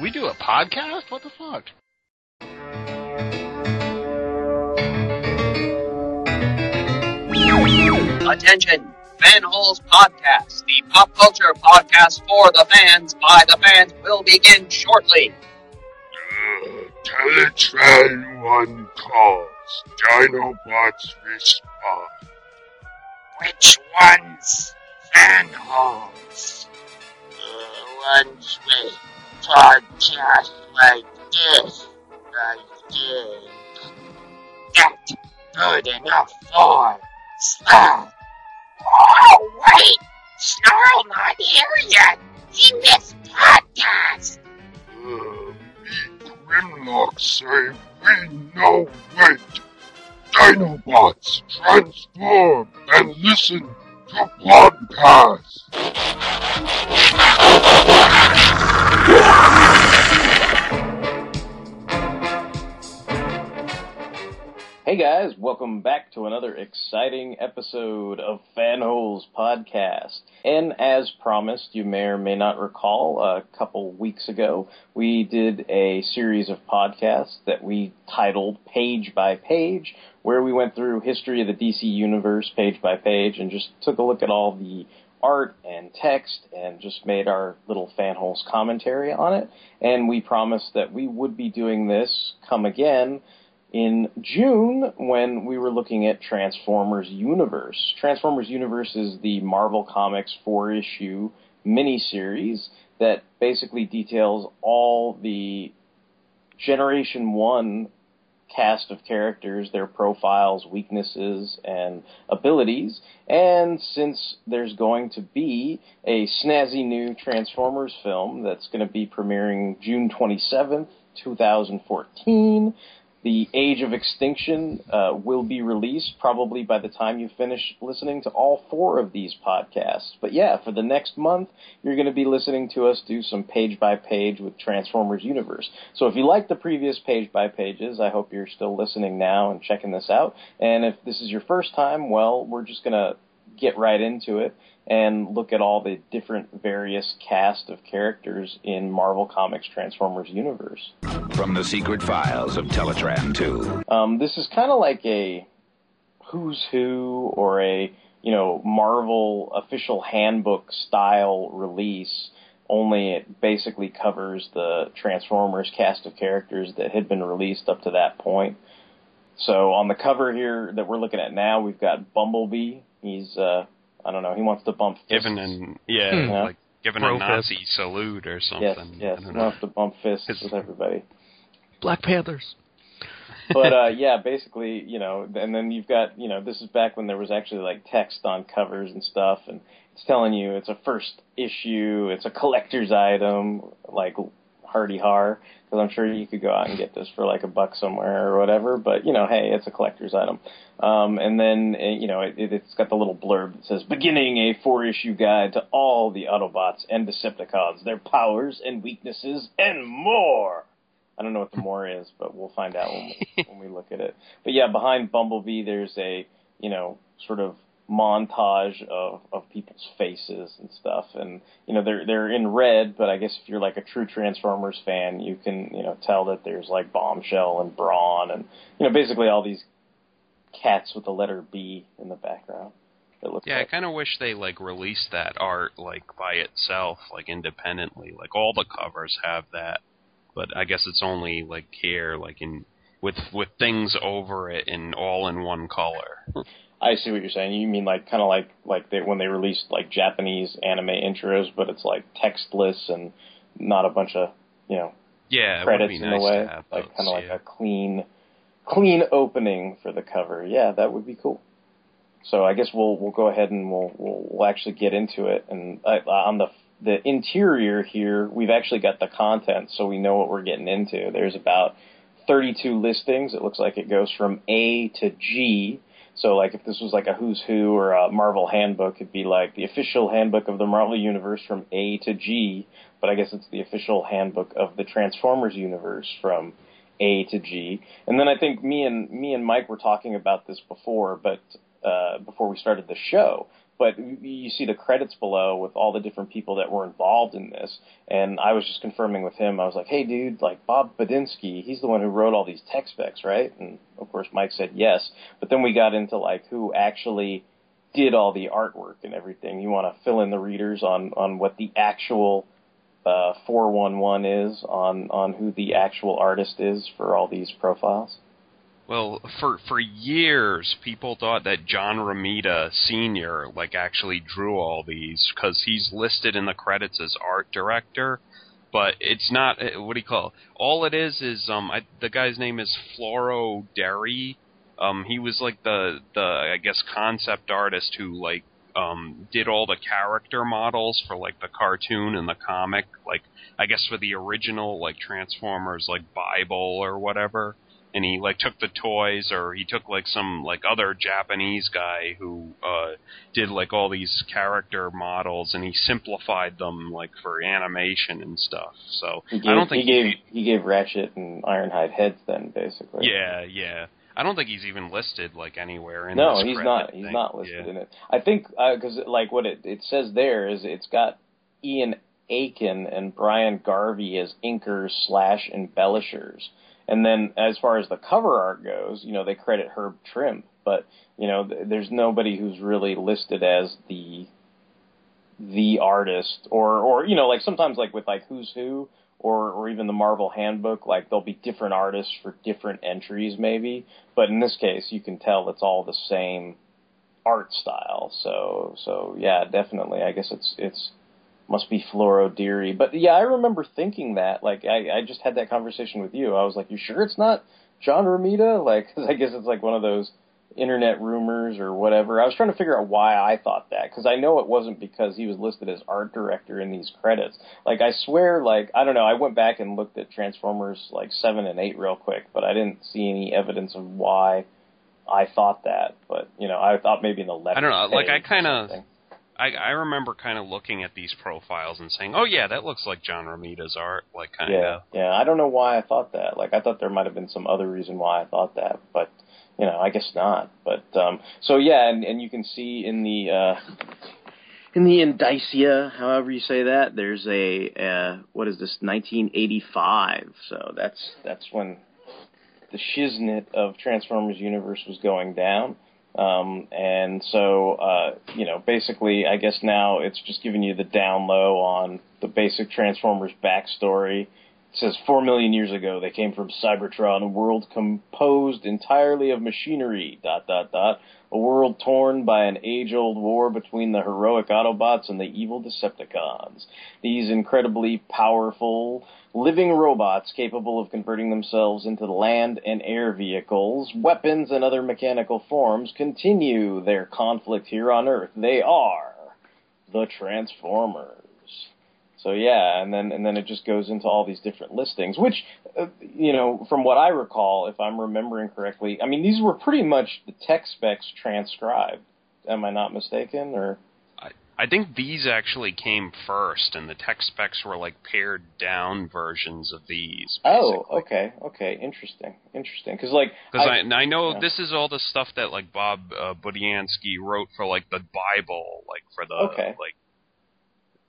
We do a podcast? What the fuck? Attention, Fanholes Podcast, the pop culture podcast for the fans by the fans, will begin shortly. Uh, Teletran 1 calls. Dinobots respond. Which ones? Fanholes. The uh, ones with podcasts like this, like this, That's good enough for Snarl. Oh, wait! Snarl not here yet! He missed podcast! Uh, me Grimlock say we know wait. Dinobots transform and listen to podcasts. Hey guys, welcome back to another exciting episode of Fanholes Podcast. And as promised, you may or may not recall, a couple weeks ago, we did a series of podcasts that we titled Page by Page, where we went through history of the DC Universe page by page and just took a look at all the art and text and just made our little fanholes commentary on it. And we promised that we would be doing this come again in June when we were looking at Transformers Universe. Transformers Universe is the Marvel Comics four issue miniseries that basically details all the Generation 1 cast of characters, their profiles, weaknesses, and abilities. And since there's going to be a snazzy new Transformers film that's going to be premiering June 27th, 2014, the Age of Extinction uh, will be released probably by the time you finish listening to all four of these podcasts. But yeah, for the next month, you're going to be listening to us do some page by page with Transformers Universe. So if you like the previous page by pages, I hope you're still listening now and checking this out. And if this is your first time, well, we're just going to get right into it and look at all the different various cast of characters in Marvel Comics Transformers universe. From the secret files of Teletran 2. Um, this is kind of like a who's who or a you know Marvel official handbook style release. Only it basically covers the Transformers cast of characters that had been released up to that point. So on the cover here that we're looking at now, we've got Bumblebee. He's uh, I don't know. He wants to bump fists. Given an yeah, Hmm. Yeah. like given Bro a Nazi salute or something. yes. I He wants to bump fists It's- with everybody. Black Panthers. but uh yeah, basically, you know, and then you've got, you know, this is back when there was actually like text on covers and stuff and it's telling you it's a first issue, it's a collector's item, like hardy har, because I'm sure you could go out and get this for like a buck somewhere or whatever, but you know, hey, it's a collector's item. Um and then uh, you know, it, it's got the little blurb that says beginning a four-issue guide to all the Autobots and Decepticons, their powers and weaknesses and more. I don't know what the more is, but we'll find out when we, when we look at it. But yeah, behind Bumblebee, there's a you know sort of montage of of people's faces and stuff, and you know they're they're in red, but I guess if you're like a true Transformers fan, you can you know tell that there's like Bombshell and Brawn and you know basically all these cats with the letter B in the background. It looks Yeah, I kind of wish they like released that art like by itself, like independently. Like all the covers have that but I guess it's only like here, like in with with things over it in all in one color. I see what you're saying. You mean like kind of like like they when they released like Japanese anime intros, but it's like textless and not a bunch of you know yeah, credits be in nice a way, like kind of like yeah. a clean clean opening for the cover. Yeah, that would be cool. So I guess we'll we'll go ahead and we'll we'll, we'll actually get into it. And uh, on the the interior here, we've actually got the content, so we know what we're getting into. There's about 32 listings. It looks like it goes from A to G. So like if this was like a who's who or a Marvel handbook, it'd be like the official handbook of the Marvel universe from A to G. But I guess it's the official handbook of the Transformers universe from A to G. And then I think me and me and Mike were talking about this before, but uh, before we started the show. But you see the credits below with all the different people that were involved in this, and I was just confirming with him. I was like, "Hey, dude, like Bob Budiansky, he's the one who wrote all these tech specs, right?" And of course, Mike said yes. But then we got into like who actually did all the artwork and everything. You want to fill in the readers on on what the actual uh, 411 is on on who the actual artist is for all these profiles. Well, for for years, people thought that John Romita Sr. like actually drew all these because he's listed in the credits as art director, but it's not. uh, What do you call? It? All it is is um, I, the guy's name is Floro Dery. Um, he was like the the I guess concept artist who like um did all the character models for like the cartoon and the comic, like I guess for the original like Transformers like Bible or whatever and he like took the toys or he took like some like other Japanese guy who uh did like all these character models and he simplified them like for animation and stuff. So He gave, I don't think he gave he gave Ratchet and Ironhide heads then basically. Yeah, yeah. I don't think he's even listed like anywhere in no, this he's not. He's thing. not listed Yeah. in it. I think because like what it it says there is it's got Ian Akin and Brian Garvey as inkers slash embellishers, and then as far as the cover art goes, you know they credit Herb Trimpe, but you know th- there's nobody who's really listed as the the artist or or you know like sometimes like with like who's who or or even the Marvel handbook like there'll be different artists for different entries maybe. But in this case you can tell it's all the same art style. So so yeah definitely. I guess it's it's must be Floro Dery but yeah I remember thinking that like I I just had that conversation with you I was like you sure it's not John Romita like 'cause I guess it's like one of those internet rumors or whatever. I was trying to figure out why I thought that because I know it wasn't because he was listed as art director in these credits. Like I swear, like I don't know. I went back and looked at Transformers like seven and eight real quick, but I didn't see any evidence of why I thought that. But you know, I thought maybe in the letter. I don't know, like, I kinda- something. I, I remember kind of looking at these profiles and saying, "Oh yeah, that looks like John Romita's art." Like kind Yeah, of. yeah. I don't know why I thought that. Like I thought there might have been some other reason why I thought that, but you know, I guess not. But um so yeah, and and you can see in the uh in the indicia, however you say that, there's a uh what is this 1985. So that's that's when the shiznit of Transformers universe was going down. Um, and so, uh, you know, basically, I guess now it's just giving you the down low on the basic Transformers backstory. It says four million years ago they came from Cybertron, a world composed entirely of machinery. Dot dot dot. A world torn by an age-old war between the heroic Autobots and the evil Decepticons. These incredibly powerful living robots capable of converting themselves into land and air vehicles, weapons, and other mechanical forms continue their conflict here on Earth. They are the Transformers. So yeah, and then and then it just goes into all these different listings, which uh, you know, from what I recall, if I'm remembering correctly, I mean these were pretty much the tech specs transcribed. Am I not mistaken? Or I I think these actually came first, and the tech specs were like pared down versions of these. oh, okay, okay, interesting, interesting. Because like Because I, I, know yeah. this is all the stuff that like Bob uh, Budiansky wrote for like the Bible, like for the Okay. like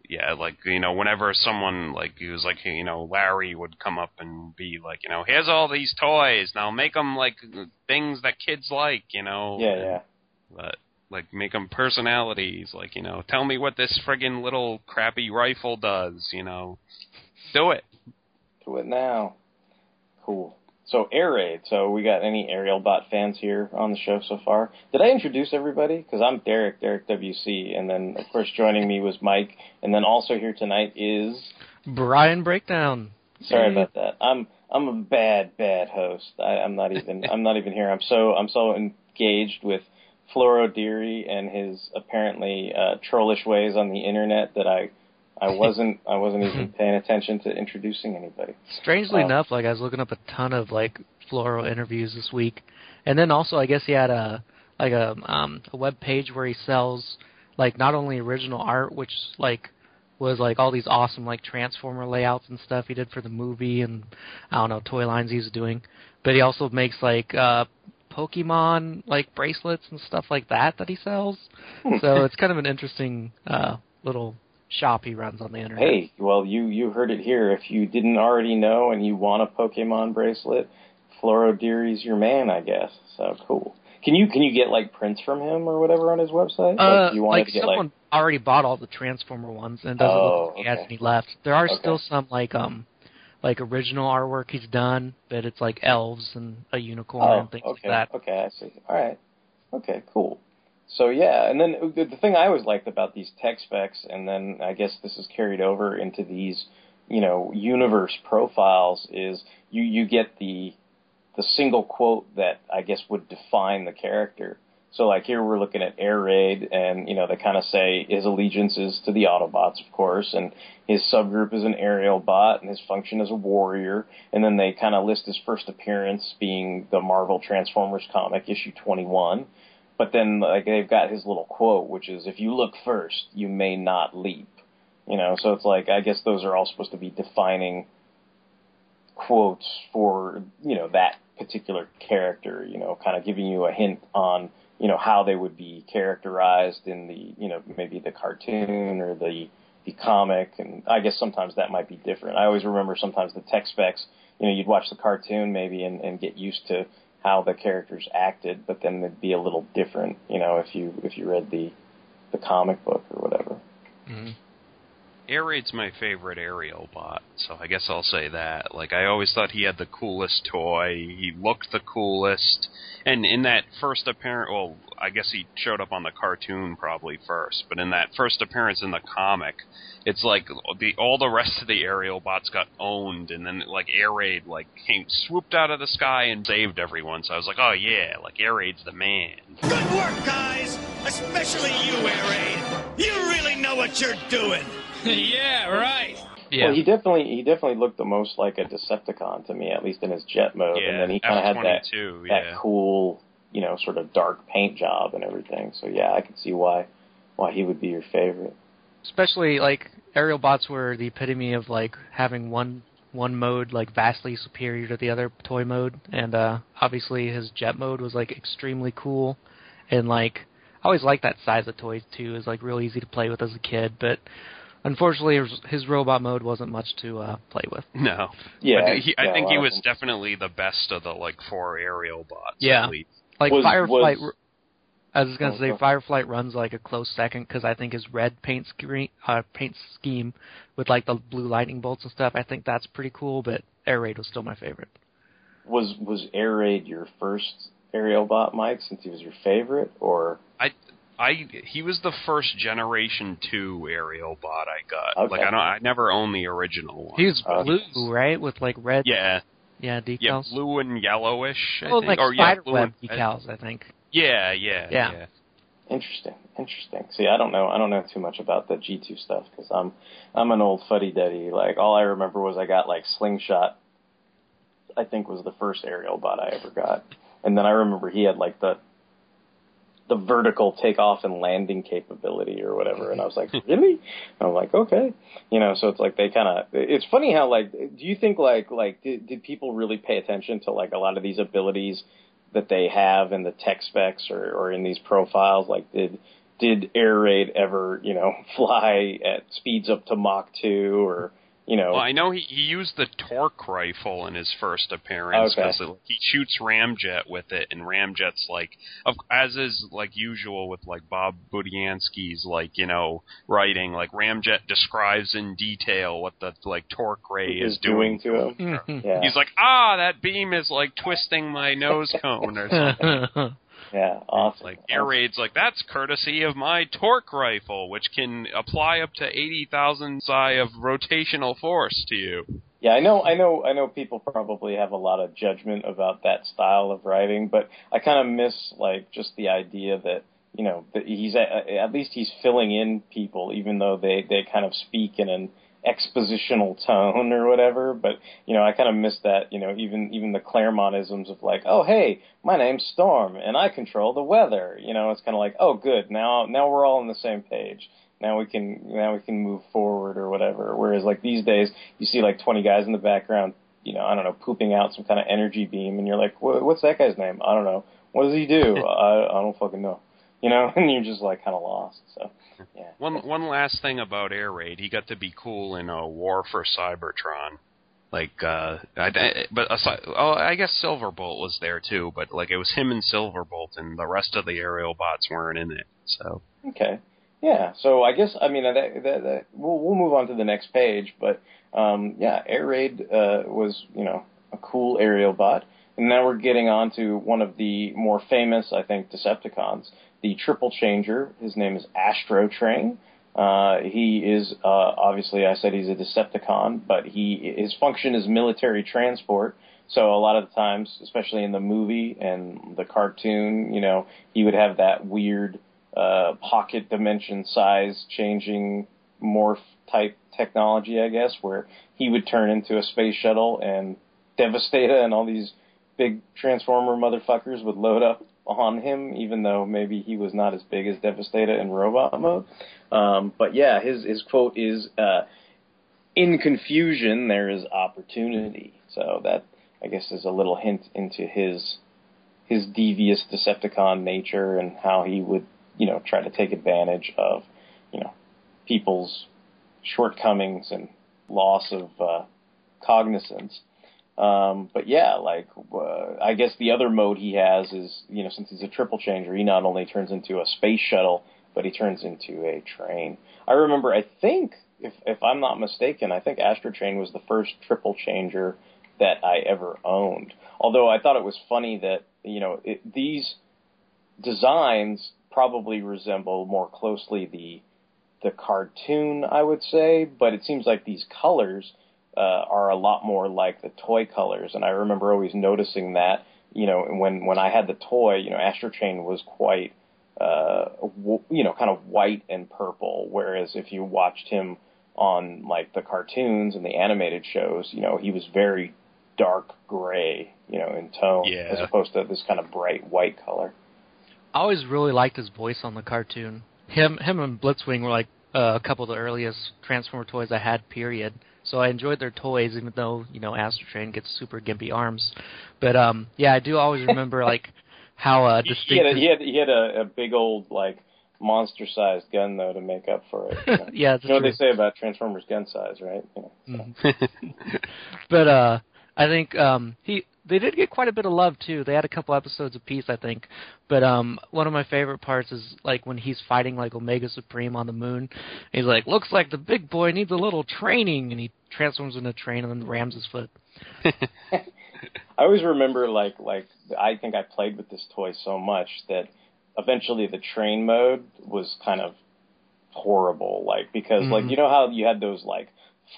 yeah, like you know, whenever someone like he was like you know Larry would come up and be like you know here's all these toys now make them like things that kids like you know yeah, yeah. but like make them personalities like you know tell me what this friggin' little crappy rifle does you know do it Do it now. Cool. So air raid. So we got any aerial bot fans here on the show so far? Did I introduce everybody? Because I'm Derek, Derek WC, and then of course joining me was Mike, and then also here tonight is Brian Breakdown. Sorry about that. I'm I'm a bad bad host. I, I'm not even I'm not even here. I'm so I'm so engaged with Floro Dery and his apparently uh, trollish ways on the internet that I I wasn't I wasn't even paying attention to introducing anybody. Strangely Uh, enough, like I was looking up a ton of like Floro interviews this week, and then also I guess he had a like a um a web page where he sells like not only original art, which like was like all these awesome like transformer layouts and stuff he did for the movie and I don't know toy lines he's doing, but he also makes like uh Pokemon like bracelets and stuff like that that he sells. so it's kind of an interesting uh little shop he runs on the internet. Hey, well you you heard it here. If you didn't already know and you want a Pokemon bracelet, Floro Dery's your man, I guess. So cool. Can you can you get like prints from him or whatever on his website? Uh, like, like to get someone like already bought all the Transformer ones, and doesn't Oh, look like he has any left. There are Okay. still some like um, like original artwork he's done, but it's like elves and a unicorn oh, and things okay, like that. okay, I see. All right, okay, cool. So yeah, and then the, thing I always liked about these tech specs, and then I guess this is carried over into these, you know, universe profiles, is you you get the the single quote that I guess would define the character. So like here we're looking at Air Raid, and you know they kind of say his allegiance is to the Autobots, of course, and his subgroup is an aerial bot, and his function is a warrior. And then they kind of list his first appearance being the Marvel Transformers comic issue 21. But then like they've got his little quote, which is "If you look first, you may not leap." You know, so it's like I guess those are all supposed to be defining quotes for you know that particular character. You know, kind of giving you a hint on you know how they would be characterized in the you know maybe the cartoon or the the comic, and I guess sometimes that might be different. I always remember sometimes the tech specs. You know, you'd watch the cartoon maybe and, and get used to how the characters acted, but then they'd be a little different. You know, if you if you read the the comic book or whatever. hmm Air Raid's my favorite aerial bot, so I guess I'll say that. Like I always thought he had the coolest toy. He looked the coolest. And in that first appearance, well, I guess he showed up on the cartoon probably first, but in that first appearance in the comic, it's like the all the rest of the aerial bots got owned, and then like Air Raid like came swooped out of the sky and saved everyone. So I was like, oh yeah, like Air Raid's the man. Good work, guys! Especially you, Air Raid. You really know what you're doing. yeah, right. Yeah. Well, he definitely he definitely looked the most like a Decepticon to me, at least in his jet mode. Yeah, and then he kind of had that F-22, that cool, you know, sort of dark paint job and everything. So yeah, I could see why why he would be your favorite. Especially like aerial bots were the epitome of like having one one mode like vastly superior to the other toy mode, and uh obviously his jet mode was like extremely cool, and like I always liked that size of toys too. It was like real easy to play with as a kid, but unfortunately his, his robot mode wasn't much to uh play with. No. Yeah, But he, yeah, I think he was them. definitely the best of the like four aerial bots. Yeah. Like Was- Fireflight, was- I was gonna Oh, say go. Fireflight runs like a close second because I think his red paint screen, uh, paint scheme with like the blue lightning bolts and stuff. I think that's pretty cool, but Air Raid was still my favorite. Was was Air Raid your first aerial bot, Mike, since he was your favorite, or I he was the first generation two aerial bot I got. Okay. Like I don't I never owned the original one. He was Uh, blue, right, with like red, yeah yeah, yeah blue and yellowish. I oh, think. like or, yeah, blue spiderweb and- decals, I think. Yeah, yeah, Yeah. yeah. Interesting, interesting. See, I don't know, I don't know too much about the G two stuff because I'm, I'm an old fuddy duddy. Like all I remember was I got like slingshot. I think was the first aerial bot I ever got, and then I remember he had like the, the vertical takeoff and landing capability or whatever, and I was like, really? I'm like, okay, you know. So it's like they kind of. It's funny how like, do you think like like did, did people really pay attention to like a lot of these abilities? that they have in the tech specs or, or in these profiles? Like, did did Air Raid ever, you know, fly at speeds up to Mach two, or you know. Well, I know he, he used the torque rifle in his first appearance because Okay. because he shoots Ramjet with it, and Ramjet's like, of, as is like usual with like Bob Budiansky's like you know writing, like Ramjet describes in detail what the like torque ray is, Is doing to him. Yeah. He's like, ah, that beam is like twisting my nose cone or something. Yeah, awesome. Like air raid's like that's courtesy of my torque rifle, which can apply up to eighty thousand psi of rotational force to you. Yeah, I know, I know, I know. People probably have a lot of judgment about that style of writing, but I kind of miss like just the idea that you know that he's at, at least he's filling in people, even though they they kind of speak in an expositional tone or whatever. But you know, I kind of miss that. You know, even even the Claremontisms of like, oh hey, my name's Storm and I control the weather. You know, it's kind of like, oh good, now now we're all on the same page. Now we can now we can move forward or whatever. Whereas like these days, you see like 20 guys in the background, you know, I don't know, pooping out some kind of energy beam, and you're like, what's that guy's name? I don't know. What does he do? I, I don't fucking know. You know, and you're just like kind of lost. So yeah. One one last thing about Air Raid, he got to be cool in a War for Cybertron. Like, uh, I, I- but aside, oh, I guess Silverbolt was there too, but like it was him and Silverbolt, and the rest of the aerial bots weren't in it. So Okay. Yeah. So I guess I mean that, that, that we'll we'll move on to the next page, but um, yeah, Air Raid uh, was you know a cool aerial bot, and now we're getting on to one of the more famous, I think, Decepticons, the Triple Changer. His name is Astro Train. Uh, he is uh, obviously I said he's a Decepticon, but he his function is military transport. So a lot of the times, especially in the movie and the cartoon, you know, he would have that weird uh, pocket dimension size changing morph type technology, I guess, where he would turn into a space shuttle and Devastator and all these big Transformer motherfuckers would load up on him, even though maybe he was not as big as Devastator in robot mode. Um, but yeah, his his quote is, uh, "In confusion, there is opportunity." So that I guess is a little hint into his his devious Decepticon nature and how he would, you know, try to take advantage of, you know, people's shortcomings and loss of uh, cognizance. Um, but yeah, like uh, I guess the other mode he has is, you know, since he's a triple changer, he not only turns into a space shuttle, but he turns into a train. I remember, I think, if if I'm not mistaken, I think Astro Train was the first triple changer that I ever owned. Although I thought it was funny that you know it, these designs probably resemble more closely the the cartoon, I would say, but it seems like these colors uh, are a lot more like the toy colors, and I remember always noticing that. You know, when when I had the toy, you know, Astro Train was quite, uh, w- you know, kind of white and purple, whereas if you watched him on like the cartoons and the animated shows, you know, he was very dark gray, you know, in tone, Yeah. as opposed to this kind of bright white color. I always really liked his voice on the cartoon. Him, him, and Blitzwing were like uh, a couple of the earliest Transformer toys I had. Period. So I enjoyed their toys, even though you know Astro Train gets super gimpy arms. But um, yeah, I do always remember like how uh, He had a, he had, he had a, a big old like monster-sized gun though to make up for it. You know, yeah, that's you know what they say about Transformers gun size, right? You know, so. but uh I think um he they did get quite a bit of love too. They had a couple episodes apiece, I think. But um one of my favorite parts is like when he's fighting like Omega Supreme on the moon. He's like, Looks like the big boy needs a little training and he transforms into a train and then rams his foot. I always remember like like I think I played with this toy so much that eventually the train mode was kind of horrible. Like because like Mhm. you know how you had those like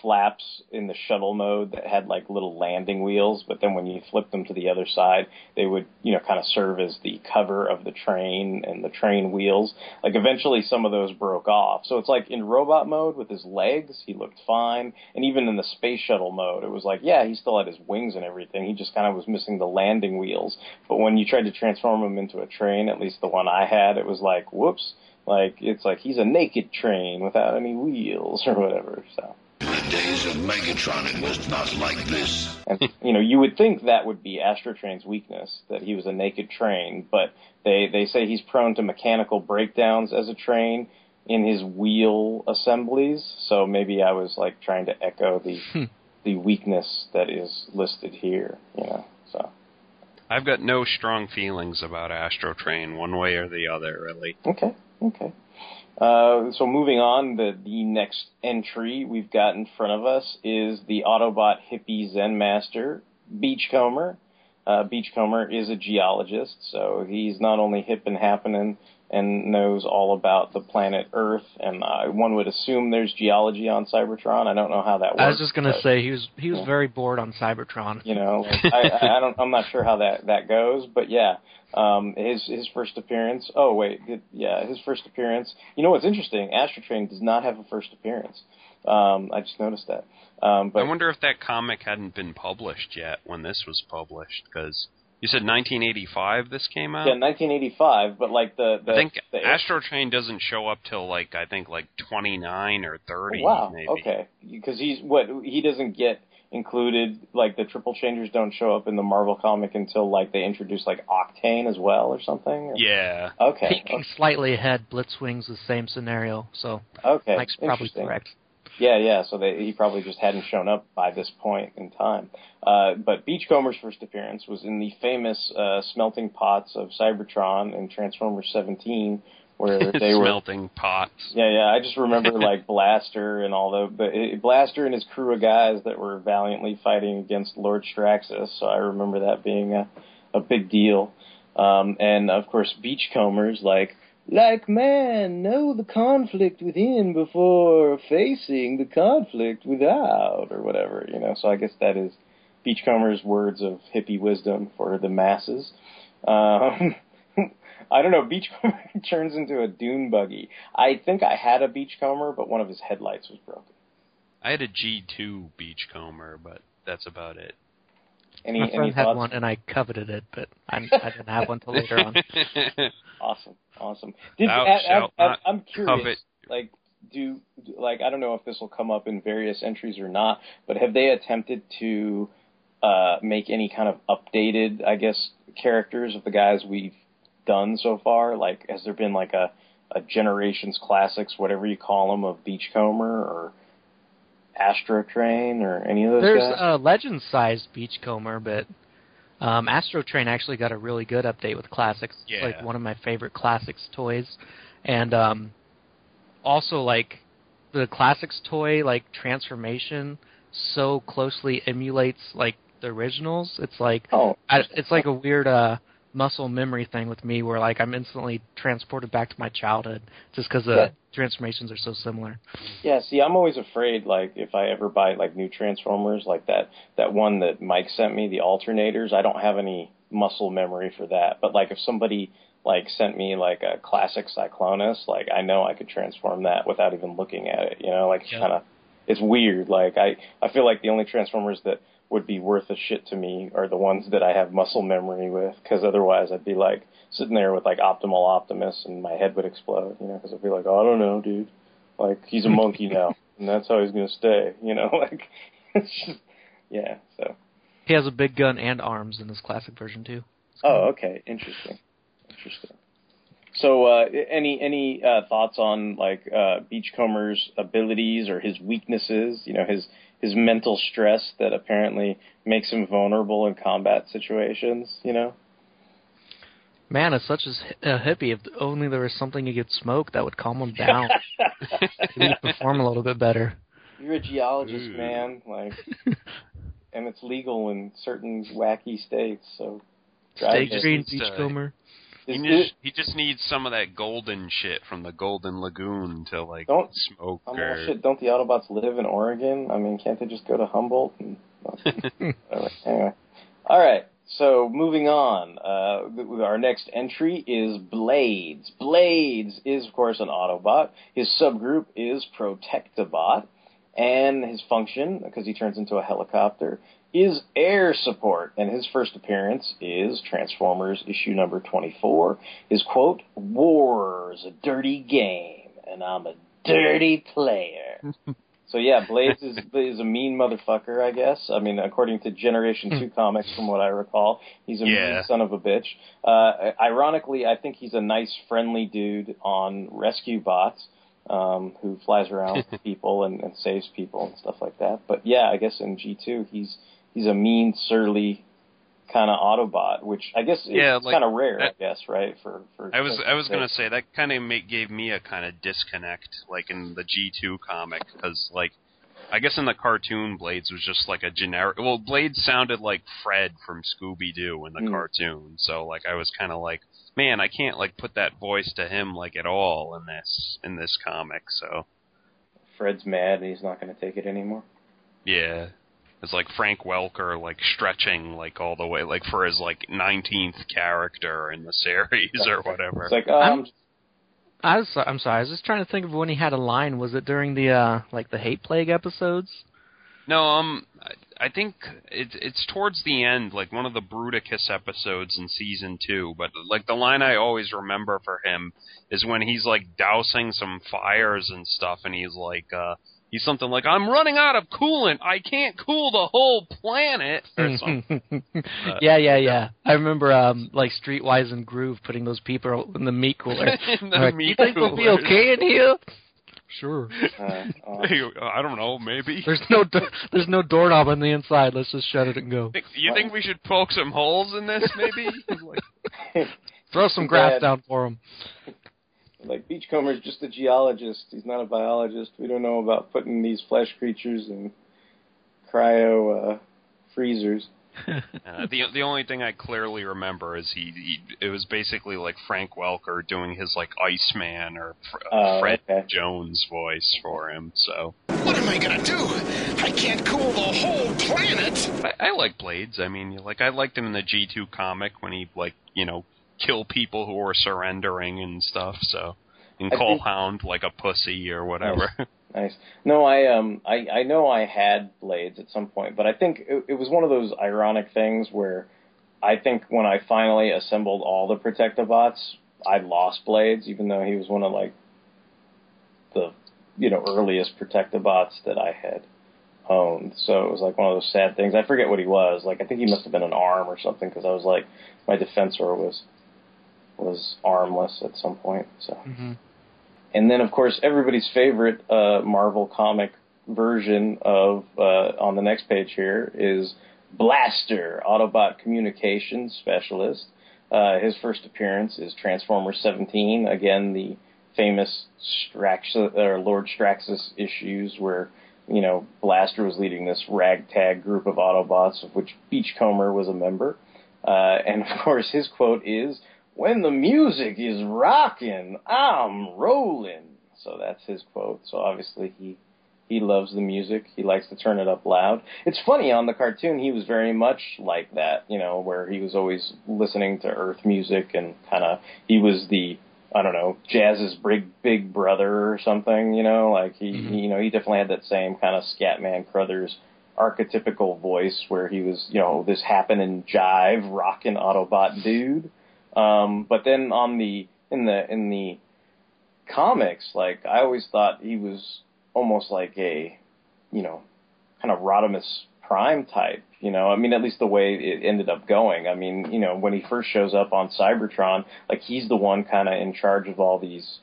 flaps in the shuttle mode that had like little landing wheels, but then when you flipped them to the other side, they would, you know, kind of serve as the cover of the train and the train wheels. Like eventually some of those broke off. So it's like in robot mode with his legs, he looked fine. And even in the space shuttle mode, it was like, yeah, he still had his wings and everything. He just kind of was missing the landing wheels. But when you tried to transform him into a train, at least the one I had, it was like, whoops. Like it's like he's a naked train without any wheels or whatever. So days of Megatron, it was not like this. and you know, you would think that would be Astrotrain's weakness, that he was a naked train, but they they say he's prone to mechanical breakdowns as a train, in his wheel assemblies. So maybe I was like trying to echo the Hmm. the weakness that is listed here. You know, so I've got no strong feelings about Astro Train, one way or the other, really. okay, okay. Uh, so moving on, the the next entry we've got in front of us is the Autobot hippie Zen master Beachcomber. Uh, Beachcomber is a geologist, so he's not only hip and happening and knows all about the planet Earth, and uh, one would assume there's geology on Cybertron. I don't know how that works. I was just gonna say he was he was Yeah. very bored on Cybertron. you know, I, I I don't, I'm not sure how that that goes, but yeah, um, his his first appearance. Oh wait, it- yeah, his first appearance. You know what's interesting? Astro Train does not have a first appearance. Um, I just noticed that. Um, but I wonder if that comic hadn't been published yet when this was published, because you said 1985 this came out. yeah, 1985. But like the, the I think the, Astro Train doesn't show up till like I think like 29 or 30. Oh, wow. maybe. Okay, because he's what he doesn't get included. Like the triple changers don't show up in the Marvel comic until like they introduce like Octane as well or something. Or- Yeah. Okay. Peeking slightly ahead, Blitzwing's the same scenario, so Okay. Mike's probably Interesting. correct. Yeah, yeah. So they, he probably just hadn't shown up by this point in time. Uh, but Beachcomber's first appearance was in the famous uh, smelting pots of Cybertron in Transformers 17, where they were. Smelting pots. Yeah, yeah. I just remember like Blaster and all the, the Blaster and his crew of guys that were valiantly fighting against Lord Straxus. So I remember that being a, a big deal. Um, and of course, Beachcombers like like man know the conflict within before facing the conflict without, or whatever. You know. So I guess that is Beachcomber's words of hippie wisdom for the masses. Um, I don't know. Beachcomber turns into a dune buggy. I think I had a beachcomber, but one of his headlights was broken. I had a G2 Beachcomber, but that's about it. Any My any friend had thoughts? one and I coveted it, but I, I didn't have one till later on. Awesome, awesome. Did, Thou I, I, shalt I, not I'm curious. covet. Like, do like I don't know if this will come up in various entries or not, but have they attempted to uh, make any kind of updated, I guess, characters of the guys we've done so far? Like, has there been like a a generations classics, whatever you call them, of Beachcomber or Astro Train or any of those There's guys? a legend-sized Beachcomber, but um, Astro Train actually got a really good update with classics. It's Yeah. like one of my favorite classics toys, and um, also like the classics toy like transformation so closely emulates like the originals. It's like oh, I, it's like a weird uh, muscle memory thing with me, where like I'm instantly transported back to my childhood just because the Yeah. transformations are so similar. Yeah, see, I'm always afraid, like, if I ever buy, like, new Transformers, like that, that one that Mike sent me, the alternators, I don't have any muscle memory for that. But, like, if somebody, like, sent me, like, a classic Cyclonus, like, I know I could transform that without even looking at it, you know? Like, it's Yeah. kind of, it's weird. Like, I, I feel like the only Transformers that would be worth a shit to me are the ones that I have muscle memory with, because otherwise I'd be, like, sitting there with, like, Optimal Optimus and my head would explode, you know? Because I'd be like, oh, I don't know, dude. Like he's a monkey now, and that's how he's gonna stay. You know, like it's just, yeah. So He has a big gun and arms in this classic version too. oh, okay, interesting, interesting. So uh, any any uh, thoughts on like uh, Beachcomber's abilities or his weaknesses? You know, his his mental stress that apparently makes him vulnerable in combat situations. You know. Man, as such as a hippie, if only there was something you could smoke that would calm him down, he would perform a little bit better. You're a geologist, Ooh. man. Like, and it's legal in certain wacky states. So drive Stage it. three Beachcomber. He just, he just needs some of that golden shit from the Golden Lagoon to like Don't- smoke Oh, or shit, don't the Autobots live in Oregon? I mean, can't they just go to Humboldt? And, anyway. All right, so moving on. Uh, our next entry is Blades. Blades is, of course, an Autobot. His subgroup is Protectobot. And his function, because he turns into a helicopter, is air support. And his first appearance is Transformers issue number 24. His quote, War's a dirty game, and I'm a dirty player. so yeah, Blades is, is a mean motherfucker, I guess. I mean, according to Generation 2 comics, from what I recall, he's a mean son of a bitch. Uh, ironically, I think he's a nice, friendly dude on Rescue Bots. um, who flies around with people and, and saves people and stuff like that. But yeah, I guess in G two he's he's a mean, surly kind of Autobot, which I guess is Yeah, like, kind of rare. that- I guess right for for. I was I was gonna say that kind of gave me a kind of disconnect, like in the G two comic, because like I guess in the cartoon Blades was just like a generic. Well, Blades sounded like Fred from Scooby Doo in the Hmm. cartoon, so like I was kind of like, man, I can't like put that voice to him like at all in this in this comic. So Fred's mad and he's not going to take it anymore. yeah. It's like Frank Welker, like stretching, like all the way, like for his like nineteenth character in the series or whatever. It's like, oh, I'm- I'm was I'm sorry. I was just trying to think of when he had a line. Was it during the uh like the hate plague episodes? No, um, I- I think it's it's towards the end, like one of the Bruticus episodes in season two. But like the line I always remember for him is when he's like dousing some fires and stuff, and he's like, uh, he's something like, "I'm running out of coolant. I can't cool the whole planet." Or something. yeah, yeah, yeah. I remember um like Streetwise and Groove putting those people in the meat cooler. In the Like, meat you think we'll be okay in here? Sure. uh, oh, I don't know, maybe. There's no do- there's no doorknob on the inside. Let's just shut it and go. You think we should poke some holes in this, maybe? Like, Throw some grass down for him. Like Beachcomber's just a geologist. He's not a biologist. We don't know about putting these flesh creatures in cryo uh, freezers. Uh, the the only thing I clearly remember is he, he it was basically like Frank Welker doing his like Iceman or Fr- Oh, Fred okay. Jones voice for him. So What am I gonna do? I can't cool the whole planet. I, I like Blades. I mean, like I liked him in the G two comic when he like you know kill people who are surrendering and stuff. So and I call think- Hound like a pussy or whatever. Nice. No, I um I I know I had blades at some point, but I think it, it was one of those ironic things where I think when I finally assembled all the Protectobots, I lost blades, even though he was one of like the you know earliest Protectobots that I had owned. So it was like one of those sad things. I forget what he was. Like I think he must have been an arm or something because I was like my defensor was was armless at some point. So. hmm And then, of course, everybody's favorite uh, Marvel comic version of uh, on the next page here is Blaster, Autobot Communications Specialist. Uh, his first appearance is Transformer 17. Again, the famous Strax or Lord Straxus issues where you know Blaster was leading this ragtag group of Autobots, of which Beachcomber was a member. Uh, and of course, his quote is, "When the music is rocking, I'm rolling." So that's his quote. So obviously he he loves the music. He likes to turn it up loud. It's funny on the cartoon he was very much like that, you know, where he was always listening to earth music and kind of he was the I don't know, Jazz's big big brother or something, you know, like he, mm-hmm. he you know, he definitely had that same kind of Scatman Crothers archetypical voice where he was, you know, this happening jive rockin' Autobot dude. Um, but then on the in the in the comics, like I always thought he was almost like a, you know, kind of Rodimus Prime type. You know, I mean, at least the way it ended up going. I mean, you know, when he first shows up on Cybertron, like he's the one kind of in charge of all these,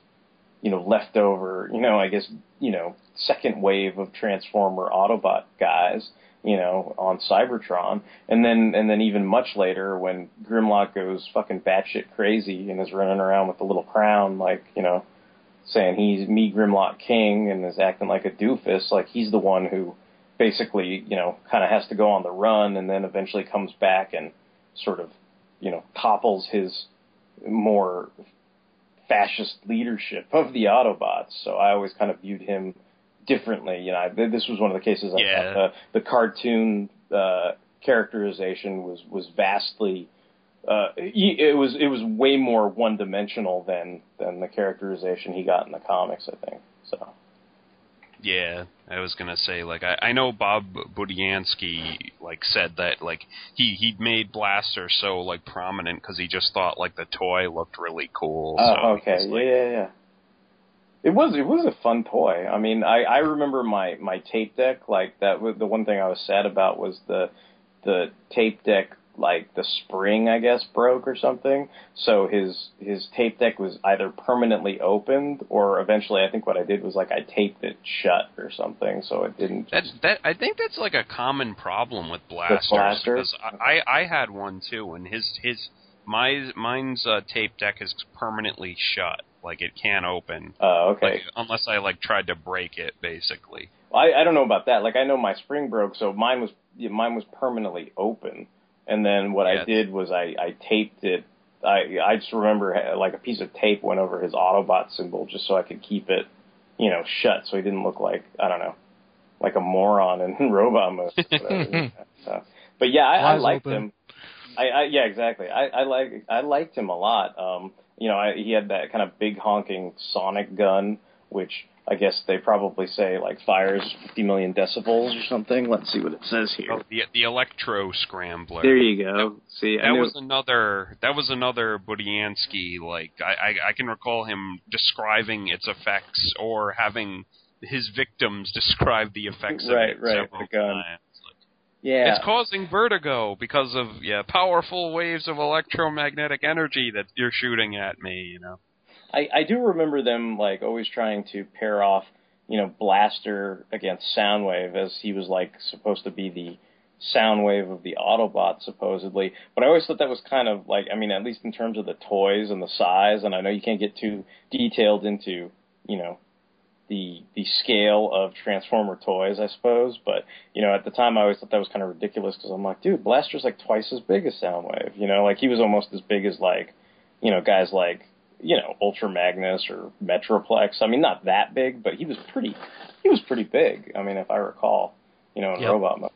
you know, leftover, you know, I guess, you know, second wave of Transformer Autobot guys you know, on Cybertron, and then and then even much later when Grimlock goes fucking batshit crazy and is running around with the little crown, like you know, saying he's me Grimlock King and is acting like a doofus, like he's the one who basically you know kind of has to go on the run and then eventually comes back and sort of you know topples his more fascist leadership of the Autobots. So I always kind of viewed him differently. You know, I, this was one of the cases I Yeah. thought the, the cartoon uh, characterization was was vastly. Uh, he, it was it was way more one dimensional than than the characterization he got in the comics. I think so. Yeah, I was gonna say like I, I know Bob Budiansky like said that like he he made Blaster so like prominent because he just thought like the toy looked really cool. Oh, so okay, he's, yeah, yeah, yeah. It was it was a fun toy. I mean, I I remember my my tape deck. Like that was the one thing I was sad about was the the tape deck like the spring, I guess, broke or something. So his his tape deck was either permanently opened or eventually, I think what I did was like I taped it shut or something, so it didn't. That's that. I think that's like a common problem with blasters. blasters? because I, I I had one too, and his his my mine's uh, tape deck is permanently shut. Like it can't open. Oh, okay. Like, unless I like tried to break it, basically. I I don't know about that. Like I know my spring broke, so mine was yeah, mine was permanently open. And then what Yeah. I did was I I taped it. I I just remember uh, like a piece of tape went over his Autobot symbol just so I could keep it, you know, shut so he didn't look like I don't know, like a moron in robot mode. so, but yeah, I, I liked open. him. I, I yeah, exactly. I, I like I liked him a lot. Um, you know, I, he had that kind of big honking sonic gun, which I guess they probably say like fires 50 million decibels or something. Let's see what it says here. Oh, the the electro scrambler. There you go. See, I That was another. That was another Budiansky. Like I, I, I can recall him describing its effects or having his victims describe the effects Right, of it right, several the gun. times. Yeah. It's causing vertigo because of yeah powerful waves of electromagnetic energy that you're shooting at me. You know. I, I do remember them like always trying to pair off, you know, Blaster against Soundwave as he was like supposed to be the Soundwave of the Autobot supposedly. But I always thought that was kind of like I mean, at least in terms of the toys and the size, and I know you can't get too detailed into, you know, the the scale of Transformer toys, I suppose. But you know, at the time, I always thought that was kind of ridiculous because I'm like, dude, Blaster's like twice as big as Soundwave. You know, like he was almost as big as like, you know, guys like you know Ultra Magnus or Metroplex. I mean, not that big, but he was pretty. He was pretty big. I mean, if I recall, you know, in Yep. robot mode.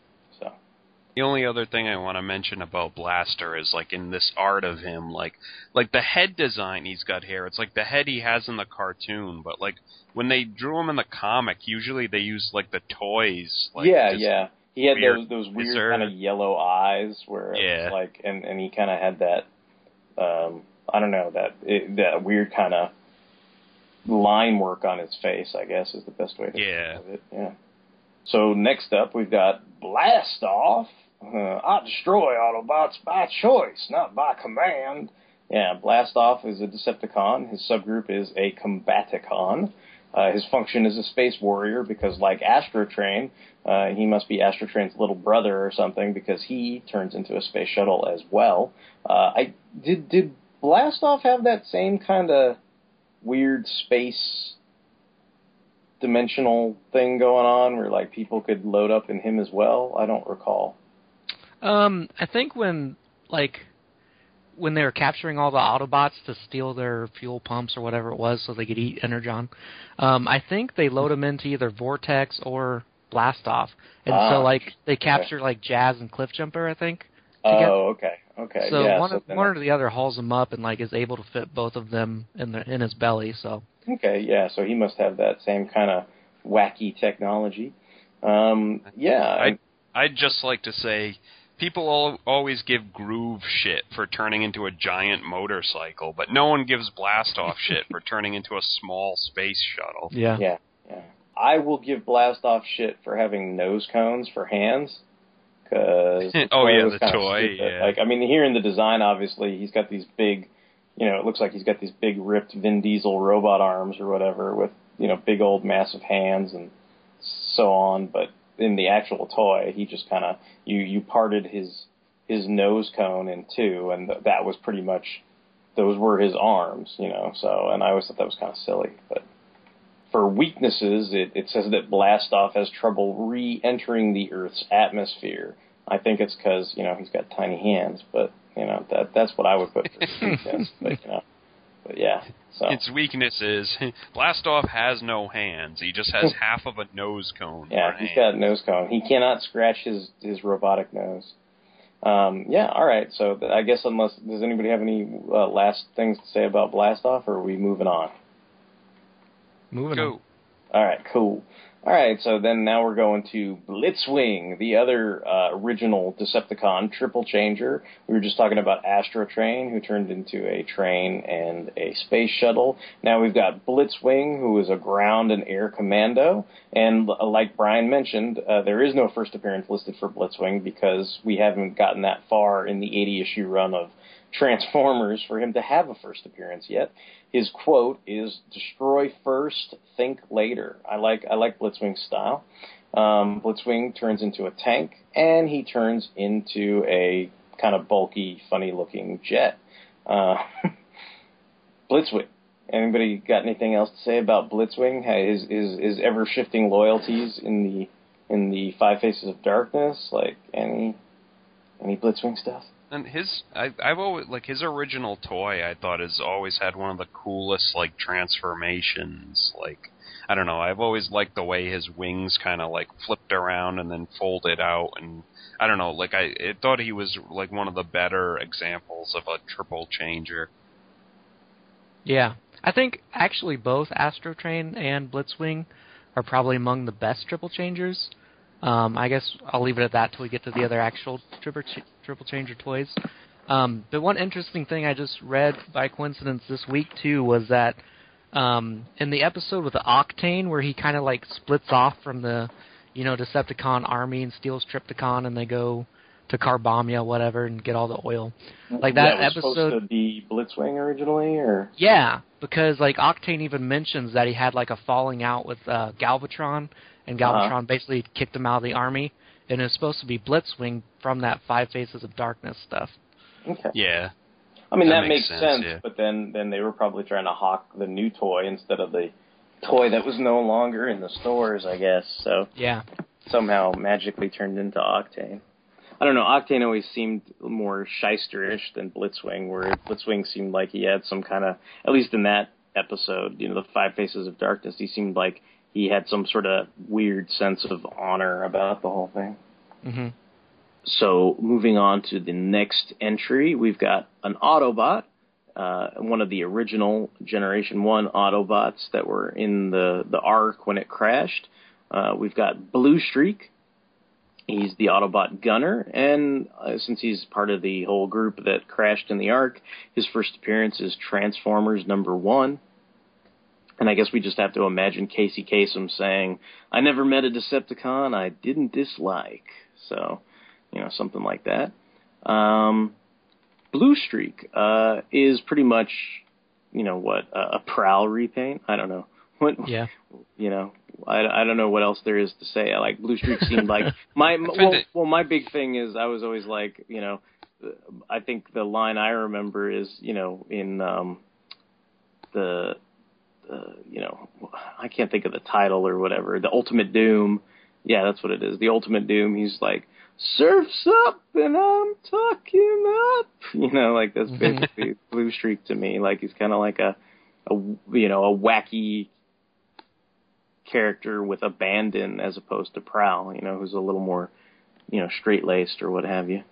The only other thing I want to mention about Blaster is like in this art of him, like like the head design he's got here. It's like the head he has in the cartoon, but like when they drew him in the comic, usually they use like the toys. Like, yeah, yeah. He had weird those those weird deserve. kind of yellow eyes where it Yeah. was like, and and he kind of had that, um, I don't know that it, that weird kind of line work on his face. I guess is the best way to Yeah. describe it. Yeah. So next up, we've got Blast Off. Uh, I destroy Autobots by choice, not by command. Yeah, Blast Off is a Decepticon. His subgroup is a Combaticon. Uh, his function is a space warrior because, like Astrotrain, uh, he must be Astrotrain's little brother or something because he turns into a space shuttle as well. Uh, I did did Blast Off have that same kind of weird space dimensional thing going on where like people could load up in him as well? I don't recall. Um, I think when like when they were capturing all the Autobots to steal their fuel pumps or whatever it was, so they could eat Energon. Um, I think they load them into either Vortex or Blast Off, and Ah, so like they capture like Jazz and Cliffjumper. I think. Oh, okay, okay. So yeah, one so one or the other hauls them up and like is able to fit both of them in the in his belly. So Okay, yeah. So he must have that same kind of wacky technology. Um, yeah, I- I'd just like to say, people al- always give Groove shit for turning into a giant motorcycle, but no one gives Blast Off shit for turning into a small space shuttle. yeah, yeah, yeah. I will give Blast Off shit for having nose cones for hands. Cause Oh, yeah, the toy, stupid. yeah. Like I mean, here in the design, obviously, he's got these big, you know, it looks like he's got these big ripped Vin Diesel robot arms or whatever with you know big old massive hands and so on. But in the actual toy, he just kind of you you parted his his nose cone in two, and th- that was pretty much those were his arms, you know. So, and I always thought that was kind of silly, but for weaknesses, it, it says that Blastoff has trouble re-entering the Earth's atmosphere. I think it's because you know he's got tiny hands, but you know that that's what I would put for weakness. but you know, but yeah. So Its weakness is Blast Off has no hands. He just has half of a nose cone. yeah, for he's hands. got a nose cone. He cannot scratch his his robotic nose. Um, yeah, all right. So th- I guess unless does anybody have any uh, last things to say about Blastoff, or are we moving on? moving on. All right, cool. All right, so then now we're going to Blitzwing, the other uh, original Decepticon triple changer. We were just talking about Astro Train, who turned into a train and a space shuttle. Now we've got Blitzwing, who is a ground and air commando. And like Brian mentioned, uh, there is no first appearance listed for Blitzwing because we haven't gotten that far in the 80 issue run of Transformers for him to have a first appearance yet. His quote is "Destroy first, think later." I like I like Blitzwing's style. Um, Blitzwing turns into a tank, and he turns into a kind of bulky, funny-looking jet. Uh, Blitzwing. Anybody got anything else to say about Blitzwing? Is is is ever shifting loyalties in the in the Five Faces of Darkness? Like any any Blitzwing stuff? And his, I, I've always like his original toy. I thought has always had one of the coolest like transformations. Like I don't know. I've always liked the way his wings kind of like flipped around and then folded out, and I don't know. Like I, I thought he was like one of the better examples of a triple changer. Yeah, I think actually both Astro Train and Blitzwing are probably among the best triple changers. Um, I guess I'll leave it at that till we get to the other actual triple, ch- triple changer toys. Um, but one interesting thing I just read by coincidence this week too was that um, in the episode with the Octane, where he kind of like splits off from the, you know, Decepticon army and steals Trypticon, and they go to Carbombya, whatever, and get all the oil. Like that, that was episode. supposed to be Blitzwing originally, or Yeah, because like Octane even mentions that he had like a falling out with uh, Galvatron, and Galvatron Uh-huh. basically kicked him out of the army, and it's supposed to be Blitzwing from that Five Faces of Darkness stuff. okay. Yeah, I mean That that, makes makes, sense, sense, yeah. but then then they were probably trying to hawk the new toy instead of the toy that was no longer in the stores, I guess. So Yeah, somehow magically turned into Octane. I don't know. Octane always seemed more shysterish than Blitzwing, where Blitzwing seemed like he had some kind of, at least in that episode, you know, the Five Faces of Darkness, he seemed like he had some sort of weird sense of honor about the whole thing. hmm So moving on to the next entry, we've got an Autobot, uh, one of the original Generation One Autobots that were in the the Ark when it crashed. Uh, we've got Blue Streak. He's the Autobot gunner, and uh, since he's part of the whole group that crashed in the Ark, his first appearance is Transformers number one. And I guess we just have to imagine Casey Kasem saying, "I never met a Decepticon I didn't dislike." So you know, something like that. Um, Blue Streak uh, is pretty much, you know, what a, a prowl repaint. I don't know what. yeah. You know, I, I don't know what else there is to say. I like Blue Streak seemed like my well, well my big thing is I was always like you know, I think the line I remember is you know in um, the. Uh, you know, I can't think of the title or whatever. The Ultimate Doom. Yeah, that's what it is. The Ultimate Doom. He's like, surfs up and I'm talking up. You know, like that's basically Blue Streak to me. Like he's kind of like a, a, you know, a wacky character with abandon as opposed to Prowl. You know, who's a little more, you know, straight laced or what have you.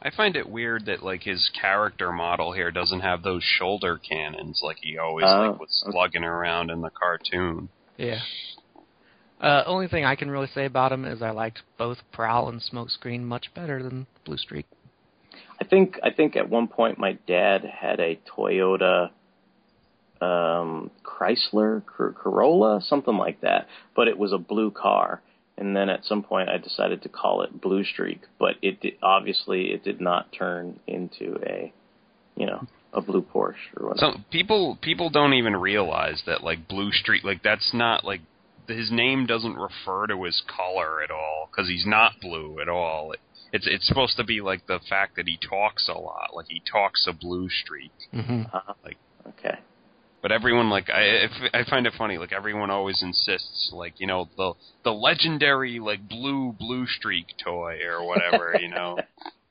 I find it weird that like his character model here doesn't have those shoulder cannons like he always Oh, like was okay. slugging around in the cartoon. Yeah. Uh, only thing I can really say about him is I liked both Prowl and Smokescreen much better than Blue Streak. I think I think at one point my dad had a Toyota um Chrysler Cor- Corolla, something like that, but it was a blue car. And then at some point I decided to call it Blue Streak, but it did, obviously it did not turn into a, you know, a blue Porsche or whatever. So people people don't even realize that like Blue Streak like that's not like his name doesn't refer to his color at all because he's not blue at all. It, it's it's supposed to be like the fact that he talks a lot, like he talks a blue streak. hmm Uh-huh. Like- okay. But everyone like I I find it funny like everyone always insists like you know the the legendary like blue blue streak toy or whatever you know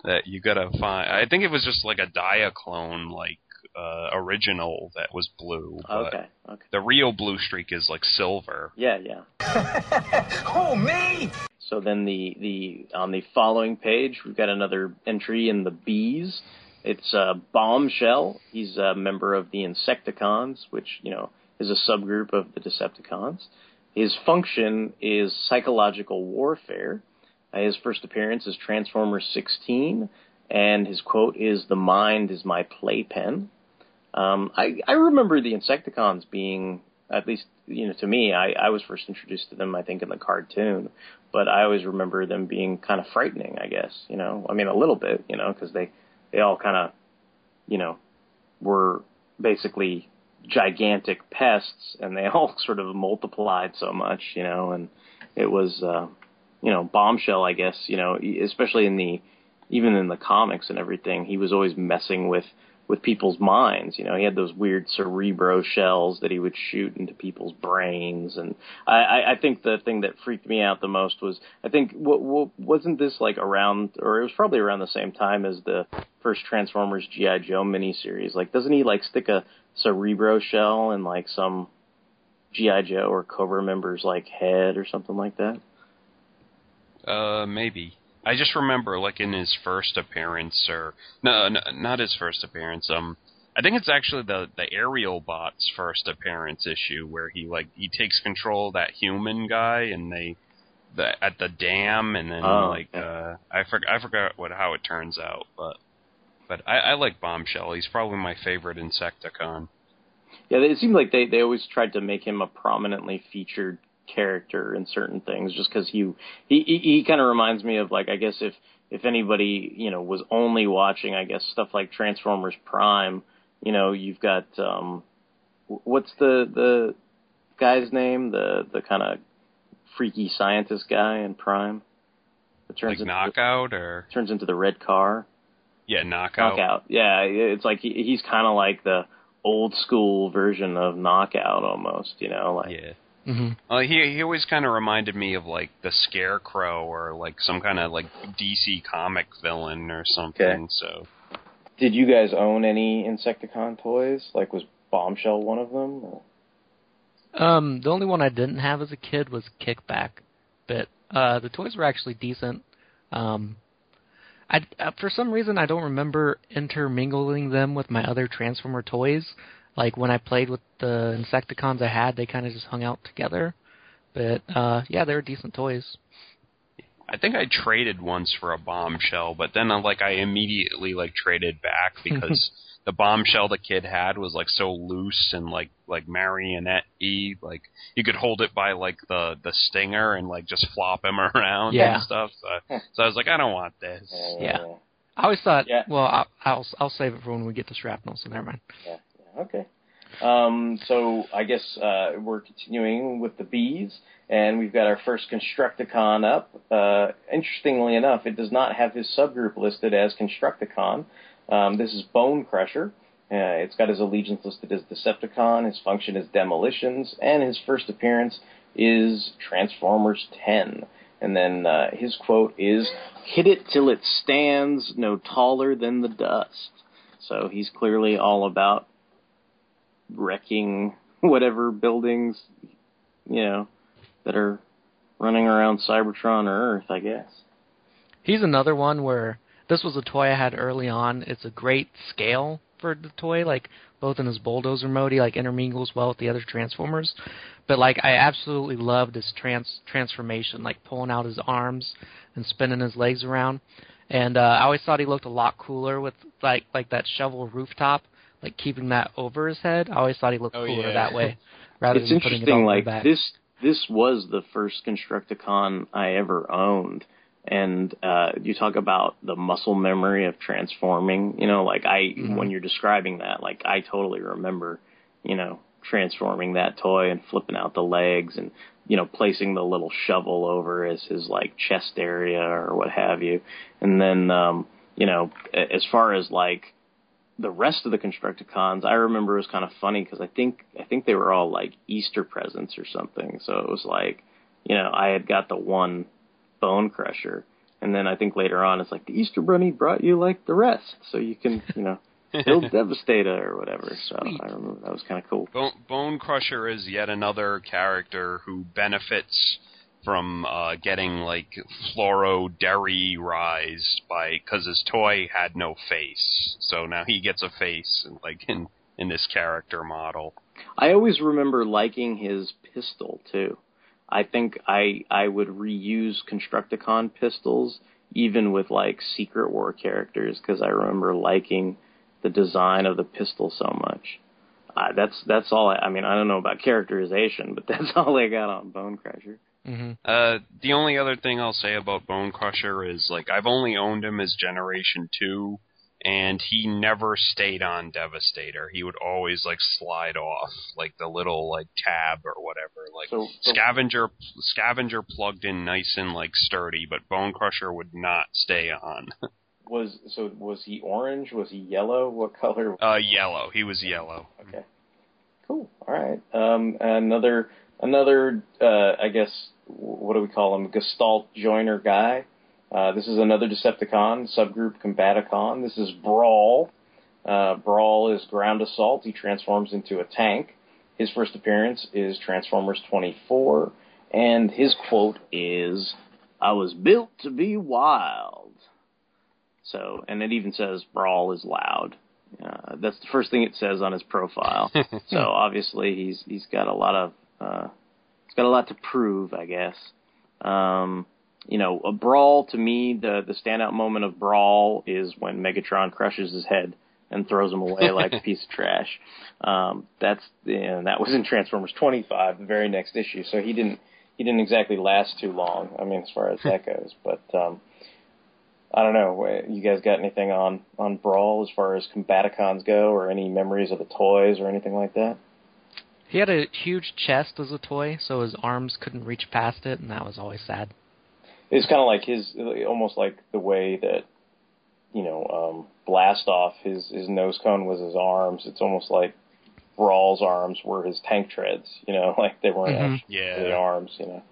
that you gotta find. I think it was just like a Diaclone like uh original that was blue. But Okay. Okay. The real blue streak is like silver. Yeah, yeah. oh, me? So then the the on the following page we've got another entry in the bees. It's uh, Bombshell. He's a member of the Insecticons, which you know is a subgroup of the Decepticons. his function is psychological warfare. Uh, his first appearance is Transformers 16, and his quote is, "The mind is my playpen." Um, I, I remember the Insecticons being, at least you know, to me, I, I was first introduced to them, I think, in the cartoon, but I always remember them being kind of frightening. I guess you know, I mean, a little bit, you know, because they they all kind of, you know, were basically gigantic pests, and they all sort of multiplied so much, you know, and it was, uh, you know, bombshell, I guess, you know, especially in the even in the comics and everything, he was always messing with with people's minds. You know, he had those weird cerebro shells that he would shoot into people's brains, and I, I think the thing that freaked me out the most was I think what, what wasn't this like around, or it was probably around the same time as the first Transformers GI Joe miniseries. Like, doesn't he like stick a cerebro shell in like some GI Joe or Cobra member's like head or something like that? Uh, maybe. I just remember like in his first appearance, or no, no, not his first appearance. Um, I think it's actually the the Aerialbot's first appearance issue where he like he takes control of that human guy and they the at the dam and then Oh, like uh I forgot I forgot what how it turns out, but but I, I like Bombshell. He's probably my favorite Insecticon. Yeah, it seemed like they they always tried to make him a prominently featured character in certain things, just because he he he, he kind of reminds me of like I guess if if anybody you know was only watching I guess stuff like Transformers Prime, you know you've got um what's the the guy's name the the kind of freaky scientist guy in Prime that turns Like into Knockout or turns into the red car. yeah Knockout. Knockout. Yeah, it's like he, he's kind of like the old school version of Knockout almost, you know, like Yeah. Hmm Well, he he always kind of reminded me of like the Scarecrow or like some kind of like DC comic villain or something. Okay. So Did you guys own any Insecticon toys? Like was Bombshell one of them? Or- Um, the only one I didn't have as a kid was Kickback, but uh, the toys were actually decent. Um, I uh, for some reason I don't remember intermingling them with my other Transformer toys. Like when I played with the Insecticons I had, they kind of just hung out together. But uh, yeah, they were decent toys. I think I traded once for a bombshell, but then uh, like I immediately like traded back because the bombshell the kid had was like so loose and like like marionette y. Like you could hold it by like the the stinger and like just flop him around Yeah. and stuff. So, so I was like, I don't want this. Yeah. I always thought, Yeah. well, I'll, I'll I'll save it for when we get to shrapnel. So never mind. Yeah, yeah, okay. Um, so I guess uh, we're continuing with the bees, and we've got our first Constructicon up. Uh, interestingly enough, it does not have his subgroup listed as Constructicon. Um, this is Bone Crusher. Uh, it's got his allegiance listed as Decepticon. His function is Demolitions, and his first appearance is Transformers 10. And then uh, his quote is, "Hit it till it stands no taller than the dust." So he's clearly all about wrecking whatever buildings, you know, that are running around Cybertron or Earth, I guess. He's another one where this was a toy I had early on. It's a great scale for the toy, like both in his bulldozer mode, he like intermingles well with the other Transformers. But like I absolutely loved his trans transformation, like pulling out his arms and spinning his legs around. And uh, I always thought he looked a lot cooler with like like that shovel rooftop, like keeping that over his head. I always thought he looked Oh, cooler yeah. that way, rather it's than putting it interesting, like back. this. This was the first Constructicon I ever owned, and uh, you talk about the muscle memory of transforming. You know, like I Mhm. when you're describing that, like I totally remember, you know, transforming that toy and flipping out the legs and you know placing the little shovel over as his like chest area or what have you, and then um, you know as far as like the rest of the Constructicons, I remember it was kind of funny because I think I think they were all like Easter presents or something. So it was like, you know, I had got the one Bone Crusher, and then I think later on it's like the Easter Bunny brought you like the rest, so you can you know build Devastator or whatever. So Sweet. I remember that was kind of cool. Bone, Bone Crusher is yet another character who benefits from uh, getting like fluoroderized by because his toy had no face, so now he gets a face like in in this character model. I always remember liking his pistol too. I think I I would reuse Constructicon pistols even with like Secret War characters because I remember liking the design of the pistol so much. Uh, that's that's all. I, I mean, I don't know about characterization, but that's all I got on Bone Crusher. Mm-hmm. Uh, the only other thing I'll say about Bone Crusher is like I've only owned him as Generation Two, and he never stayed on Devastator. He would always like slide off, like the little like tab or whatever. Like So, so Scavenger, Scavenger plugged in nice and like sturdy, but Bone Crusher would not stay on. was so was he orange? Was he yellow? What color? uh, yellow. He was yellow. Okay. Cool. All right. Um, another another uh, I guess what do we call him? Gestalt joiner guy. Uh, this is another Decepticon subgroup Combaticon. This is Brawl. Uh, Brawl is ground assault. He transforms into a tank. His first appearance is Transformers 24, and his quote is, "I was built to be wild." So, and it even says Brawl is loud. Uh, that's the first thing it says on his profile. so obviously he's he's got a lot of uh, he's got a lot to prove, I guess. Um, you know, a brawl to me, the the standout moment of brawl is when Megatron crushes his head and throws him away like a piece of trash. Um, that's and that was in Transformers 25, the very next issue. So he didn't he didn't exactly last too long. I mean, as far as that goes, but um, I don't know. You guys got anything on on Brawl as far as Combaticons go, or any memories of the toys or anything like that? He had a huge chest as a toy, so his arms couldn't reach past it, and that was always sad. It's kind of like his, almost like the way that you know um, Blast Off his his nose cone was his arms. It's almost like Brawl's arms were his tank treads. You know, like they weren't Mhm. actually Yeah. the arms. You know,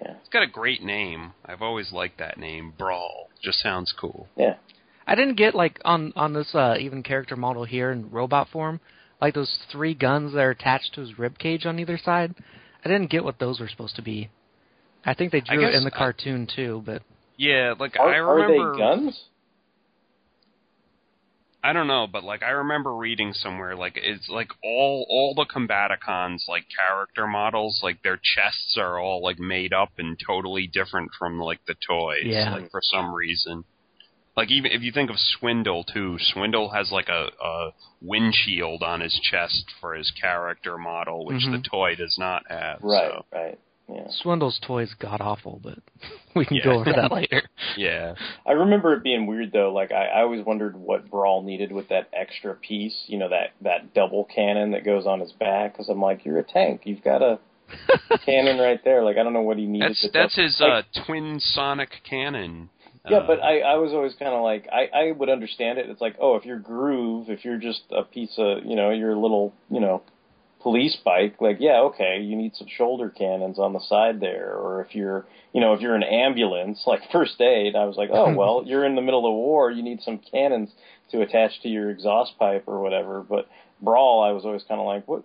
It's got a great name. I've always liked that name, Brawl. Just sounds cool. yeah. I didn't get like on on this uh, even character model here in robot form, like those three guns that are attached to his rib cage on either side. I didn't get what those were supposed to be. I think they I drew it in the I- cartoon too, but Yeah, like Are, I are remember. they guns? I don't know, but like I remember reading somewhere like it's like all all the Combaticons like character models, like their chests are all like made up and totally different from like the toys. Yeah. Like for some reason. Like even if you think of Swindle too, Swindle has like a, a windshield on his chest for his character model, which Mhm. the toy does not have. Right, So, right. Yeah. Swindle's toys god awful. But we can Yeah. go over that later. yeah. I remember it being weird though. Like I, I always wondered what Brawl needed with that extra piece. You know that that double cannon that goes on his back. Because I'm like, you're a tank. You've got a cannon right there. Like I don't know what he needs. That's that's his like, uh, twin sonic cannon. Yeah, but um, I, I was always kind of like I, I would understand it. It's like, oh, if you're Groove, if you're just a piece of, you know, your little, you know, police bike, like, yeah, okay, you need some shoulder cannons on the side there. Or if you're, you know, if you're an ambulance, like first aid, I was like, oh, well, you're in the middle of war, you need some cannons to attach to your exhaust pipe or whatever. But Brawl, I was always kind of like, what,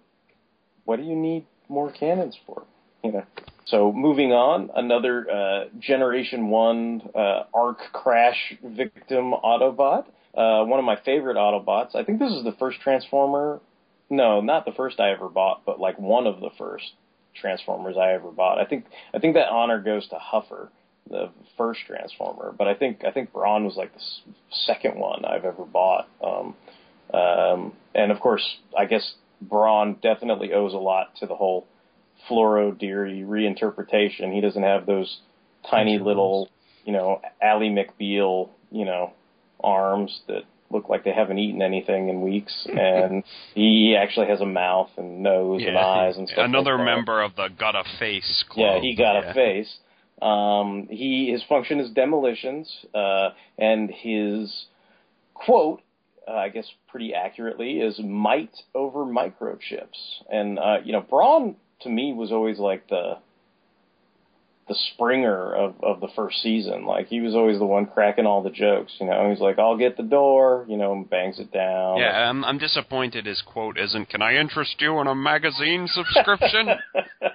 what do you need more cannons for? Know. So moving on, another uh, Generation One uh, Ark Crash victim Autobot. Uh, one of my favorite Autobots. I think this is the first Transformer. No, not the first I ever bought, but like one of the first Transformers I ever bought. I think I think that honor goes to Huffer, the first Transformer. But I think I think Brawn was like the second one I've ever bought. Um, um, and of course, I guess Brawn definitely owes a lot to the whole Floro Dery reinterpretation. He doesn't have those tiny little, you know, Ally McBeal, you know, arms that look like they haven't eaten anything in weeks, and he actually has a mouth and nose and eyes and stuff. Another like that. member of the got a face club. Yeah, he got Yeah. a face. Um, he his function is demolitions, uh, and his quote, uh, I guess pretty accurately, is might over microchips. And uh, you know, Brawn to me was always like the the Springer of of the first season. Like he was always the one cracking all the jokes. You know, he's like, "I'll get the door," you know, and bangs it down. Yeah, I'm, I'm disappointed his quote isn't, Can I interest you in a magazine subscription?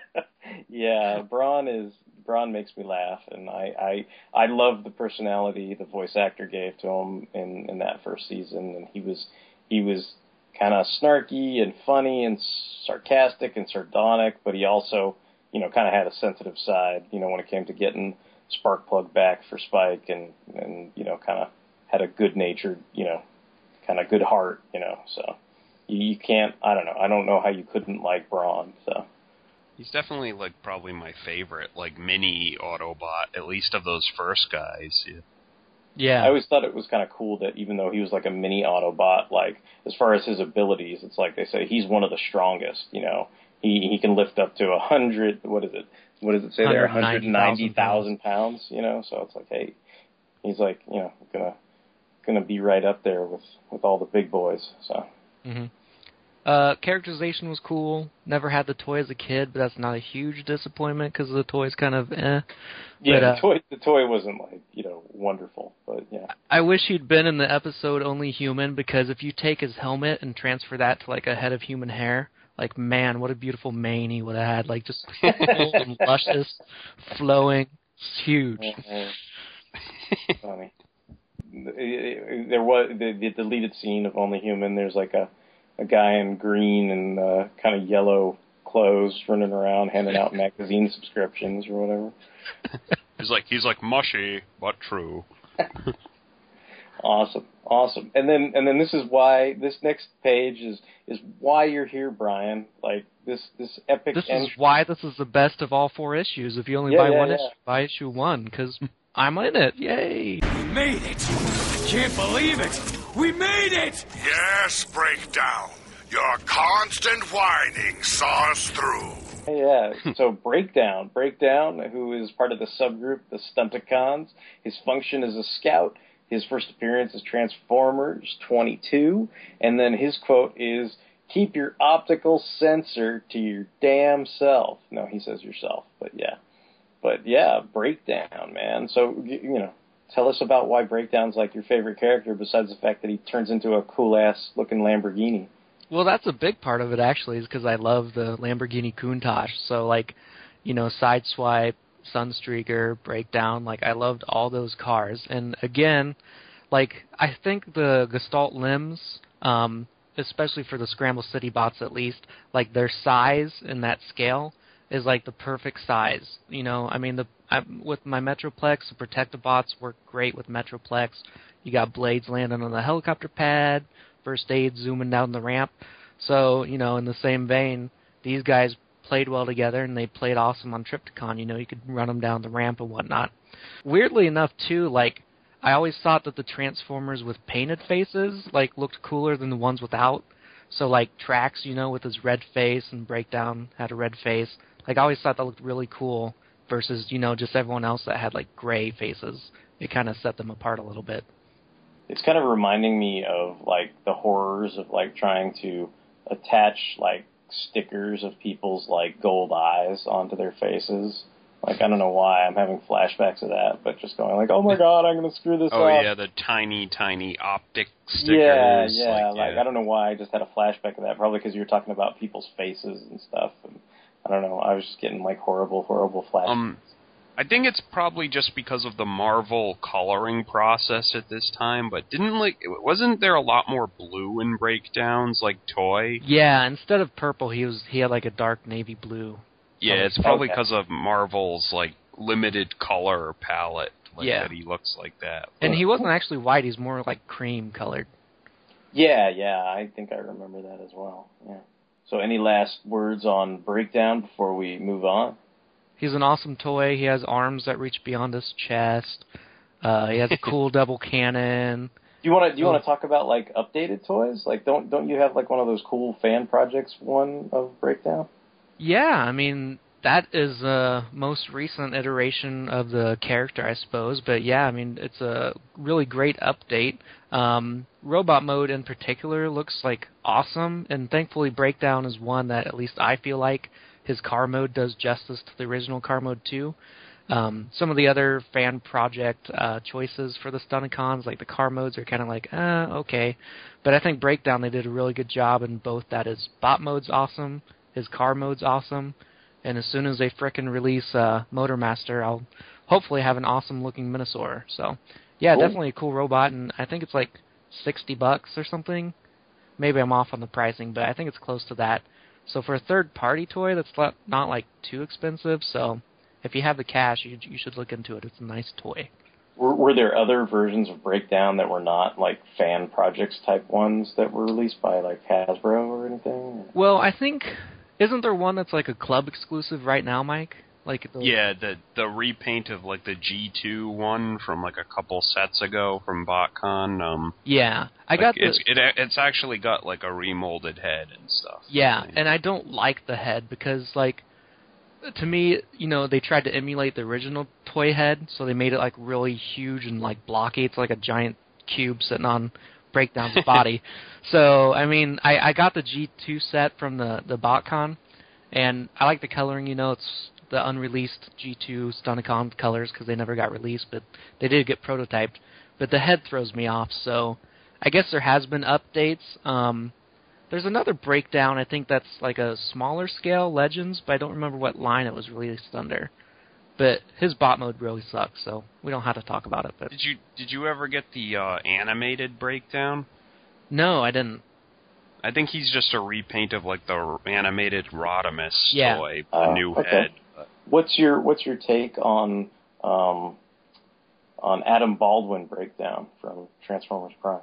yeah, Brawn is Brawn makes me laugh, and I I I love the personality the voice actor gave to him in in that first season, and he was he was kind of snarky and funny and sarcastic and sardonic, but he also you know, kind of had a sensitive side, you know, when it came to getting Sparkplug back for Spike, and and you know, kind of had a good natured, you know, kind of good heart, you know. So you, you can't, I don't know, I don't know how you couldn't like Brawn. So He's definitely like probably my favorite, like mini Autobot, at least of those first guys. Yeah. Yeah. I always thought it was kind of cool that even though he was like a mini Autobot, like as far as his abilities, it's like they say he's one of the strongest. You know, he he can lift up to a hundred. What is it? What does it say there? One hundred ninety thousand pounds. You know, so it's like, hey, he's like, you know, gonna gonna be right up there with with all the big boys. So. hmm Uh, characterization was cool. Never had the toy as a kid, but that's not a huge disappointment because the toy's kind of eh. Yeah, But, uh, the toy the toy wasn't like you know wonderful, but yeah. I wish he'd been in the episode Only Human because if you take his helmet and transfer that to like a head of human hair, like man, what a beautiful mane he would have had, like just and luscious, flowing. It's huge. Mhm. Funny. There was the, the deleted scene of Only Human. There's like a a guy in green and uh, kind of yellow clothes running around handing out magazine subscriptions or whatever. He's like he's like mushy but true. Awesome, awesome. And then and then this is why this next page is is why you're here, Brian. Like this this epic. This end- is why this is the best of all four issues. If you only Yeah, buy yeah, one yeah. issue, buy issue one because I'm in it. Yay! Made it! I can't believe it! We made it! Yes, breakdown. Your constant whining saw us through. Yeah, so Breakdown. Breakdown, who is part of the subgroup, the Stunticons. His function is a scout. His first appearance is Transformers 22. And then his quote is, Keep your optical sensor to your damn self. No, he says yourself, but yeah. But yeah, Breakdown, man. So, you know, tell us about why Breakdown's like your favorite character besides the fact that he turns into a cool ass looking Lamborghini. Well, that's a big part of it actually, is because I love the Lamborghini Countach. So like, you know, Sideswipe, Sunstreaker, Breakdown, like I loved all those cars. And again, like I think the Gestalt limbs, um, especially for the Scramble City bots at least, like their size and that scale is like the perfect size. You know, I mean the I, with my Metroplex, the Protectobots work great with Metroplex. You got blades landing on the helicopter pad, first aid zooming down the ramp. So, you know, in the same vein, these guys played well together and they played awesome on Trypticon. You know, you could run them down the ramp and whatnot. Weirdly enough, too, like, I always thought that the Transformers with painted faces, like, looked cooler than the ones without. So, like, Trax, you know, with his red face and Breakdown had a red face. Like, I always thought that looked really cool versus, you know, just everyone else that had, like, gray faces. It kind of set them apart a little bit. it's kind of reminding me of like the horrors of like trying to attach like stickers of people's like gold eyes onto their faces. Like I don't know why I'm having flashbacks of that, but just going like, oh my god, I'm gonna screw this Oh up. yeah, the tiny tiny optic yeah, stickers. yeah. like, Like, yeah. I don't know why I just had a flashback of that. Probably because you were talking about people's faces and stuff. And I don't know. I was just getting like horrible, horrible flashbacks. Um, I think it's probably just because of the Marvel coloring process at this time. But didn't like wasn't there a lot more blue in breakdowns like toy? Yeah, instead of purple, he was he had like a dark navy blue. Yeah, it's probably okay. because of Marvel's like limited color palette. Like, Yeah. that he looks like that. And he wasn't actually white; he's more like cream colored. Yeah, yeah, I think I remember that as well. Yeah. So, any last words on breakdown before we move on? He's an awesome toy. He has arms that reach beyond his chest. Uh, he has a cool double cannon. Do you want to do you Oh. want to talk about like updated toys? Like, don't don't you have like one of those cool fan projects one of breakdown? Yeah, I mean that is the most recent iteration of the character, I suppose. But yeah, I mean it's a really great update. Um, robot mode in particular looks like awesome, and thankfully Breakdown is one that at least I feel like his car mode does justice to the original car mode too. Um, some of the other fan project uh, choices for the Stunticons, like the car modes, are kind of like, uh, okay. But I think Breakdown they did a really good job in both. That his bot mode's awesome, his car mode's awesome, and as soon as they frickin' release uh, Motormaster, I'll hopefully have an awesome looking Menasor. So, yeah, Cool. definitely a cool robot, and I think it's like sixty bucks or something. Maybe I'm off on the pricing, but I think it's close to that. So for a third party toy, that's not, not like too expensive. So if you have the cash, you you should look into it. It's a nice toy. Were, were there other versions of Breakdown that were not like fan projects type ones that were released by like Hasbro or anything? Well, I think isn't there one that's like a club exclusive right now, Mike? Like the, Yeah, the the repaint of like the G two one from like a couple sets ago from BotCon. Um, yeah. I like, got the it's it, it's actually got like a remolded head and stuff. Yeah, and I don't like the head because like to me, you know, they tried to emulate the original toy head, so they made it like really huge and like blocky. It's like a giant cube sitting on Breakdown's body. So I mean, I I got the G2 set from the the BotCon, and I like the coloring. You know, it's the unreleased G2 Stunticon colors because they never got released, but they did get prototyped. But the head throws me off, so I guess there has been updates. Um, there's another breakdown. I think that's like a smaller scale Legends, but I don't remember what line it was released under. But his bot mode really sucks, so we don't have to talk about it. But Did you did you ever get the uh, animated breakdown? no, I didn't. I think he's just a repaint of like the animated Rodimus Yeah. toy, Oh, new okay. head. What's your What's your take on um, on Adam Baldwin Breakdown from Transformers Prime?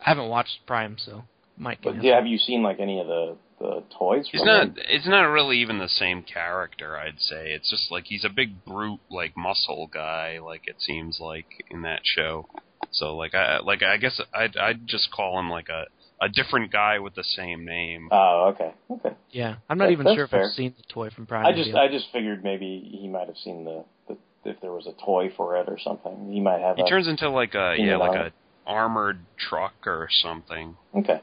I haven't watched Prime, so might. But yeah, have you seen like any of the the toys? He's from not. him? It's not really even the same character. I'd say it's just like he's a big brute, like muscle guy. Like it seems like in that show. So like I like I guess I'd I'd just call him like a a different guy with the same name. Oh, okay, okay. Yeah, I'm not That- even that's sure if fair. I've seen the toy from Prime. I just be I just figured maybe he might have seen the, the if there was a toy for it or something. He might have. He a, turns into like a yeah like on. a armored truck or something. Okay.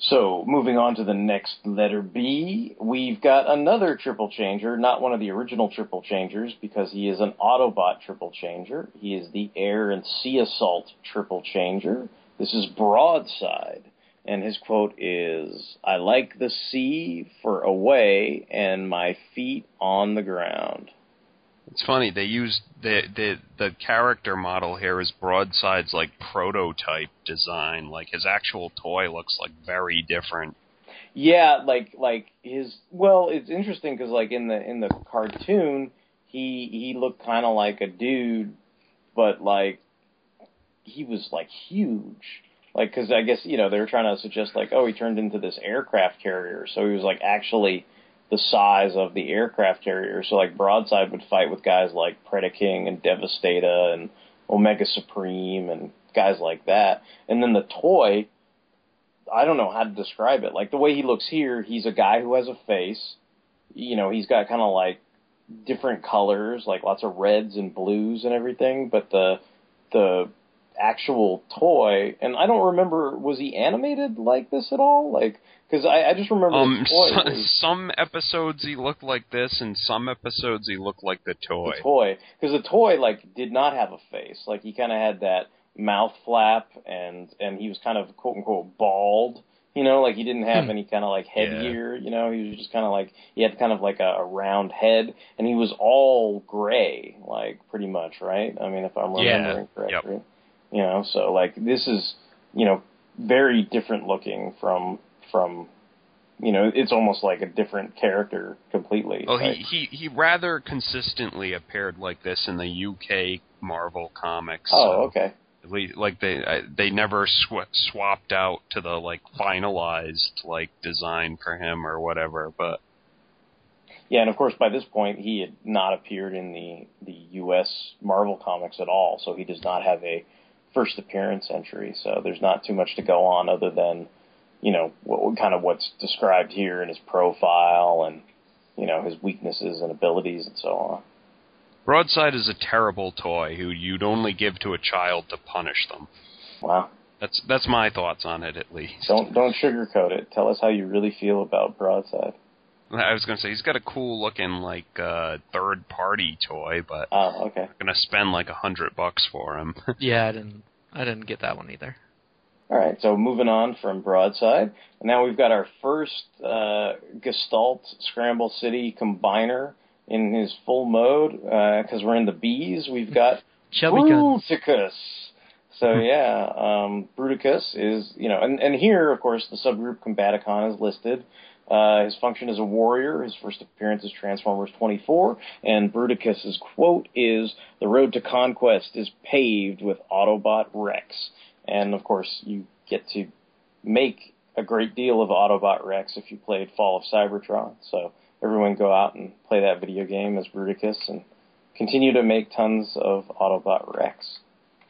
So, moving on to the next letter B, we've got another triple changer, not one of the original triple changers, because he is an Autobot triple changer. He is the Air and Sea Assault triple changer. This is Broadside, and his quote is, I like the sea for away and my feet on the ground. It's funny they used the the the character model here is Broadside's like prototype design. Like his actual toy looks like very different. Yeah, like like his. Well, it's interesting because like in the in the cartoon, he he looked kind of like a dude, but like he was like huge. Like because I guess you know they were trying to suggest like oh he turned into this aircraft carrier, so he was like actually the size of the aircraft carrier. So like Broadside would fight with guys like Predaking and Devastator and Omega Supreme and guys like that. And then the toy I don't know how to describe it. Like the way he looks here, he's a guy who has a face. You know, he's got kind of like different colors, like lots of reds and blues and everything. But the the actual toy, and I don't remember, was he animated like this at all? Like, because I, I just remember Um, the toy. so, was some episodes he looked like this, and some episodes he looked like the toy. the toy, because the toy like did not have a face. Like he kind of had that mouth flap, and and he was kind of quote unquote bald. You know, like he didn't have Hmm. any kind of like Yeah. headgear. You know, he was just kind of like he had kind of like a, a round head, and he was all gray, like pretty much, right? I mean, if I'm Yeah. remembering Yep. You know, so like this is you know very different looking from from you know it's almost like a different character completely. Well, right? he, he he rather consistently appeared like this in the UK Marvel comics. oh, so okay. like they they never sw- swapped out to the like finalized like design for him or whatever. But Yeah, and of course, by this point, he had not appeared in the the U.S. Marvel comics at all, so he does not have a first appearance entry. So there's not too much to go on other than, you know, what, kind of what's described here in his profile and, you know, his weaknesses and abilities and so on. Broadside is a terrible toy who you'd only give to a child to punish them. Wow. That's that's my thoughts on it at least. Don't don't sugarcoat it. Tell us how you really feel about Broadside. I was gonna say he's got a cool looking like uh, third party toy, but Oh, okay. I'm gonna spend like a hundred bucks for him. Yeah, I didn't. I didn't get that one either. All right, so moving on from Broadside, now we've got our first uh, Gestalt Scramble City combiner in his full mode because we're in the bees. We've got Bruticus. So yeah, um, Bruticus is you know, and and here of course the subgroup Combaticon is listed. Uh, his function is a warrior. His first appearance is Transformers 24, and Bruticus's quote is, "The road to conquest is paved with Autobot wrecks." And of course, you get to make a great deal of Autobot wrecks if you played Fall of Cybertron. So everyone go out and play that video game as Bruticus and continue to make tons of Autobot wrecks.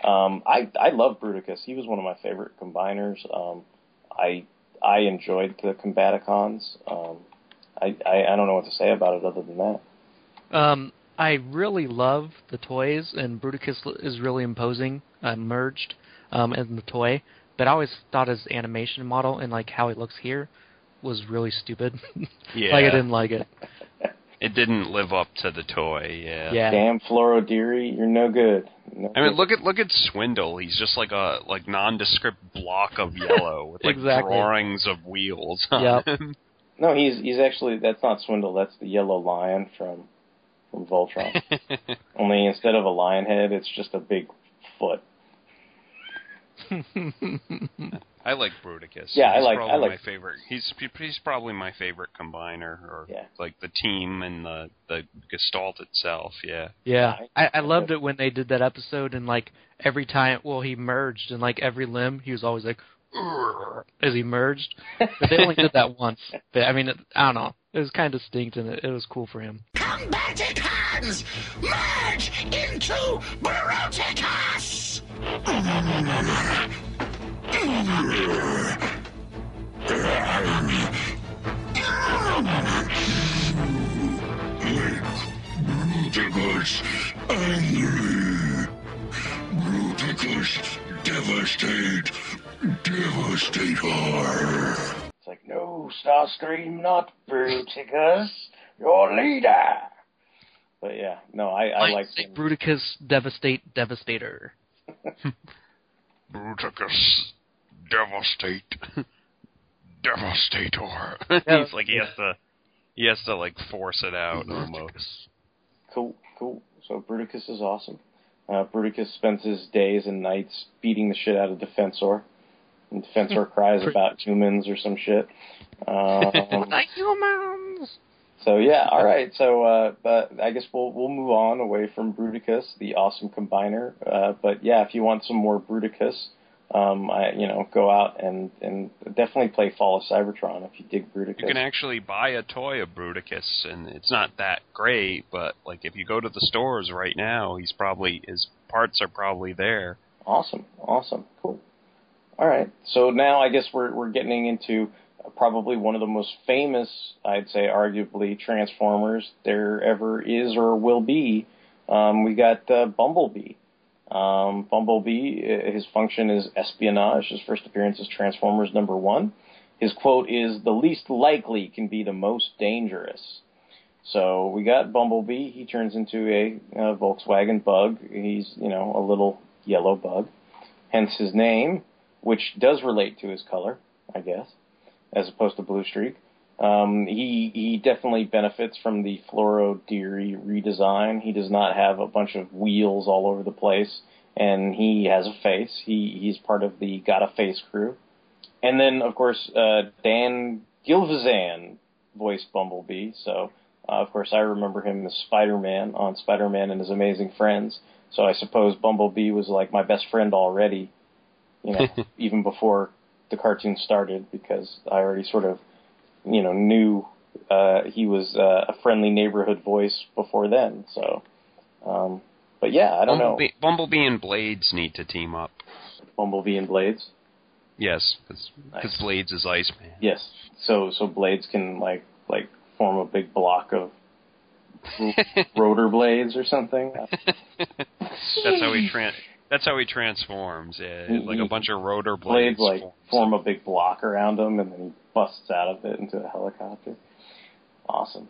Um, I I love Bruticus. He was one of my favorite combiners. Um, I I enjoyed the Combaticons. Um, I, I I don't know what to say about it other than that. Um, I really love the toys, and Bruticus is really imposing, uh, merged um, in the toy. But I always thought his animation model and like how he looks here was really stupid. Yeah. like I didn't like it. It didn't live up to the toy. Yeah. Yeah. Damn Floro Dery, you're no good. No I mean, good. look at look at Swindle. He's just like a like nondescript block of yellow with like Exactly. drawings of wheels. on Yep. No, he's he's actually that's not Swindle. That's the yellow lion from from Voltron. Only instead of a lion head, it's just a big foot. I like Bruticus. Yeah, I like- Probably I like- my favorite. He's he's probably my favorite combiner, or Yeah. like the team and the the Gestalt itself. Yeah. Yeah, I, I loved it when they did that episode, and like every time, well, he merged, and like every limb, he was always like, "Urgh," as he merged. But they only did that once. But I mean, it, I don't know. It was kind of distinct, and it, it was cool for him. Combaticons! Merge into Bruticus! Bruticus angry. Bruticus devastate. Devastator. It's like, no, Starscream, not Bruticus, your leader. But yeah, no, I, I like Say Bruticus Devastate Devastator. Hmm. Bruticus, devastate, devastator. Yeah. He's like he has to, he has to like force it out almost. Cool, cool. So Bruticus is awesome. Uh, Bruticus spends his days and nights beating the shit out of Defensor. And Defensor cries about humans or some shit. Um, Like humans. so yeah, all right. So, uh, but I guess we'll we'll move on away from Bruticus, the awesome combiner. Uh, but yeah, if you want some more Bruticus, um, I you know go out and and definitely play Fall of Cybertron if you dig Bruticus. You can actually buy a toy of Bruticus, and it's not that great, but like if you go to the stores right now, he's probably his parts are probably there. Awesome, awesome, cool. All right, so now I guess we're we're getting into probably one of the most famous, I'd say, arguably Transformers there ever is or will be. Um, we got uh, Bumblebee. Um, Bumblebee, his function is espionage. His first appearance is Transformers number one. His quote is, "The least likely can be the most dangerous." So we got Bumblebee. He turns into a, uh Volkswagen Bug. He's you know a little yellow bug, hence his name, which does relate to his color, I guess, as opposed to Blue Streak. Um, he he definitely benefits from the Floro Dery redesign. He does not have a bunch of wheels all over the place, and he has a face. He he's part of the Got a Face crew, and then of course uh, Dan Gilvezan voiced Bumblebee. So uh, of course I remember him as Spider-Man on Spider-Man and His Amazing Friends. So I suppose Bumblebee was like my best friend already, you know, even before the cartoon started because I already sort of you know knew uh, he was uh, a friendly neighborhood voice before then. So, um, but yeah, I don't Bumblebee, Bumblebee and Blades need to team up. Bumblebee and Blades. Yes, because Nice. Blades is Iceman. Yes. So so Blades can like like form a big block of rotor blades or something. that's how he tran. That's how he transforms. Yeah, He- like a bunch of rotor blades. Blades like forms. form a big block around him, and then he busts out of it into a helicopter. Awesome.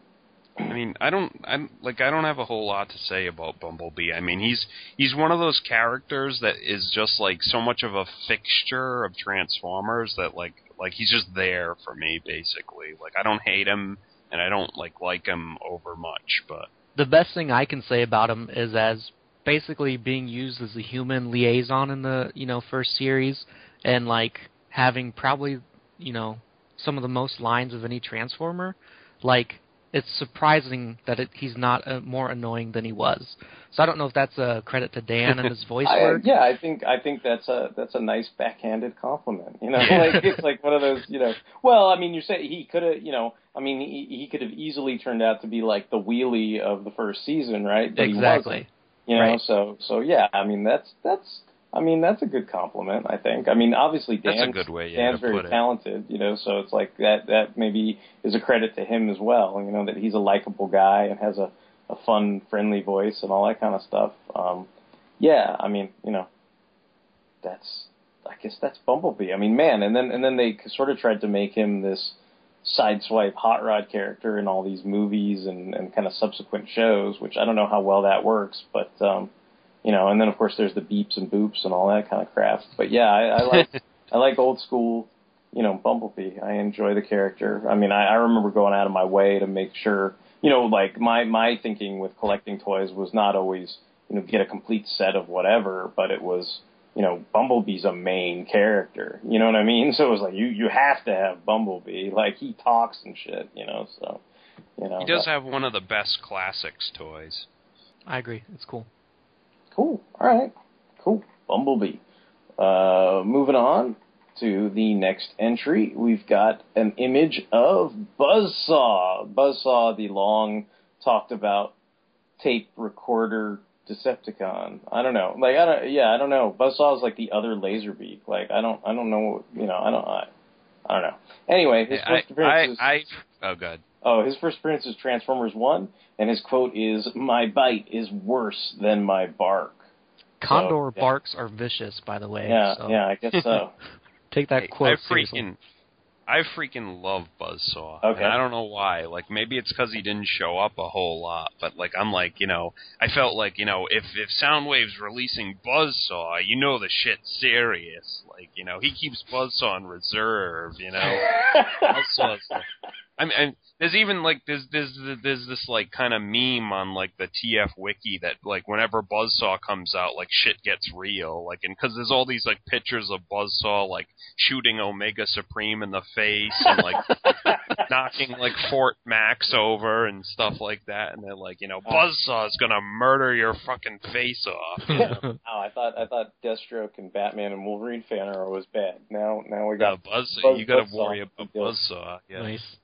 I mean, I don't, I'm like, I don't have a whole lot to say about Bumblebee. I mean, he's he's one of those characters that is just like so much of a fixture of Transformers that like like he's just there for me basically. Like I don't hate him and I don't like like him over much, but The best thing I can say about him is as basically being used as a human liaison in the you know first series, and like having probably you know some of the most lines of any Transformer, like it's surprising that it, he's not uh, more annoying than he was. So I don't know if that's a credit to Dan and his voice I, work. yeah, I think I think that's a that's a nice backhanded compliment. You know, like it's like one of those. You know, well, I mean, you say he could have. You know, I mean, he he could have easily turned out to be like the wheelie of the first season, right? But exactly. You know, Right. so so yeah, I mean that's that's I mean that's a good compliment. I think. I mean, obviously That's a Dan's, good way, yeah, Dan's very talented. You know, so it's like that that maybe is a credit to him as well. You know, that he's a likable guy and has a a fun, friendly voice and all that kind of stuff. Um, yeah, I mean, you know, that's I guess that's Bumblebee. I mean, man, and then and then they sort of tried to make him this sideswipe hot rod character in all these movies and and kind of subsequent shows, which I don't know how well that works, but um, you know, and then of course there's the beeps and boops and all that kind of crap. But yeah, I, I like I like old school, you know, Bumblebee. I enjoy the character. I mean, I, I remember going out of my way to make sure, you know, like my my thinking with collecting toys was not always, you know, get a complete set of whatever, but it was, you know, Bumblebee's a main character. You know what I mean? So it was like you you have to have Bumblebee. Like he talks and shit, you know. So, you know, He does that- have one of the best classics toys. I agree. It's cool. Cool. All right. Cool. Bumblebee. Uh, moving on to the next entry, we've got an image of Buzzsaw. Buzzsaw, the long talked about tape recorder Decepticon. I don't know. Like I don't. Yeah, I don't know. Buzzsaw is like the other Laserbeak. Like I don't. I don't know. You know. I don't. I, I don't know. Anyway, his I, first appearance I, is. I, oh, God. Oh, his first appearance is Transformers One, and his quote is, "My bite is worse than my bark." Condor yeah. barks are vicious, by the way. Yeah, so yeah, I guess so. Take that quote I seriously. I freaking love Buzzsaw. Okay. And I don't know why. Like maybe it's because he didn't show up a whole lot. But like I'm like you know I felt like you know if if Soundwave's releasing Buzzsaw, you know the shit's serious. Like you know he keeps Buzzsaw in reserve. You know. Buzzsaw's like- I mean, and there's even like there's there's there's this like kind of meme on like the TF wiki that like whenever Buzzsaw comes out, like shit gets real. Like and because there's all these like pictures of Buzzsaw like shooting Omega Supreme in the face and like knocking like Fort Max over and stuff like that, and they're like, you know, Buzzsaw is gonna murder your fucking face off. You know? oh, I thought I thought Deathstroke and Batman and Wolverine fan arrow was bad. Now now we No, got Buzz, Buzz- you got to Buzzsaw. worry about Buzzsaw. Yeah. Nice.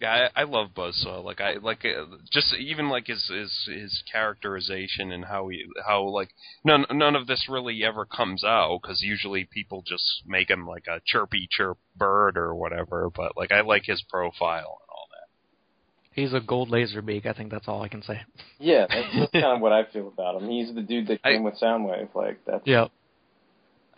Yeah, I, I love Buzzsaw. Like I like uh, just even like his his his characterization and how he how like none none of this really ever comes out because usually people just make him like a chirpy chirp bird or whatever. But like I like his profile and all that. He's a gold Laserbeak. I think that's all I can say. yeah. That's, that's kind of what I feel about him. He's the dude that I- came with Soundwave. Like that's Yep.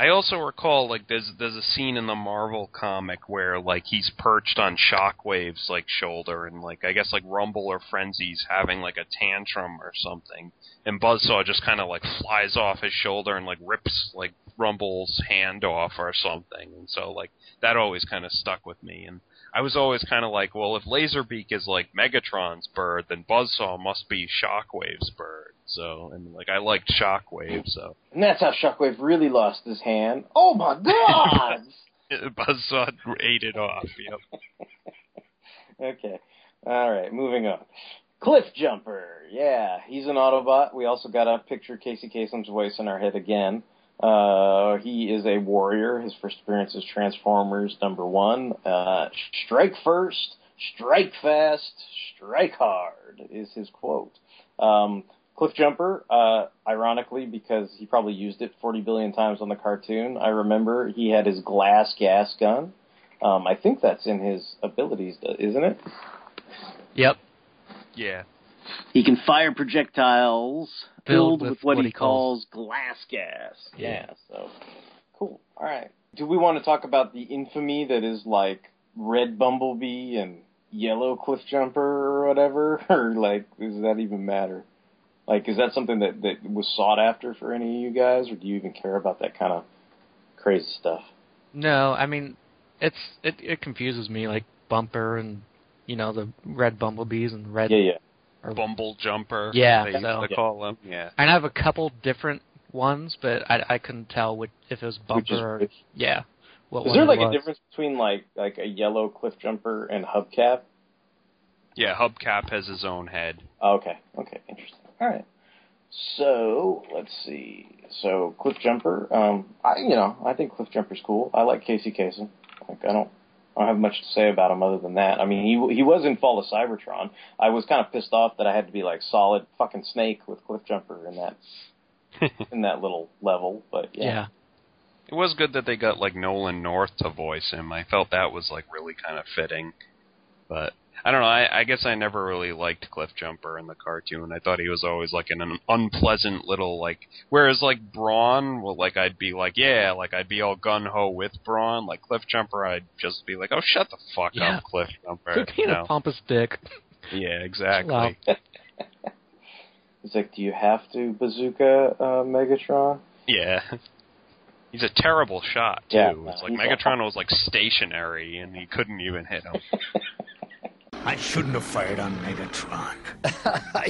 I also recall like there's there's a scene in the Marvel comic where like he's perched on Shockwave's like shoulder and like I guess like Rumble or Frenzy's having like a tantrum or something, and Buzzsaw just kind of like flies off his shoulder and like rips like Rumble's hand off or something, and so like that always kind of stuck with me, and I was always kind of like, well, if Laserbeak is like Megatron's bird, then Buzzsaw must be Shockwave's bird. So and like I liked Shockwave, so. and that's how Shockwave really lost his hand. Oh my god! Buzzsaw ate it off. Yep. okay. All right, moving on. Cliff Jumper. Yeah, he's an Autobot. We also got a picture of Casey Kasem's voice in our head again. Uh, he is a warrior. His first appearance is Transformers number one. Uh, strike first, strike fast, strike hard is his quote. Um, Cliff Jumper, uh, ironically, because he probably used it 40 billion times on the cartoon, I remember he had his glass gas gun. Um, I think that's in his abilities, isn't it? Yep. Yeah. He can fire projectiles Filled filled with, with what, what he he calls- calls glass gas. Yeah. So cool. All right. Do we want to talk about the infamy that is like red Bumblebee and yellow Cliff Jumper or whatever, or like does that even matter? Like, is that something that that was sought after for any of you guys, or do you even care about that kind of crazy stuff? No, I mean, it's it it confuses me like bumper and you know the red bumblebees and red Yeah, yeah. Or- Bumble Jumper. Yeah, they used so- to call them Yeah. And I have a couple different ones, but I I couldn't tell which, if it was Which is bumper or yeah. What Is one there like a difference between like like a yellow cliff jumper and hubcap? Yeah, Hubcap has his own head. Oh, okay, okay, interesting. All right. So let's see. So cliff jumper, um, I you know I think cliff jumper's cool. I like Casey Kasem. Like I don't. I don't have much to say about him other than that. I mean, he he was in Fall of Cybertron. I was kind of pissed off that I had to be like solid fucking Snake with Cliff Jumper in that in that little level. But yeah, yeah. It was good that they got like Nolan North to voice him. I felt that was like really kind of fitting. But I don't know. I, I guess I never really liked Cliff Jumper in the cartoon. I thought he was always like an unpleasant little like. Whereas like Brawn, well, like I'd be like, yeah, like I'd be all gun ho with Brawn. Like Cliff Jumper, I'd just be like, oh, shut the fuck Yeah. up, Cliff Jumper. Quit being you a pompous dick. Yeah, exactly. Wow. he's like, do you have to bazooka uh, Megatron? Yeah. He's a terrible shot too. Yeah, it's like he's Megatron was like stationary and he couldn't even hit him. I shouldn't have fired on Megatron.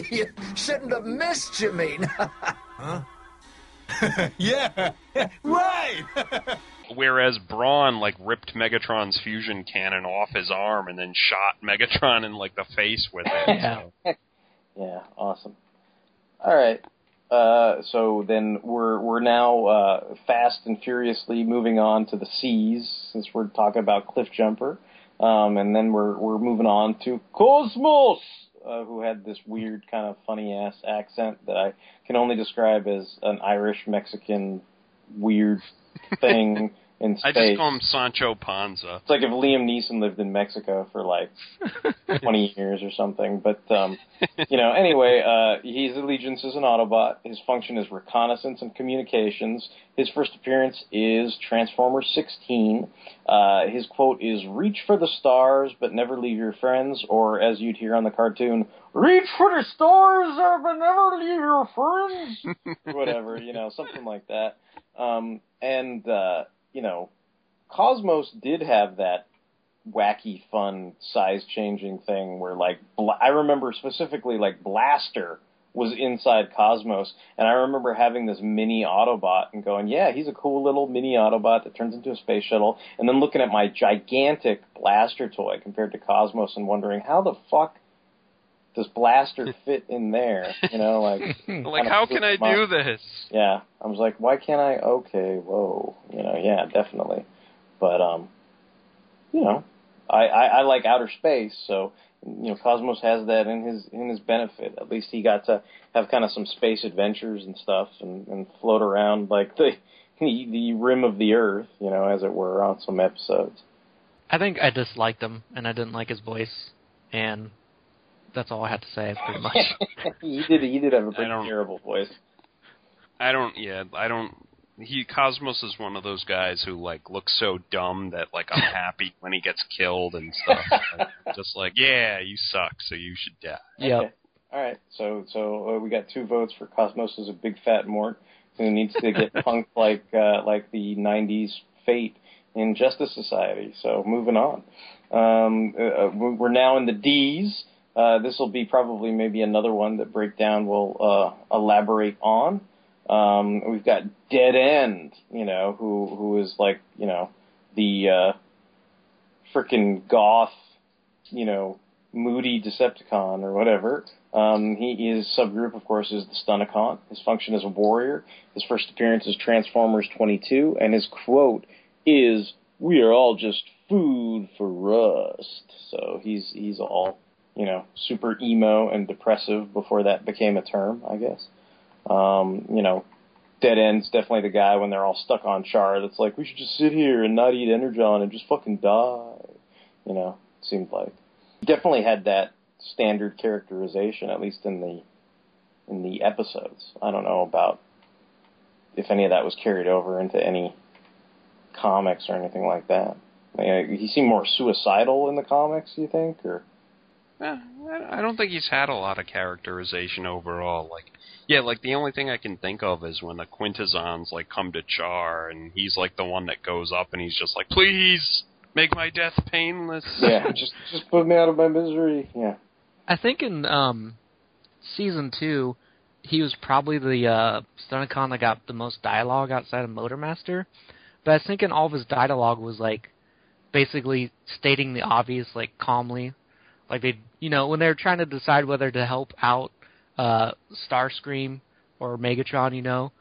you shouldn't have missed, you mean? huh? yeah, right. Whereas Brawn like ripped Megatron's fusion cannon off his arm and then shot Megatron in like the face with it. Yeah. So. Yeah, awesome. All right. Uh, so then we're we're now uh, fast and furiously moving on to the C's since we're talking about Cliff Jumper, um, and then we're we're moving on to Cosmos, uh, who had this weird kind of funny ass accent that I can only describe as an Irish Mexican weird thing in space. I just call him Sancho Panza. It's like if Liam Neeson lived in Mexico for like 20 years or something. But, um, you know, anyway, uh, his allegiance is an Autobot. His function is reconnaissance and communications. His first appearance is Transformer 16. Uh, his quote is, reach for the stars, but never leave your friends. Or, as you'd hear on the cartoon, reach for the stars, uh, but never leave your friends. Whatever, you know, something like that. Um, and, uh, you know, Cosmos did have that wacky, fun, size changing thing where, like, Bla- I remember specifically, like, Blaster was inside Cosmos, and I remember having this mini Autobot and going, yeah, he's a cool little mini Autobot that turns into a space shuttle, and then looking at my gigantic Blaster toy compared to Cosmos and wondering, how the fuck does Blaster fit in there? You know, like, Like, how can I my do mind. this? Yeah, I was like, why can't I? Okay, whoa, you know, yeah, definitely. But um, you know, I, I I like outer space, so you know, Cosmos has that in his in his benefit. At least he got to have kind of some space adventures and stuff, and and float around like the the, the rim of the Earth, you know, as it were, on some episodes. I think I disliked him, and I didn't like his voice, and that's all I had to say, pretty much. he did he did have a pretty don't- terrible voice. I don't. Yeah, I don't. He Cosmos is one of those guys who like looks so dumb that like I'm happy when he gets killed and stuff. Like, just like, yeah, you suck, so you should die. Yep. Okay. All right. So so uh, we got two votes for Cosmos as a big fat mort who needs to get punked like uh, like the '90s Fate in Justice Society. So moving on. Um, uh, uh, we're now in the D's. Uh, this will be probably maybe another one that Breakdown will uh, elaborate on. Um, we've got Dead End, you know, who who is like you know the uh, frickin' goth, you know, moody Decepticon or whatever. Um, he his subgroup, of course, is the Stunticon. His function is a warrior. His first appearance is Transformers 22, and his quote is, "We are all just food for rust." So he's he's all you know super emo and depressive before that became a term, I guess. Um, you know, Dead End's definitely the guy when they're all stuck on Char that's like, we should just sit here and not eat Energon and just fucking die. You know, seemed like. Definitely had that standard characterization, at least in the in the episodes. I don't know about if any of that was carried over into any comics or anything like that. I mean, he seemed more suicidal in the comics, you think, or Eh, I I don't think he's had a lot of characterization overall. Like, yeah, like the only thing I can think of is when the Quintessons like come to Char, and he's like the one that goes up, and he's just like, "Please make my death painless." yeah, just just put me out of my misery. Yeah. I think in um season two, he was probably the uh, Stunticon that got the most dialogue outside of Motormaster. But I was thinking all of his dialogue was like basically stating the obvious, like calmly, like they, you know, when they're trying to decide whether to help out uh, Starscream or Megatron, you know,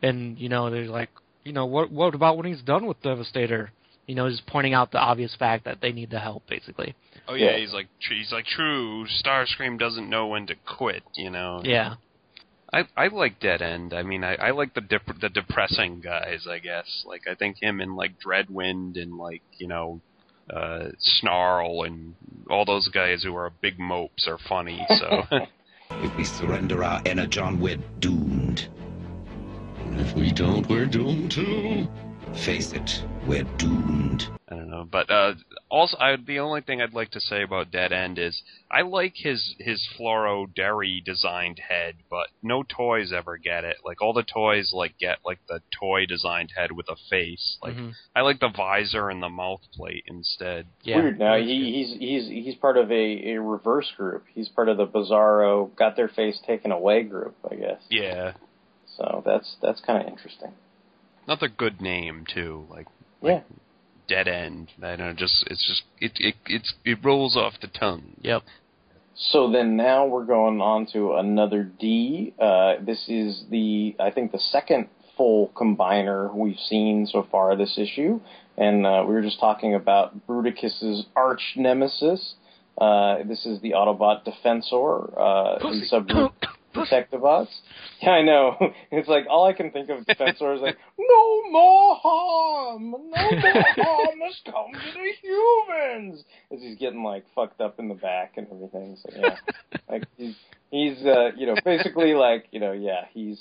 and you know they're like, you know, what what about when he's done with Devastator? You know, just pointing out the obvious fact that they need the help, basically. Oh yeah, he's like he's like true. Starscream doesn't know when to quit. You know. Yeah. I I like Dead End. I mean, I I like the dep- the depressing guys. I guess like I think him and like Dreadwind and like you know uh Snarl and all those guys who are big mopes are funny. So If we surrender our energon, we're doomed. If we don't, we're doomed too. Face it, we're doomed. I don't know, but uh, also I, the only thing I'd like to say about Dead End is I like his his Floro Dery designed head, but no toys ever get it. Like all the toys like get like the toy designed head with a face. Like Mhm. I like the visor and the mouth plate instead. Yeah. Weird. Now he, he's he's he's part of a, a reverse group. He's part of the Bizarro got their face taken away group, I guess. Yeah, So that's that's kind of interesting. Another good name too. Like Yeah. Dead End. I don't know. Just it's just it it it's it rolls off the tongue. Yep. So then now we're going on to another D. Uh, this is the I think the second full combiner we've seen so far this issue, and uh, we were just talking about Bruticus's arch nemesis. Uh, this is the Autobot Defensor, uh, the subgroup Protectobots. Yeah, I know. It's like all I can think of Defensor is like, no more harm, no more harm has come to the humans. As he's getting like fucked up in the back and everything. So yeah, like he's he's uh, you know basically like you know yeah he's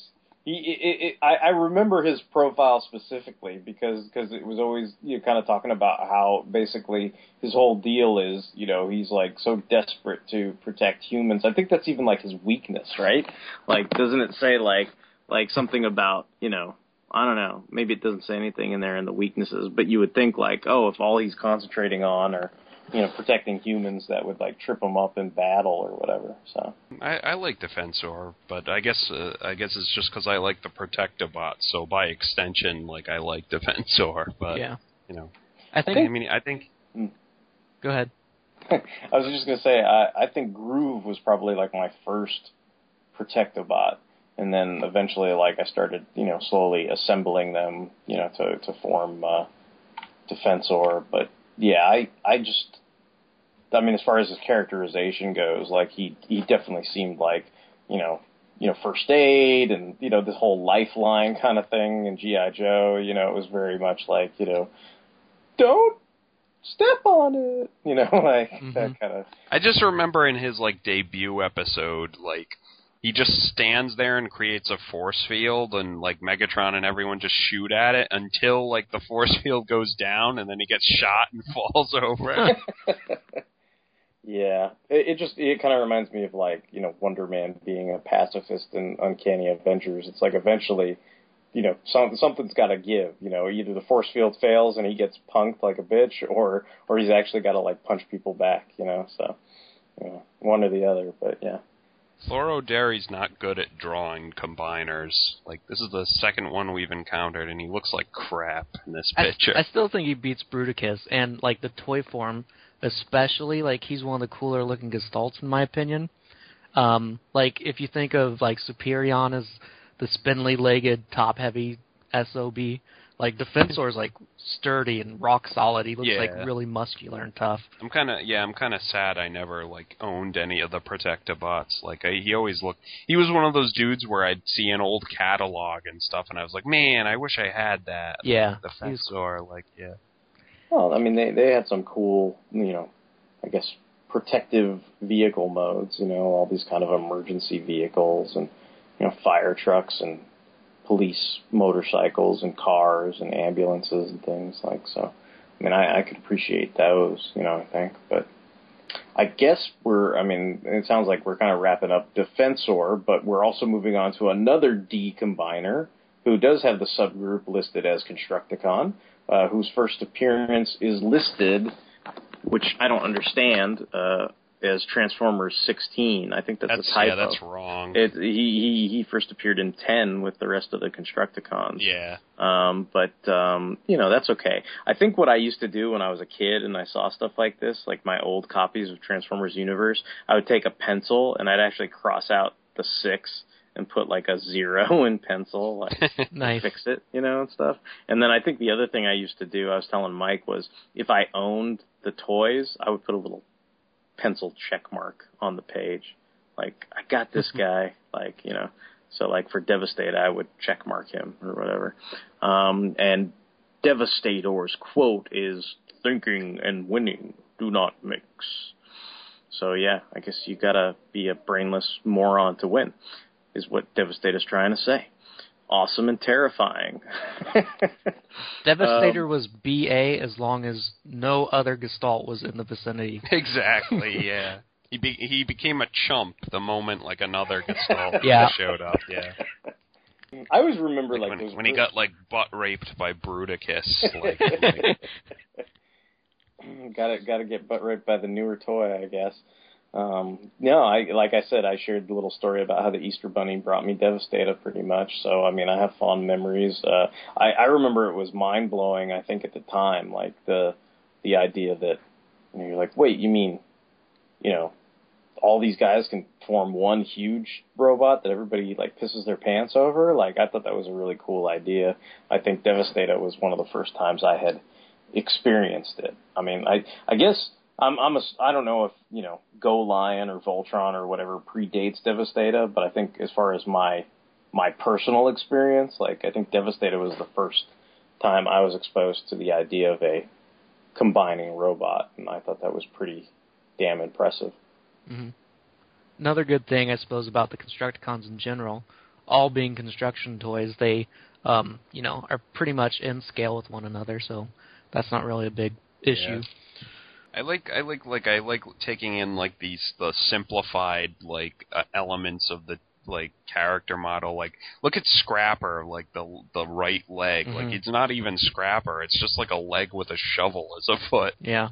he it, it, I, I remember his profile specifically because because it was always you know, kind of talking about how basically his whole deal is you know he's like so desperate to protect humans. I think that's even like his weakness, right? Like doesn't it say like like something about you know I don't know maybe it doesn't say anything in there in the weaknesses, but you would think like oh if all he's concentrating on are you know protecting humans that would like trip him up in battle or whatever. So I, I like Defensor, but I guess uh, I guess it's just because I like the Protectobot. So by extension, like I like Defensor. But Yeah. you know, I think. I mean, I think Go ahead. I was just gonna say I, I think Groove was probably like my first Protectobot, and then eventually like I started you know slowly assembling them you know to to form uh, Defensor. But yeah, I I just I mean as far as his characterization goes, like he he definitely seemed like you know you know first aid and you know this whole lifeline kind of thing and GI Joe. You know it was very much like you know don't step on it. You know, like that mm-hmm. kind of. I just remember in his like debut episode, like he just stands there and creates a force field, and like Megatron and everyone just shoot at it until like the force field goes down, and then he gets shot and falls over. Yeah, it, it just it kind of reminds me of like you know Wonder Man being a pacifist in Uncanny Avengers. It's like eventually, you know, some, something's got to give. You know, either the force field fails and he gets punked like a bitch, or or he's actually got to like punch people back. You know, so you know, one or the other. But yeah. Floro Dery's not good at drawing combiners. Like this is the second one we've encountered, and he looks like crap in this I, picture. I still think he beats Bruticus, and like the toy form, especially like he's one of the cooler looking gestalts in my opinion. Um, like if you think of like Superion as the spindly legged, top heavy SOB, like Defensor is like sturdy and rock solid. He looks like really muscular and tough. I'm kind of yeah, I'm kind of sad I never like owned any of the Protectobots. Like I, he always looked, he was one of those dudes where I'd see an old catalog and stuff, and I was like, man, I wish I had that. Yeah, the he Defensor, like yeah. Well, I mean, they they had some cool, you know, I guess protective vehicle modes. You know, all these kind of emergency vehicles and you know fire trucks and police motorcycles and cars and ambulances and things like so. I mean, I, I could appreciate those, you know, I think, but I guess we're, I mean, it sounds like we're kind of wrapping up Defensor, but we're also moving on to another D combiner who does have the subgroup listed as Constructicon, uh, whose first appearance is listed, which I don't understand, uh, as Transformers 16. I think that's, That's a typo. yeah, that's wrong. It, he, he he first appeared in 10 with the rest of the Constructicons. yeah. Um, but um, you know that's okay. I think what I used to do when I was a kid and I saw stuff like this, like my old copies of Transformers Universe, I would take a pencil and I'd actually cross out the six and put like a zero in pencil, like Nice. fix it, you know, and stuff. And then I think the other thing I used to do, I was telling Mike, was if I owned the toys, I would put a little pencil check mark on the page, like I got this guy, like you know. So like for Devastate, I would check mark him or whatever. Um, and Devastator's quote is "Thinking and winning do not mix." So yeah, I guess you gotta be a brainless moron to win, is what Devastator's trying to say. Awesome and terrifying. Devastator Um, was BA as long as no other Gestalt was in the vicinity. Exactly. Yeah. He be, he became a chump the moment like another Gestalt Yeah. showed up. Yeah. I always remember like, when, those when he got like butt raped by Bruticus. Like, like gotta gotta get butt raped by the newer toy, I guess. Um, no, I like I said, I shared the little story about how the Easter Bunny brought me Devastator pretty much. So I mean, I have fond memories. Uh, I, I remember it was mind blowing. I think at the time, like the the idea that you know, you're like, wait, you mean, you know, all these guys can form one huge robot that everybody like pisses their pants over? Like I thought that was a really cool idea. I think Devastator was one of the first times I had experienced it. I mean, I I guess I'm I'm a I don't know if you know Go Lion or Voltron or whatever predates Devastator, but I think as far as my my personal experience, like I think Devastator was the first time I was exposed to the idea of a combining robot, and I thought that was pretty damn impressive. hmm Another good thing, I suppose, about the Constructicons in general, all being construction toys, they, um, you know, are pretty much in scale with one another, so that's not really a big issue. I like I like like I like taking in like these the simplified like uh, elements of the like character model. Like look at Scrapper, like the the right leg. Like Mhm. it's not even Scrapper. It's just like a leg with a shovel as a foot. Yeah.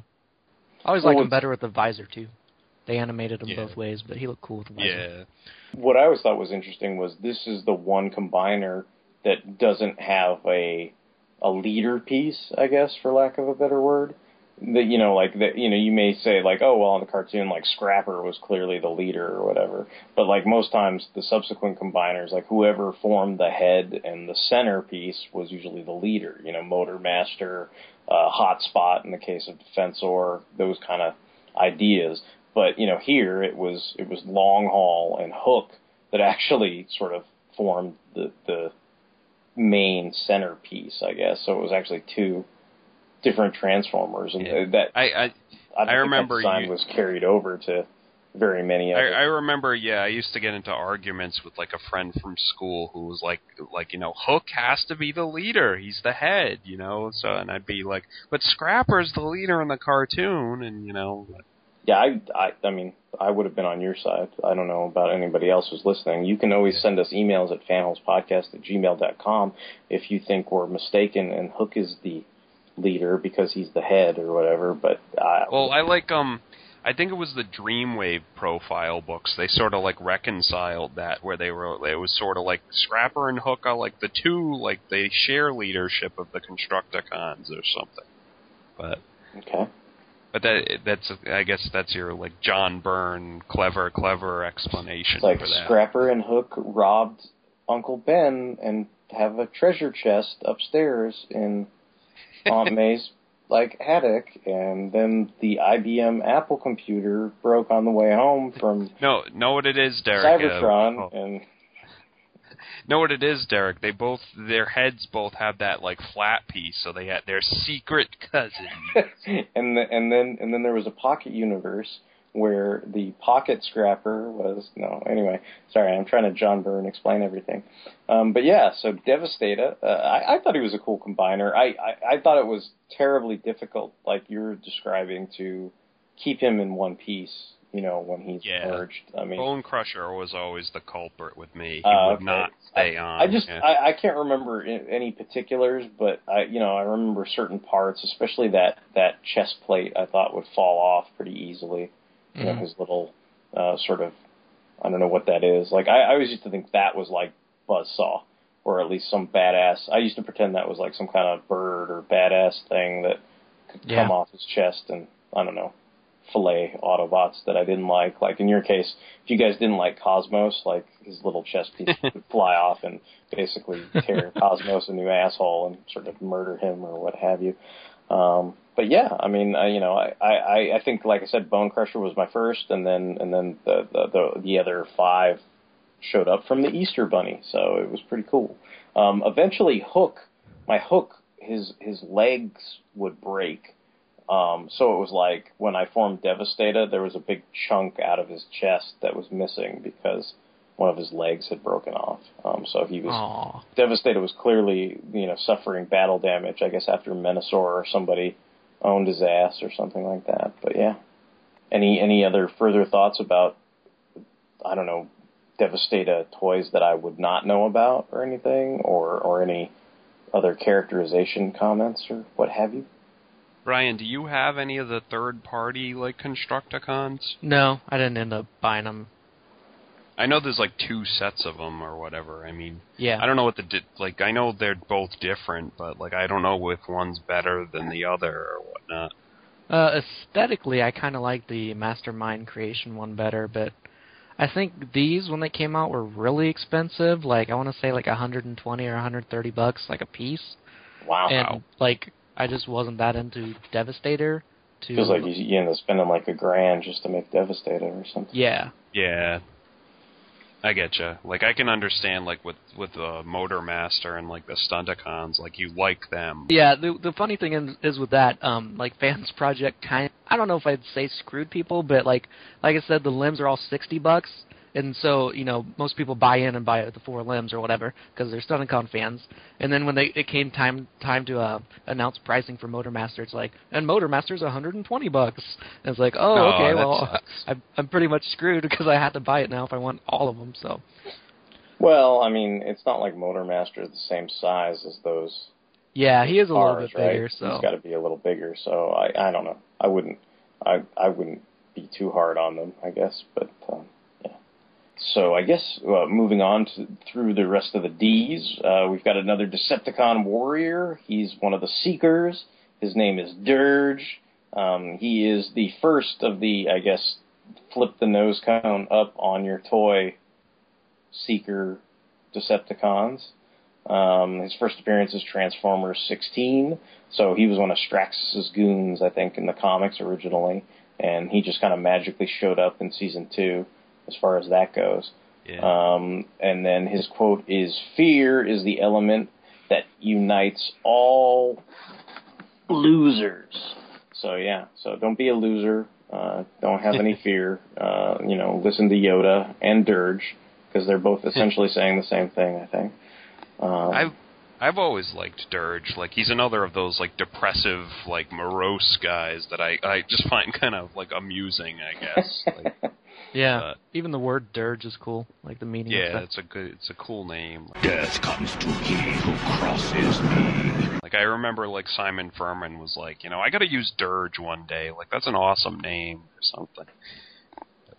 I always Well, like him it's- better with the visor too. They animated him Yeah. both ways, but he looked cool with the visor. Yeah. What I always thought was interesting was this is the one combiner that doesn't have a a leader piece, I guess, for lack of a better word. That you know, like that you know, you may say like, oh well, in the cartoon, like Scrapper was clearly the leader or whatever. But like most times, the subsequent combiners, like whoever formed the head and the centerpiece was usually the leader. You know, Motor Master, uh, Hotspot in the case of Defensor, those kind of ideas. But you know, here it was it was Long Haul and Hook that actually sort of formed the the main centerpiece, I guess. So it was actually two different transformers, and Yeah. that I I I, I remember that you- was carried over to very many I. I remember, yeah, I used to get into arguments with like a friend from school who was like, like you know, Hook has to be the leader. He's the head, you know. So, and I'd be like, but Scrapper's the leader in the cartoon, and you know, Yeah, I, I, I mean, I would have been on your side. I don't know about anybody else who's listening. You can always send us emails at fanholespodcast at gmail dot com if you think we're mistaken and Hook is the leader because he's the head or whatever. But uh, well, I like um. I think it was the Dreamwave profile books. They sort of like reconciled that, where they were. It was sort of like Scrapper and Hook are like the two, like they share leadership of the Constructicons or something. But okay. But that that's I guess that's your like John Byrne clever clever explanation It's like for that. Scrapper and Hook robbed Uncle Ben and have a treasure chest upstairs in Aunt May's like attic, and then the IBM Apple computer broke on the way home from no, know what it is, Derek. uh, Cybertron, oh. and know what it is, Derek. They both their heads both have that like flat piece, so they had their secret cousin. and the, and then and then there was a pocket universe where the pocket scrapper was no anyway sorry i'm trying to john byrne explain everything um but yeah so devastator uh, I, I thought he was a cool combiner I, I i thought it was terribly difficult like you're describing to keep him in one piece you know when he's Yeah. merged i mean Bone Crusher was always the culprit with me. He Uh, would okay. not stay on. I just yeah. I, I can't remember any particulars, but I you know I remember certain parts, especially that that chest plate. I thought would fall off pretty easily. You know, Mhm. his little uh, sort of I don't know what that is. Like I, I always used to think that was like Buzzsaw, or at least some badass. I used to pretend that was like some kind of bird or badass thing that could Yeah. come off his chest and I don't know fillet Autobots that I didn't like. Like in your case, if you guys didn't like Cosmos, like his little chest piece would fly off and basically tear Cosmos a new asshole and sort of murder him or what have you. Um, but yeah, I mean, I, you know, I, I, I think, like I said, Bone Crusher was my first, and then and then the the the, the other five showed up from the Easter Bunny, so it was pretty cool. Um, eventually, Hook, my Hook, his his legs would break. Um, so it was like when I formed Devastator, there was a big chunk out of his chest that was missing because one of his legs had broken off. Um, so he was Aw. Devastator was clearly, you know, suffering battle damage. I guess after Menasor or somebody owned his ass or something like that. But yeah, any any other further thoughts about, I don't know, Devastator toys that I would not know about or anything, or or any other characterization comments or what have you? Brian, do you have any of the third party like Constructicons? No, I didn't end up buying them. I know there's like two sets of them or whatever. I mean, Yeah. I don't know what the di- like. I know they're both different, but like I don't know if one's better than the other or whatnot. Uh, aesthetically, I kind of like the Mastermind Creation one better, but I think these when they came out were really expensive. Like I want to say like 120 or 130 bucks like a piece. Wow. And like I just wasn't that into Devastator. To Feels like you, you end up spending like a grand just to make Devastator or something. yeah, Yeah, I get you. Like I can understand like with with the Motor Master and like the Stunticons, like you like them. Yeah, the the funny thing is, is with that, um, like Fans Project kind Of, I don't know if I'd say screwed people, but like like I said, the limbs are all sixty bucks, and so you know most people buy in and buy at the four limbs or whatever because they're Stunticon fans. And then when they it came time time to uh, announce pricing for Motor Master, it's like and Motor Master's one hundred and twenty bucks. And it's like oh Oh, okay, that well. I'm I'm pretty much screwed because I had to buy it now if I want all of them. So Well, I mean, it's not like Motor Master is the same size as those yeah, he is a little cars, bit bigger. right? So He's got to be a little bigger. So I, I don't know. I wouldn't, I, I wouldn't be too hard on them, I guess. But um, yeah. So I guess uh, moving on to through the rest of the D's, uh, we've got another Decepticon warrior. He's one of the Seekers. His name is Dirge. Um, he is the first of the, I guess, flip the nose cone up on your toy Seeker Decepticons. Um, his first appearance is Transformers 16, so he was one of Straxus's goons, I think, in the comics originally, and he just kind of magically showed up in season two, as far as that goes. Yeah. Um, and then his quote is, "Fear is the element that unites all losers." So yeah, so don't be a loser. Uh, don't have any fear. Uh, you know, listen to Yoda and Dirge because they're both essentially saying the same thing. I think. Um, I've I've always liked Dirge. Like he's another of those like depressive, like morose guys that I I just find kind of like amusing. I guess. Like, yeah, uh, even the word dirge is cool, like the meaning. and yeah, it's a good, it's a cool name. Death comes to he who crosses me. Like I remember, like Simon Furman was like, you know, I got to use Dirge one day. Like that's an awesome name or something.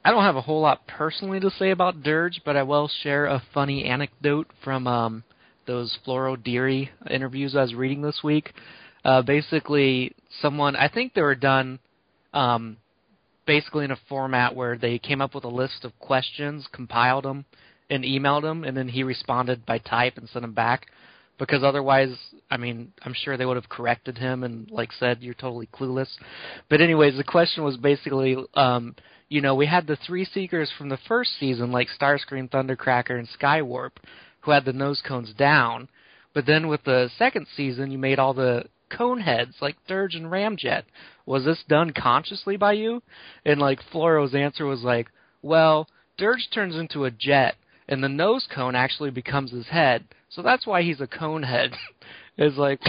I don't have a whole lot personally to say about Dirge, but I will share a funny anecdote from um, those Floro Dery interviews I was reading this week. Uh, basically, someone I think they were done um, basically in a format where they came up with a list of questions, compiled them, and emailed them, and then he responded by type and sent them back. Because otherwise, I mean, I'm sure they would have corrected him and like said you're totally clueless. But anyways, the question was basically, um, you know, we had the three seekers from the first season, like Starscream, Thundercracker, and Skywarp, who had the nose cones down. But then with the second season, you made all the cone heads, like Dirge and Ramjet. Was this done consciously by you? And like Floro's answer was like, well, Dirge turns into a jet, and the nose cone actually becomes his head. So that's why he's a cone head. it's like,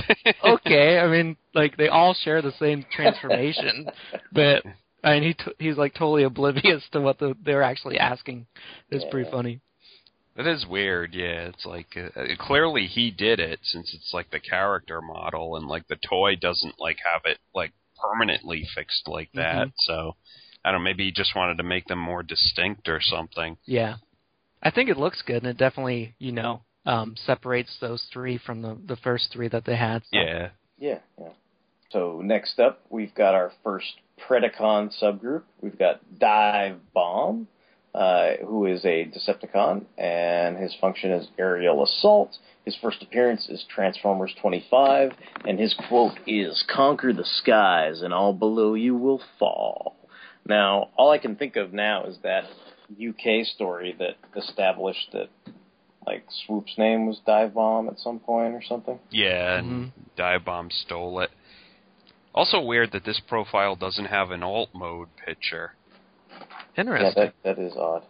okay, I mean, like they all share the same transformation, but I mean, he t- he's like totally oblivious to what the, they're actually asking. It's pretty funny. That is weird. Yeah, it's like uh, uh, clearly he did it since it's like the character model, and like the toy doesn't like have it like permanently fixed like that. Mhm. So I don't know, maybe he just wanted to make them more distinct or something. Yeah, I think it looks good, and it definitely you know um, separates those three from the the first three that they had. So. Yeah. Yeah, yeah. So next up, we've got our first Predacon subgroup. We've got Dive Bomb, uh, who is a Decepticon, and his function is aerial assault. His first appearance is Transformers 25, and his quote is "Conquer the skies, and all below you will fall." Now, all I can think of now is that UK story that established that like Swoop's name was Dive Bomb at some point or something. Yeah, and Dive Bomb stole it. Also weird that this profile doesn't have an alt mode picture. Interesting. Yeah, that that is odd.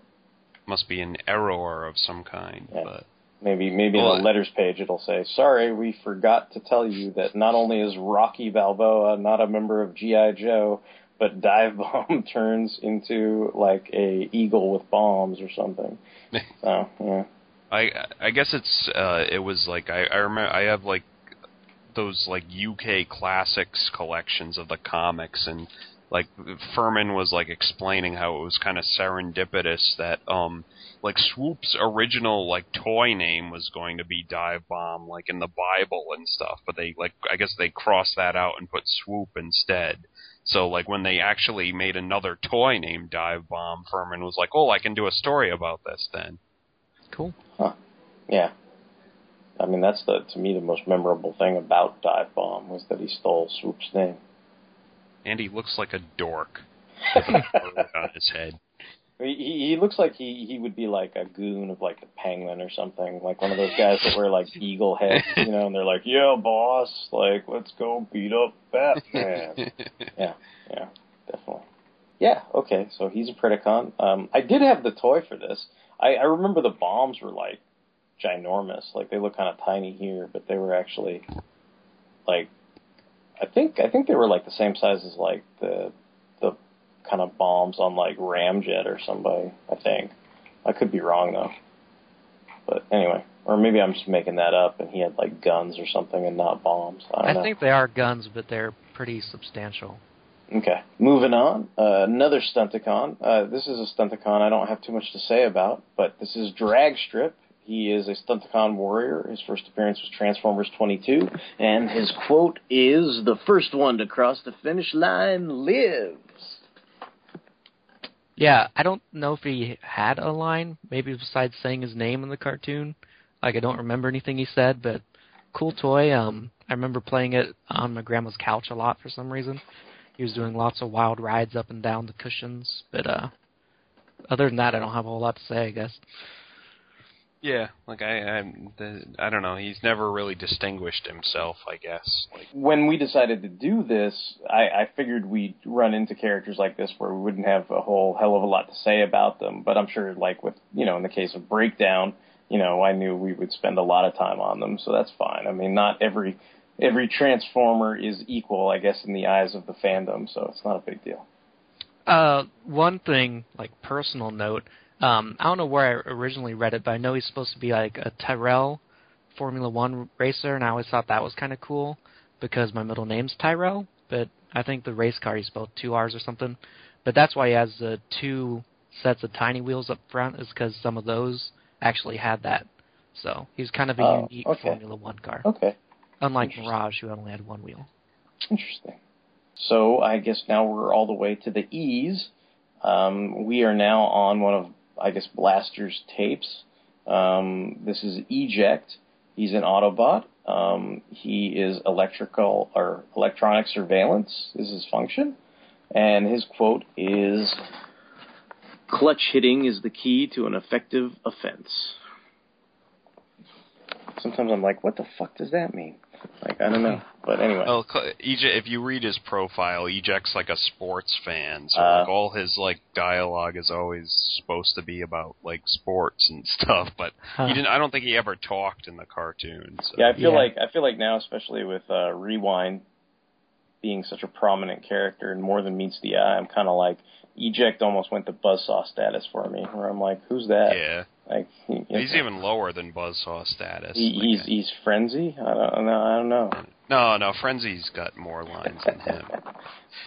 Must be an error of some kind. Yeah. But Maybe maybe Well, in the letters page it'll say, "Sorry, we forgot to tell you that not only is Rocky Balboa not a member of GI Joe, but Dive Bomb turns into like a eagle with bombs or something." so yeah, I I guess it's uh it was like I I remember I have like those like UK classics collections of the comics and like Furman was like explaining how it was kind of serendipitous that um like Swoop's original like toy name was going to be Dive Bomb like in the Bible and stuff but they like I guess they crossed that out and put Swoop instead. So like when they actually made another toy named Dive Bomb, Furman was like, "Oh, I can do a story about this then." Cool. Huh. Yeah. I mean, that's the to me the most memorable thing about Dive Bomb was that he stole Swoop's name. And he looks like a dork with a on his head. He, he looks like he he would be like a goon of like the Penguin or something, like one of those guys that wear like eagle heads, you know, and they're like, "Yeah, boss, like let's go beat up Batman." yeah, yeah, definitely. Yeah, okay, so he's a Predacon. Um, I did have the toy for this. I, I remember the bombs were like ginormous, like they look kind of tiny here, but they were actually like I think I think they were like the same size as like the the kind of bombs on like Ramjet or somebody. I think I could be wrong though. But anyway, or maybe I'm just making that up, and he had like guns or something and not bombs. I I think they are guns, but they're pretty substantial. Okay, moving on. Uh, another Stunticon. Uh, this is a Stunticon I don't have too much to say about, but this is Dragstrip. He is a Stunticon warrior. His first appearance was Transformers 22, and his quote is, "The first one to cross the finish line lives." Yeah, I don't know if he had a line, maybe besides saying his name in the cartoon. Like I don't remember anything he said, but cool toy. Um, I remember playing it on my grandma's couch a lot for some reason. He was doing lots of wild rides up and down the cushions, but uh, other than that, I don't have a whole lot to say. I guess. Yeah, like I, I, the, I don't know. He's never really distinguished himself. I guess. Like, when we decided to do this, I, I figured we'd run into characters like this where we wouldn't have a whole hell of a lot to say about them. But I'm sure, like with you know, in the case of Breakdown, you know, I knew we would spend a lot of time on them, so that's fine. I mean, not every every Transformer is equal, I guess, in the eyes of the fandom, so it's not a big deal. Uh, one thing, like personal note, um, I don't know where I originally read it, but I know he's supposed to be like a Tyrrell Formula One racer, and I always thought that was kind of cool because my middle name's Tyrell, but I think the race car he spelled two R's or something. But that's why he has the two sets of tiny wheels up front, is because some of those actually had that. So he's kind of a Oh, unique okay. Formula One car, Okay, unlike Mirage, who only had one wheel. interesting. So I guess now we're all the way to the E's. Um, we are now on one of, I guess, Blaster's tapes. Um, this is Eject. He's an Autobot. Um, he is electrical or electronic surveillance is his function, and his quote is, "Clutch hitting is the key to an effective offense." Sometimes I'm like, what the fuck does that mean? Like, I don't know. But anyway. well, Cl- Eject, if you read his profile, Eject's like a sports fan, so Uh. like all his like dialogue is always supposed to be about like sports and stuff. But Huh. he didn't. I don't think he ever talked in the cartoon. So. Yeah, I feel Yeah. like I feel like now, especially with uh, Rewind being such a prominent character and more than meets the eye, I'm kind of like Eject almost went to buzzsaw status for me, where I'm like, who's that? Yeah. Like he, He's even lower than Buzzsaw status. he, Like, he's he's frenzy. I don't know. I don't know. No, no, Frenzy's got more lines than him.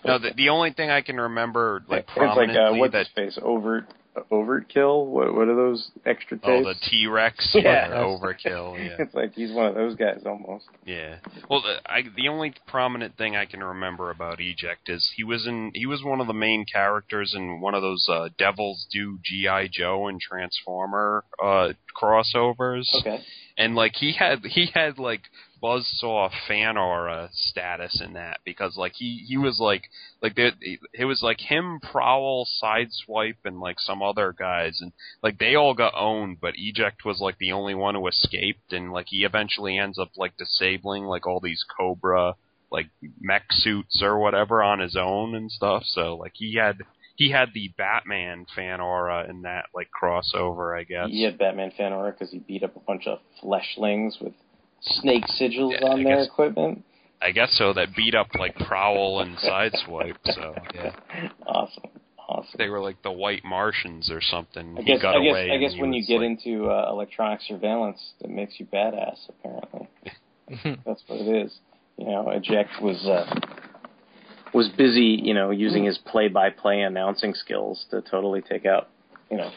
No, the the only thing I can remember like it's like uh, what's that his face? Overt, overt kill. What what are those extra tapes? oh the T Rex Yeah. overkill. Yeah, it's like he's one of those guys almost. yeah. Well, the, I the only prominent thing I can remember about Eject is he was in he was one of the main characters in one of those uh, Devil's Due GI Joe and Transformer uh, crossovers. Okay. and like he had he had like buzzsaw fan aura status in that because like he he was like like there it was like him prowl sideswipe and like some other guys and like they all got owned but eject was like the only one who escaped and like he eventually ends up like disabling like all these cobra like mech suits or whatever on his own and stuff so like he had he had the batman fan aura in that like crossover i guess. He had Batman fan aura because he beat up a bunch of fleshlings with snake sigils Yeah, on I their guess- equipment. I guess so. That beat up like Prowl and Sideswipe. So yeah, Awesome, awesome. they were like the White Martians or something. I he guess got I guess away. I guess when you get like- into uh, electronic surveillance, it makes you badass. Apparently, that's what it is. You know, Eject was uh, was busy, you know, using his play-by-play announcing skills to totally take out, you know,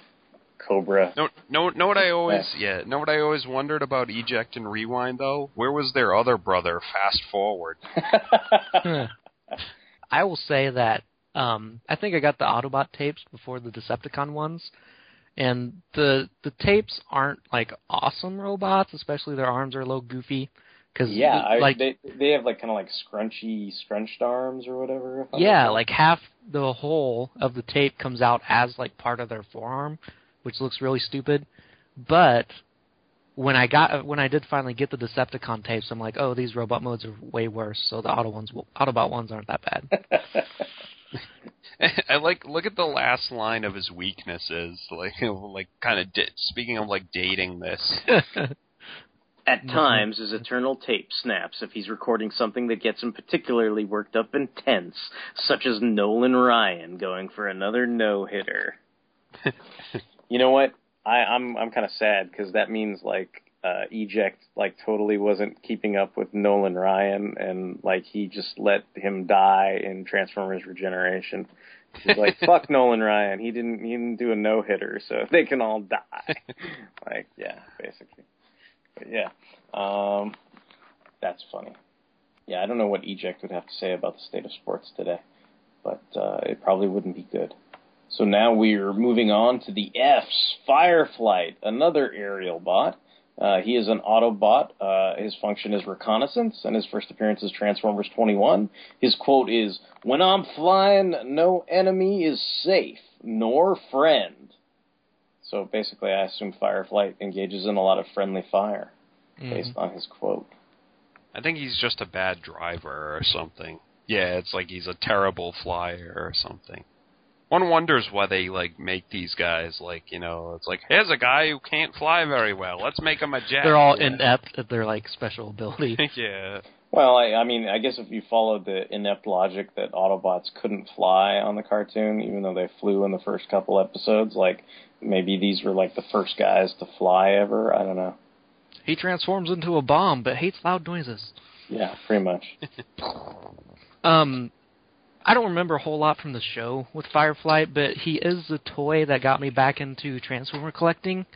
Cobra. No, no, know what I always, yeah, know what I always wondered about eject and rewind though. Where was their other brother, Fast Forward? I will say that um, I think I got the Autobot tapes before the Decepticon ones, and the the tapes aren't like awesome robots, especially their arms are a little goofy. Cause yeah, I, like they they have like kind of like scrunchy, scrunched arms or whatever. if yeah, like half the whole of the tape comes out as like part of their forearm, which looks really stupid. But when I got when I did finally get the Decepticon tapes, I'm like, oh, these robot modes are way worse. So the Auto ones, Autobot ones aren't that bad. I like look at the last line of his weaknesses, like like kind of di- speaking of like dating this. At Mm-hmm. times, his eternal tape snaps if he's recording something that gets him particularly worked up and tense, such as Nolan Ryan going for another no hitter. You know what? I, I'm I'm kind of sad because that means like uh, Eject like totally wasn't keeping up with Nolan Ryan and like he just let him die in Transformers Regeneration. He's like fuck Nolan Ryan. He didn't he didn't do a no hitter, so they can all die. like yeah, basically. But yeah, um, that's funny. Yeah, I don't know what Eject would have to say about the state of sports today, but uh, it probably wouldn't be good. So now we're moving on to the F's. Fireflight, another Aerialbot. Uh, he is an Autobot. Uh, his function is reconnaissance, and his first appearance is Transformers 21. His quote is, When I'm flying, no enemy is safe, nor friend. So basically, I assume Fireflight engages in a lot of friendly fire, based on his quote. I think he's just a bad driver or something. Yeah, it's like he's a terrible flyer or something. One wonders why they like make these guys like you know it's like here's a guy who can't fly very well. Let's make him a jet. They're all inept at their like special ability. yeah. Well, I, I mean, I guess if you followed the inept logic that Autobots couldn't fly on the cartoon, even though they flew in the first couple episodes, like maybe these were like the first guys to fly ever. I don't know. He transforms into a bomb, but hates loud noises. Yeah, pretty much. Um, I don't remember a whole lot from the show with Firefly, but he is the toy that got me back into Transformer collecting.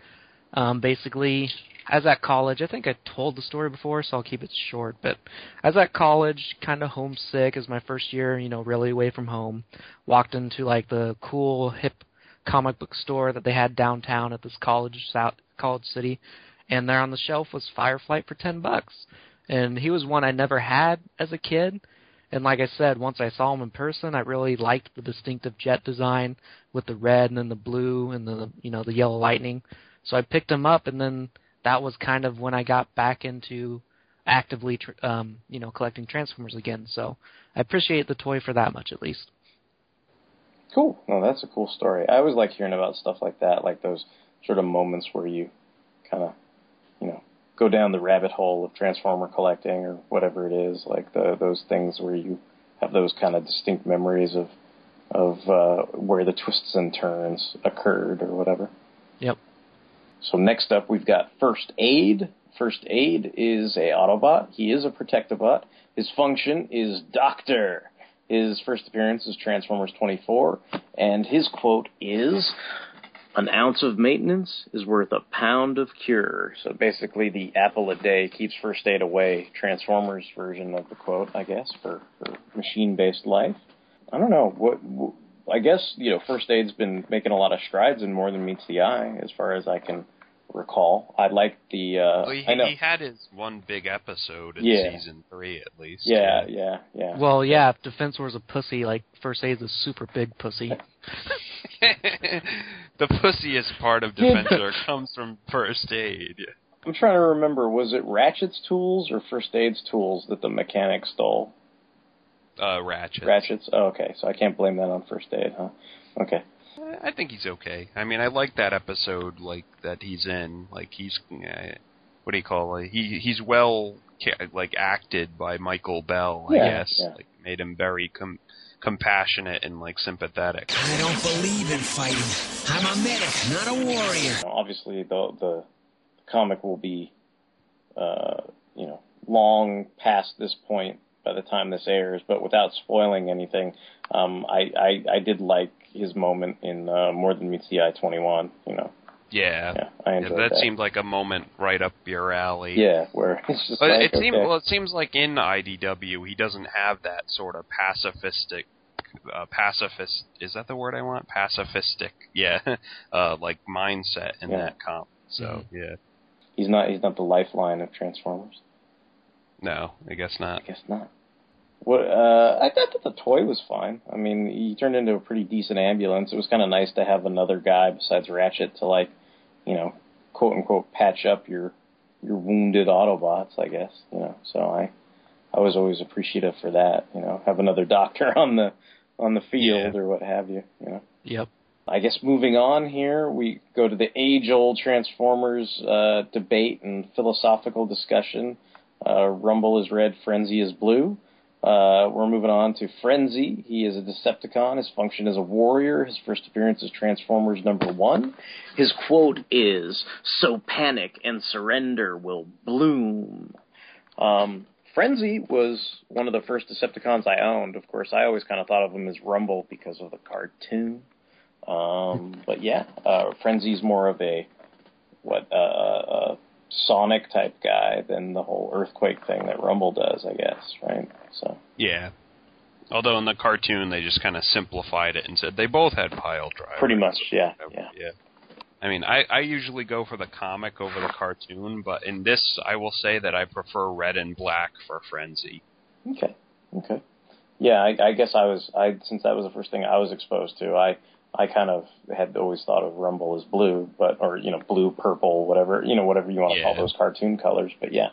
Um, basically, as at college, I think I told the story before, so I'll keep it short. But as at college, kind of homesick, as my first year, you know, really away from home, walked into like the cool hip comic book store that they had downtown at this college south college city, and there on the shelf was Fireflight for ten bucks, and he was one I never had as a kid. And like I said, once I saw him in person, I really liked the distinctive jet design with the red and then the blue and the you know the yellow lightning. So I picked him up, and then that was kind of when I got back into actively um, you know collecting Transformers again. So I appreciate the toy for that much at least. Cool. No, that's a cool story. I always like hearing about stuff like that, like those sort of moments where you kind of, you know, go down the rabbit hole of Transformer collecting or whatever it is, like the those things where you have those kind of distinct memories of of uh, where the twists and turns occurred or whatever. Yep. So next up, we've got First Aid. First Aid is a Autobot. He is a Protectobot. His function is Doctor. His first appearance is Transformers 24, and his quote is, "An ounce of maintenance is worth a pound of cure." So basically, the apple a day keeps First Aid away. Transformers version of the quote, I guess, for, for machine-based life. I don't know what. what I guess you know, First Aid's been making a lot of strides in more than meets the eye, as far as I can recall. I like the. Uh, Well, he, I know. he had his one big episode in Yeah. season three, at least. yeah, yeah, yeah. Well, yeah, if Defense was a pussy, like First Aid's a super big pussy. the pussiest part of Defensor comes from First Aid. I'm trying to remember. Was it Ratchet's tools or First Aid's tools that the mechanic stole? Uh, Ratchet. Ratchet's. Oh, okay, so I can't blame that on First Aid, huh? Okay. I think he's okay. I mean, I like that episode, like that he's in. Like he's, uh, what do you call it? He he's well, like acted by Michael Bell. I Yeah, guess yeah. like made him very com- compassionate and like sympathetic. I don't believe in fighting. I'm a medic, not a warrior. Obviously, the the comic will be, uh, you know, long past this point by the time this airs. But without spoiling anything, um, I, I I did like his moment in uh, More Than Meets the Eye 21. You know, Yeah, yeah, I enjoyed that, that. seemed like a moment right up your alley. yeah, where it's just like, it seems well. It seems like in IDW he doesn't have that sort of pacifistic, uh, pacifist. Is that the word I want? Pacifistic. Yeah, uh, like mindset in Yeah. that comp. So yeah, he's not he's not the lifeline of Transformers. no, I guess not. I guess not. What uh, I thought that the toy was fine. I mean, he turned into a pretty decent ambulance. It was kind of nice to have another guy besides Ratchet to like, you know, quote unquote patch up your your wounded Autobots. I guess you know. So I I was always appreciative for that. You know, have another doctor on the on the field or what have you. You know. Yep. I guess moving on here, we go to the age-old Transformers uh, debate and philosophical discussion. Uh, Rumble is red, Frenzy is blue. Uh, we're moving on to Frenzy. He is a Decepticon. His function is a warrior. His first appearance is Transformers number one. His quote is, So panic and surrender will bloom. Um, Frenzy was one of the first Decepticons I owned. Of course, I always kind of thought of him as Rumble because of the cartoon. Um, but yeah, uh, Frenzy's more of a what uh, a Sonic type guy than the whole earthquake thing that Rumble does, I guess, right? So Yeah. Although in the cartoon they just kind of simplified it and said they both had pile drivers. pretty much, yeah, yeah. Yeah. I mean, I, I usually go for the comic over the cartoon, but in this, I will say that I prefer red and black for Frenzy. Okay, okay. Yeah, I, I guess I was I since that was the first thing I was exposed to. I I kind of had always thought of Rumble as blue, but or you know blue, purple, whatever you know whatever you want to call those cartoon colors. But yeah.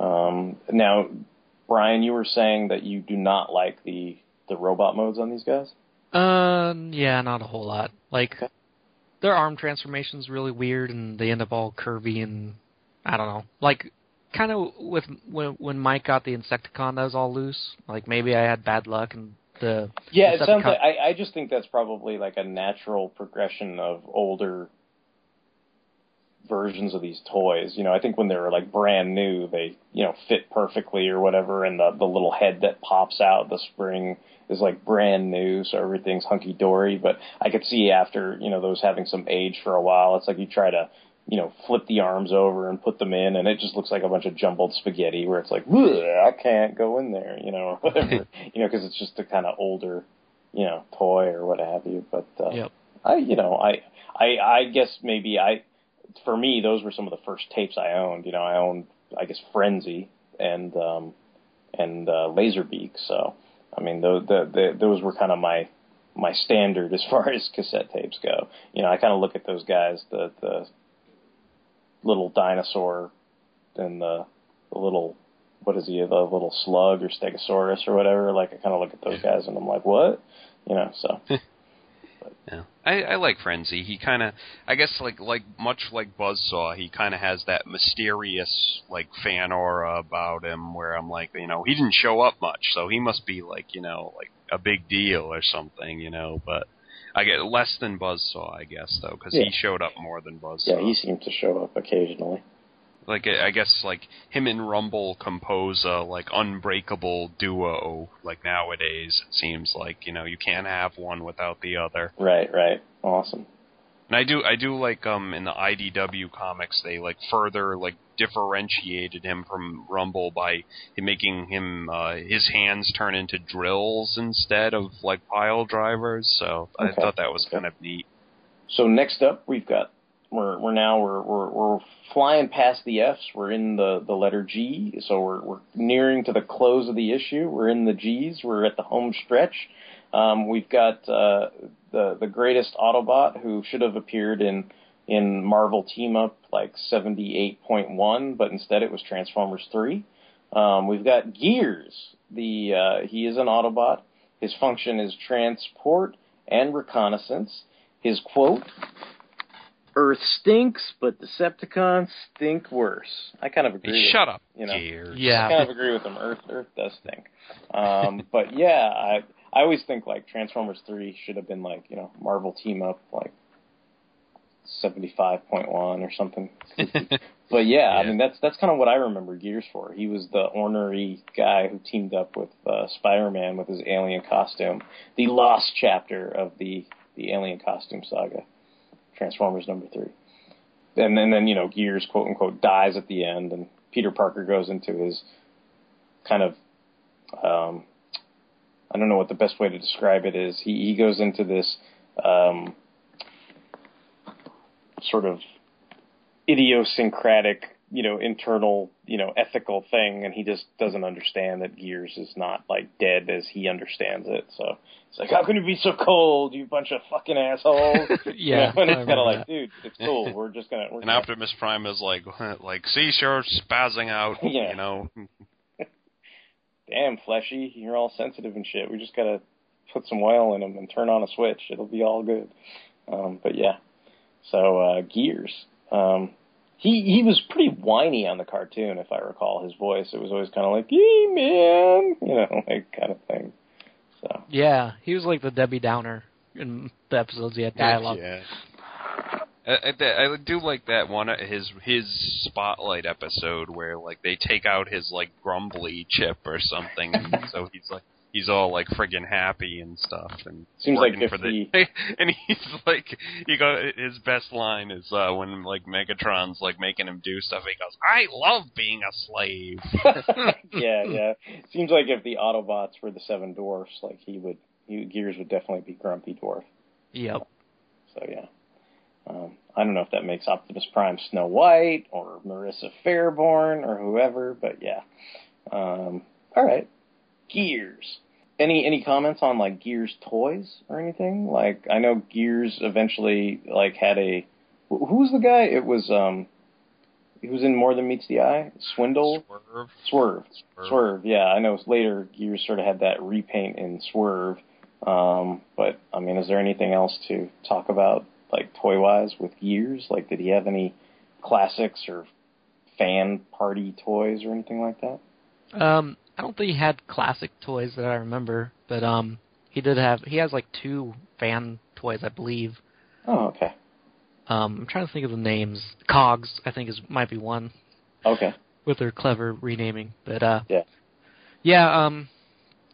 Um, now, Brian, you were saying that you do not like the the robot modes on these guys. Um, yeah, not a whole lot. Like, their arm transformation's really weird, and they end up all curvy, and I don't know. Like, kind of with when when Mike got the Insecticon, that was all loose. Like maybe I had bad luck, and the Yeah, it sounds like I, I just think that's probably like a natural progression of older versions of these toys. You know, I think when they were like brand new, they you know fit perfectly or whatever, and the the little head that pops out the spring is like brand new, so everything's hunky dory. But I could see after you know those having some age for a while, it's like you try to you know flip the arms over and put them in, and it just looks like a bunch of jumbled spaghetti where it's like I can't go in there, you know, or whatever, you know, because it's just a kind of older you know toy or what have you. But uh, Yep. I you know I I I guess maybe I for me those were some of the first tapes I owned. You know I owned I guess Frenzy and um and uh, Laserbeak. So I mean those the, the those were kind of my my standard as far as cassette tapes go. You know I kind of look at those guys the the little dinosaur and the the little what is he the little slug or stegosaurus or whatever like I kind of look at those guys and I'm like what you know so Yeah, I, I like Frenzy. He kind of, I guess, like like much like Buzzsaw, he kind of has that mysterious like fan aura about him, where I'm like, you know, he didn't show up much, so he must be like, you know, like a big deal or something, you know. But I get less than Buzzsaw, I guess, though, because Yeah. he showed up more than Buzzsaw. yeah he seemed to show up occasionally. Like I I guess like him and Rumble compose a like unbreakable duo. Like nowadays, it seems like you know you can't have one without the other. Right, right. Awesome. And I do I do like um in the IDW comics they like further like differentiated him from Rumble by making him uh his hands turn into drills instead of like pile drivers. So I thought that was kind of neat. So next up, we've got we're we're now we're we're, we're flying past the F's. We're in the the letter G. So we're we're nearing to the close of the issue. We're in the G's. We're at the home stretch. Um, we've got uh, the the greatest Autobot who should have appeared in in Marvel Team Up like seventy eight point one, but instead it was Transformers three. Um, we've got Gears. The uh, he is an Autobot. His function is transport and reconnaissance. His quote Earth stinks, but Decepticons stink worse. I kind of agree. Hey, with shut him, up, you know. Gears. Yeah. I kind of agree with him. Earth, Earth does stink. Um, but yeah, I I always think like Transformers three should have been like you know Marvel team up like seventy five point one or something. but yeah, I mean that's that's kind of what I remember Gears for. He was the ornery guy who teamed up with uh, Spider Man with his alien costume, the lost chapter of the the alien costume saga. Transformers number three. And then, then you know, Gears quote unquote dies at the end, and Peter Parker goes into his kind of um, I don't know what the best way to describe it is. He he goes into this um, sort of idiosyncratic, you know, internal, you know, ethical thing, and he just doesn't understand that Gears is not like dead as he understands it. So it's like, how can you be so cold, you bunch of fucking assholes? You Yeah, know, and I it's kind remember of like, dude, it's cool. We're just gonna. We're And gonna Optimus Prime is like like see you're spazzing out. Yeah. You know. damn fleshy, you're all sensitive and shit. We just gotta put some oil in them and turn on a switch. It'll be all good. Um, but yeah, so uh, Gears. Um, he he was pretty whiny on the cartoon, if I recall his voice. It was always kind of like, "Hey man," you know, like kind of thing. So Yeah, he was like the Debbie Downer in the episodes he had dialogue. Yeah. I, I, I do like that one uh, his his spotlight episode where like they take out his like grumbly chip or something, and so he's like he's all like friggin' happy and stuff, and Seems like working if for the he- and he's like you go his best line is uh when like Megatron's like making him do stuff, he goes, "I love being a slave." yeah, yeah. Seems like if the Autobots were the Seven Dwarfs, like he would, he, Gears would definitely be Grumpy Dwarf. Yep. So yeah. Um, I don't know if that makes Optimus Prime Snow White or Marissa Faireborn or whoever, but yeah. Um, all right, Gears. Any any comments on like Gears toys or anything? Like I know Gears eventually like had a wh- who was the guy? It was um, he was in More Than Meets the Eye. Swindle. Swerve. Swerve. Swerve. Swerve. Yeah, I know. Later, Gears sort of had that repaint in Swerve. Um, but I mean, is there anything else to talk about, like toy wise, with Gears? Like, did he have any classics or fan party toys or anything like that? Um, I don't think he had classic toys that I remember, but um, he did have. He has like two fan toys, I believe. Oh, okay. Um, I'm trying to think of the names. Cogs, I think is might be one Okay. with their clever renaming. But uh, Yeah. yeah. Um,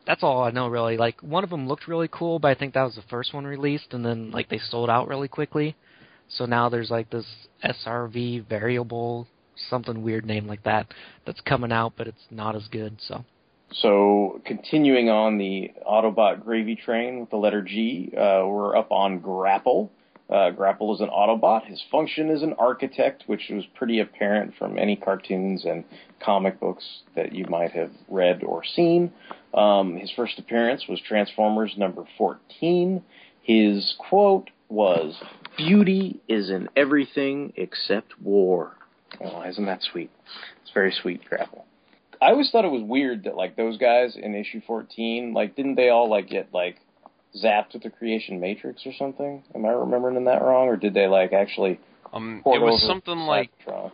that's all I know really. Like one of them looked really cool, but I think that was the first one released, and then like they sold out really quickly. So now there's like this SRV variable, something weird name like that, that's coming out, but it's not as good. So So, continuing on the Autobot gravy train with the letter G, uh, we're up on Grapple. Uh, Grapple is an Autobot. His function is an architect, which was pretty apparent from any cartoons and comic books that you might have read or seen. Um, his first appearance was Transformers number 14. His quote was, Beauty is in everything except war. Oh, isn't that sweet? It's very sweet, Grapple. I always thought it was weird that like those guys in issue 14, like didn't they all like get like zapped with the creation matrix or something? Am I remembering that wrong, or did they like actually? Um, it was something like Cybertron?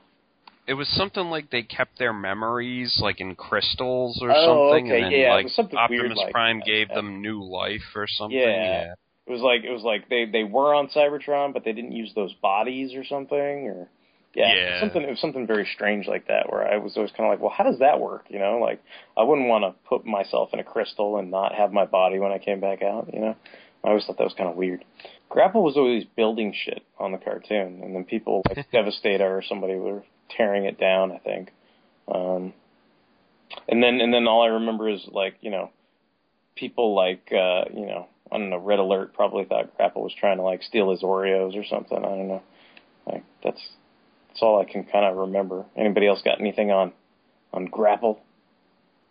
it was something like they kept their memories like in crystals or Oh, something, okay, and then yeah, like something weird Optimus like Prime gave yeah. them new life or something. Yeah. It was like it was like they they were on Cybertron, but they didn't use those bodies or something, or Yeah, Yeah. something it was something very strange like that where I was always kind of like, well, how does that work? You know, like I wouldn't want to put myself in a crystal and not have my body when I came back out. You know, I always thought that was kind of weird. Grapple was always building shit on the cartoon, and then people like Devastator or somebody were tearing it down. I think, um, and then and then all I remember is like you know, people like uh, you know I don't know Red Alert probably thought Grapple was trying to like steal his Oreos or something. I don't know. Like that's that's all I can kind of remember. Anybody else got anything on on Grapple?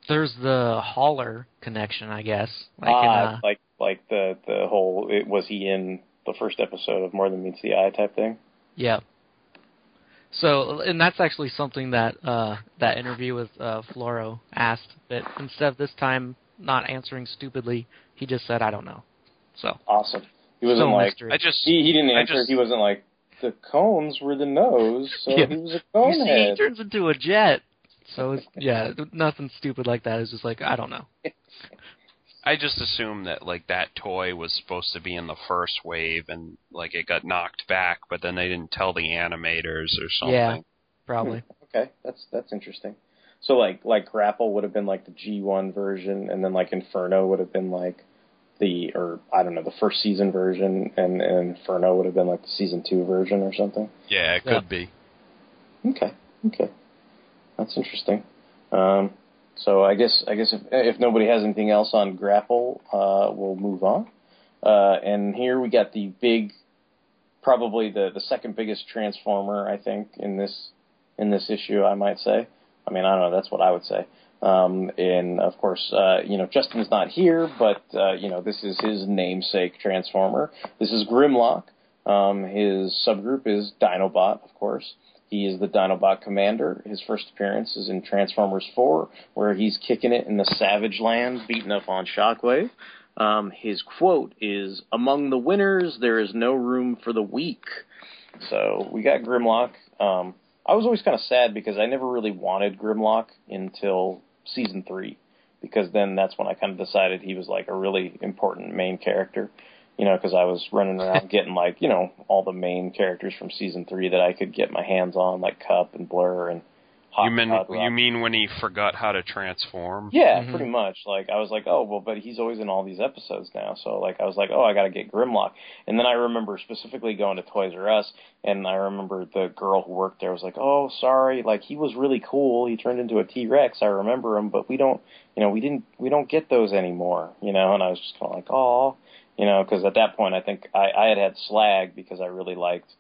There's the Hauler connection, I guess. Like in, Ah, uh, like like the the whole it, was he in the first episode of More Than Meets the Eye type thing. Yeah. So, and that's actually something that uh, that interview with uh, Floro asked. But instead of this time not answering stupidly, he just said, "I don't know." So Awesome. He wasn't So like mystery. I just he he didn't I answer. just- he wasn't like the cones were the nose, so Yeah. he was a you cone see, he turns into a jet. So it's yeah, nothing stupid like that. It's just like I don't know. I just assumed that like that toy was supposed to be in the first wave and like it got knocked back, but then they didn't tell the animators or something. Yeah, probably. Hmm. Okay, that's that's interesting. So like like Grapple would have been like the G one version, and then like Inferno would have been like the or I don't know the first season version, and, and Inferno would have been like the season two version or something. Yeah, it Yeah. could be. Okay, okay, that's interesting. Um, so I guess I guess if if nobody has anything else on Grapple, uh, we'll move on. Uh, and here we got the big, probably the the second biggest transformer I think in this in this issue. I might say. I mean I don't know. That's what I would say. Um, and of course, uh, you know Justin's not here, but uh, you know this is his namesake transformer. This is Grimlock. Um, his subgroup is Dinobot, of course. He is the Dinobot commander. His first appearance is in Transformers 4, where he's kicking it in the Savage Land, beating up on Shockwave. Um, his quote is, "Among the winners, there is no room for the weak." So we got Grimlock. Um, I was always kind of sad because I never really wanted Grimlock until season three, because then that's when I kind of decided he was like a really important main character. You know, because I was running around getting like you know all the main characters from season three that I could get my hands on, like Kup and Blurr and Hot you mean you mean when he forgot how to transform? Yeah, Mhm. pretty much. Like I was like, oh well, but he's always in all these episodes now. So like I was like, oh, I got to get Grimlock. And then I remember specifically going to Toys R Us, and I remember the girl who worked there was like, oh, sorry, like he was really cool. He turned into a T Rex. I remember him, but we don't, you know, we didn't, we don't get those anymore. You know, and I was just kind of like, oh, you know, because at that point I think I, I had had Slag because I really liked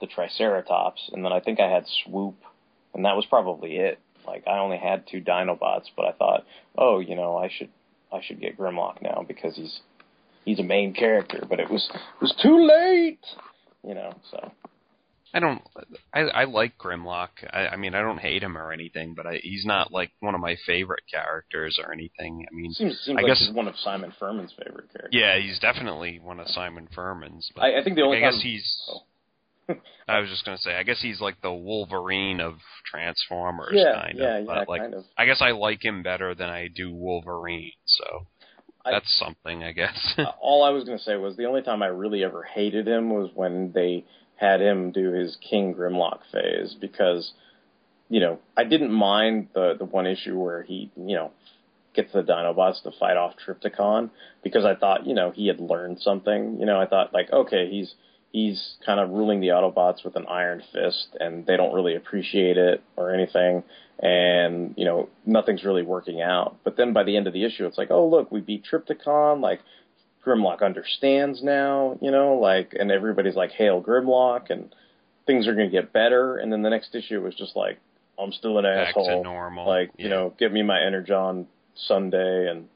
the Triceratops, and then I think I had Swoop, and that was probably it. Like I only had two Dinobots, but I thought, oh, you know, I should I should get Grimlock now because he's he's a main character. But it was it was too late, you know. So I don't. I I like Grimlock. I, I mean, I don't hate him or anything, but I, he's not like one of my favorite characters or anything. I mean, seems seems I like guess- he's one of Simon Furman's favorite characters. yeah, he's definitely one of Simon Furman's. But I, I think the only I guess time, he's. Oh. I was just gonna say, I guess he's like the Wolverine of Transformers, yeah, kind yeah, of. yeah, like, kind of. I guess I like him better than I do Wolverine. So I- that's something, I guess. Uh, all I was going to say was the only time I really ever hated him was when they had him do his King Grimlock phase because, you know, I didn't mind the the one issue where he, you know, gets the Dinobots to fight off Trypticon because I thought, you know, he had learned something. You know, I thought like, okay, he's he's kind of ruling the Autobots with an iron fist, and they don't really appreciate it or anything. And you know, nothing's really working out. But then by the end of the issue, it's like, oh look, we beat Trypticon. Like Grimlock understands now, you know, like, and everybody's like, hail Grimlock, and things are going to get better. And then the next issue was just like, I'm still an Back to asshole. normal. Like, you know, give me my Energon Sunday and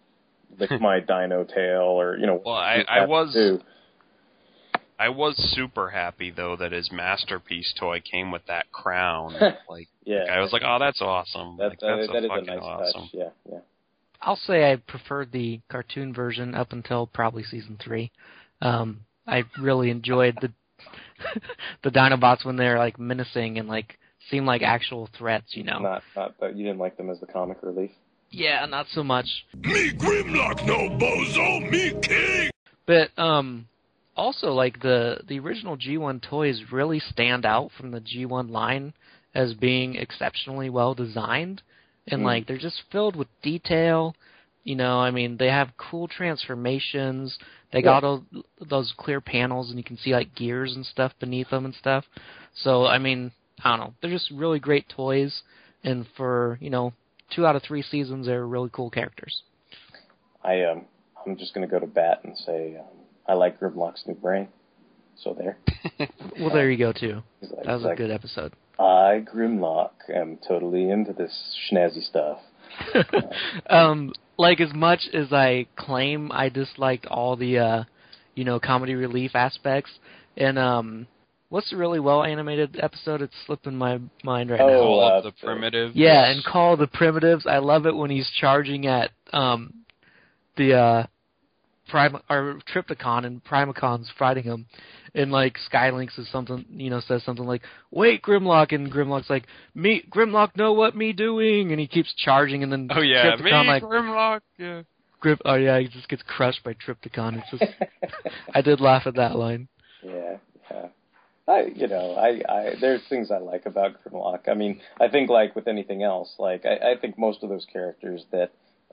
lick my dino tail, or you know. Well, I- I was- do. I was super happy though that his masterpiece toy came with that crown. like, Yeah, I was like, oh, that's awesome. that, like, that, that's that is a fucking nice awesome. touch. Yeah, yeah. I'll say I preferred the cartoon version up until probably season three. Um, I really enjoyed the the Dinobots when they're like menacing and like seem like actual threats. You know. Not, not that you didn't like them as the comic relief. Yeah, not so much. Me Grimlock, no bozo, me king! But um, also like the the original G1 toys really stand out from the G1 line as being exceptionally well designed and Mm. like they're just filled with detail. You know, I mean, they have cool transformations. They Yeah. got all those clear panels, and you can see like gears and stuff beneath them and stuff. So, I mean, I don't know. They're just really great toys, and for you know, two out of three seasons, they're really cool characters. I um, I'm just gonna go to bat and say um, I like Grimlock's new brain. So there. Well, there you go too. Like- That was a like, good episode. I Grimlock am totally into this schnazzy stuff. um, like as much as I claim I disliked all the uh, you know, comedy relief aspects, and um, what's the really well animated episode? It's slipping my mind right now. Oh, Call uh, the primitive. Yeah, and Call of the Primitives. I love it when he's charging at um the uh Prime or Trypticon and Primacon's fighting him and like Skylynx is something you know, says something like, Wait, Grimlock and Grimlock's like, Me Grimlock know what me doing and he keeps charging and then Oh yeah, me like Grimlock. Yeah. Grip oh yeah, he just gets crushed by Trypticon. It's just I did laugh at that line. Yeah, yeah. I, you know, I, I, there's things I like about Grimlock. I mean, I think like with anything else, like I, I think most of those characters that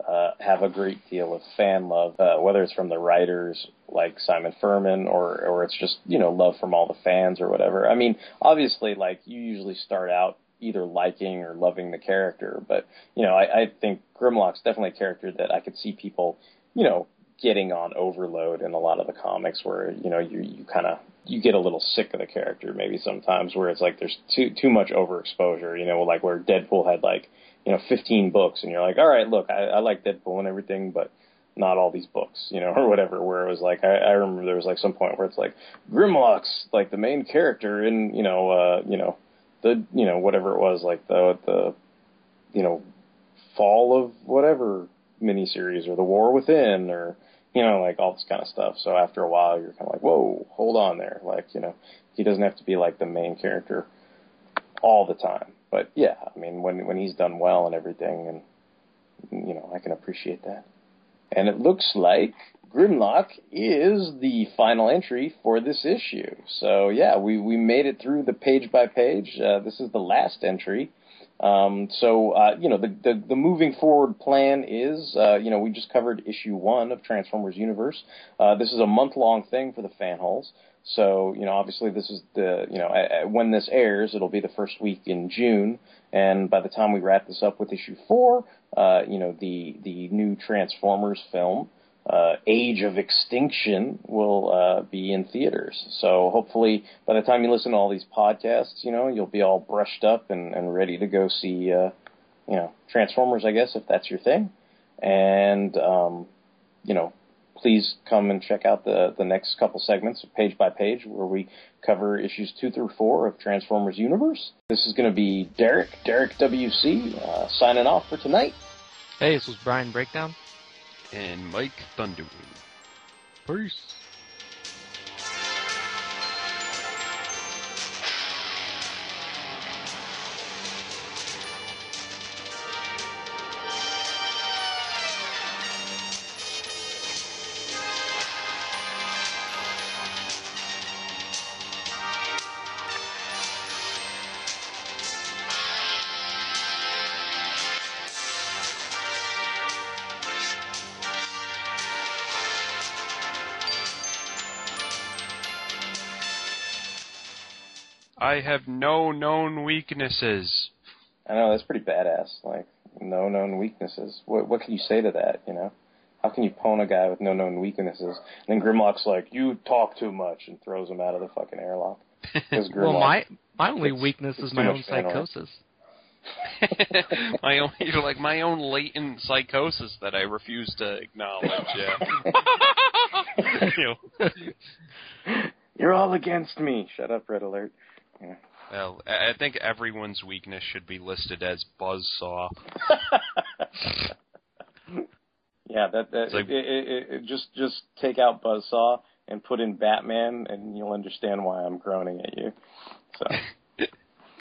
uh, have a great deal of fan love, uh, whether it's from the writers like Simon Furman or, or it's just you know love from all the fans or whatever. I mean, obviously, like you usually start out either liking or loving the character, but you know, I, I think Grimlock's definitely a character that I could see people, you know, getting on overload in a lot of the comics where you know you you kind of you get a little sick of the character maybe sometimes where it's like there's too too much overexposure you know like where Deadpool had like you know 15 books and you're like all right look I, I like Deadpool and everything but not all these books you know or whatever where it was like I, I remember there was like some point where it's like Grimlock's like the main character in you know uh you know the you know whatever it was like the the you know fall of whatever miniseries or the war within or you know like all this kind of stuff. So after a while you're kind of like whoa hold on there like you know he doesn't have to be like the main character all the time but yeah i mean when when he's done well and everything and you know i can appreciate that and it looks like Grimlock is the final entry for this issue. So yeah, we, we made it through the page by page. Uh, this is the last entry. Um, so uh, you know the, the the moving forward plan is uh, you know we just covered issue one of Transformers Universe. Uh, this is a month long thing for the Fanholes. So you know obviously this is the you know when this airs it'll be the first week in June, and by the time we wrap this up with issue four, uh, you know the the new Transformers film uh, Age of Extinction will uh, be in theaters. So hopefully, by the time you listen to all these podcasts, you know you'll be all brushed up and, and ready to go see, uh, you know, Transformers. I guess if that's your thing, and um, you know, please come and check out the the next couple segments, page by page, where we cover issues two through four of Transformers Universe. This is going to be Derek, Derek WC, uh, signing off for tonight. Hey, this was Brian Breakdown. And Mike Thunderwing. Peace. I have no known weaknesses. I know that's pretty badass. Like no known weaknesses. What what can you say to that? You know, how can you pwn a guy with no known weaknesses? And then Grimlock's like, "You talk too much," and throws him out of the fucking airlock. 'Cause Well, my my only it's- weakness it's is my own psychosis. my own, you're like my own latent psychosis that I refuse to acknowledge. Yeah. You know. You're all against me. Shut up, Red Alert. Yeah. Well, I I think everyone's weakness should be listed as buzzsaw. Yeah, that that like- it, it, it, just just take out Buzzsaw and put in Batman, and you'll understand why I'm groaning at you. So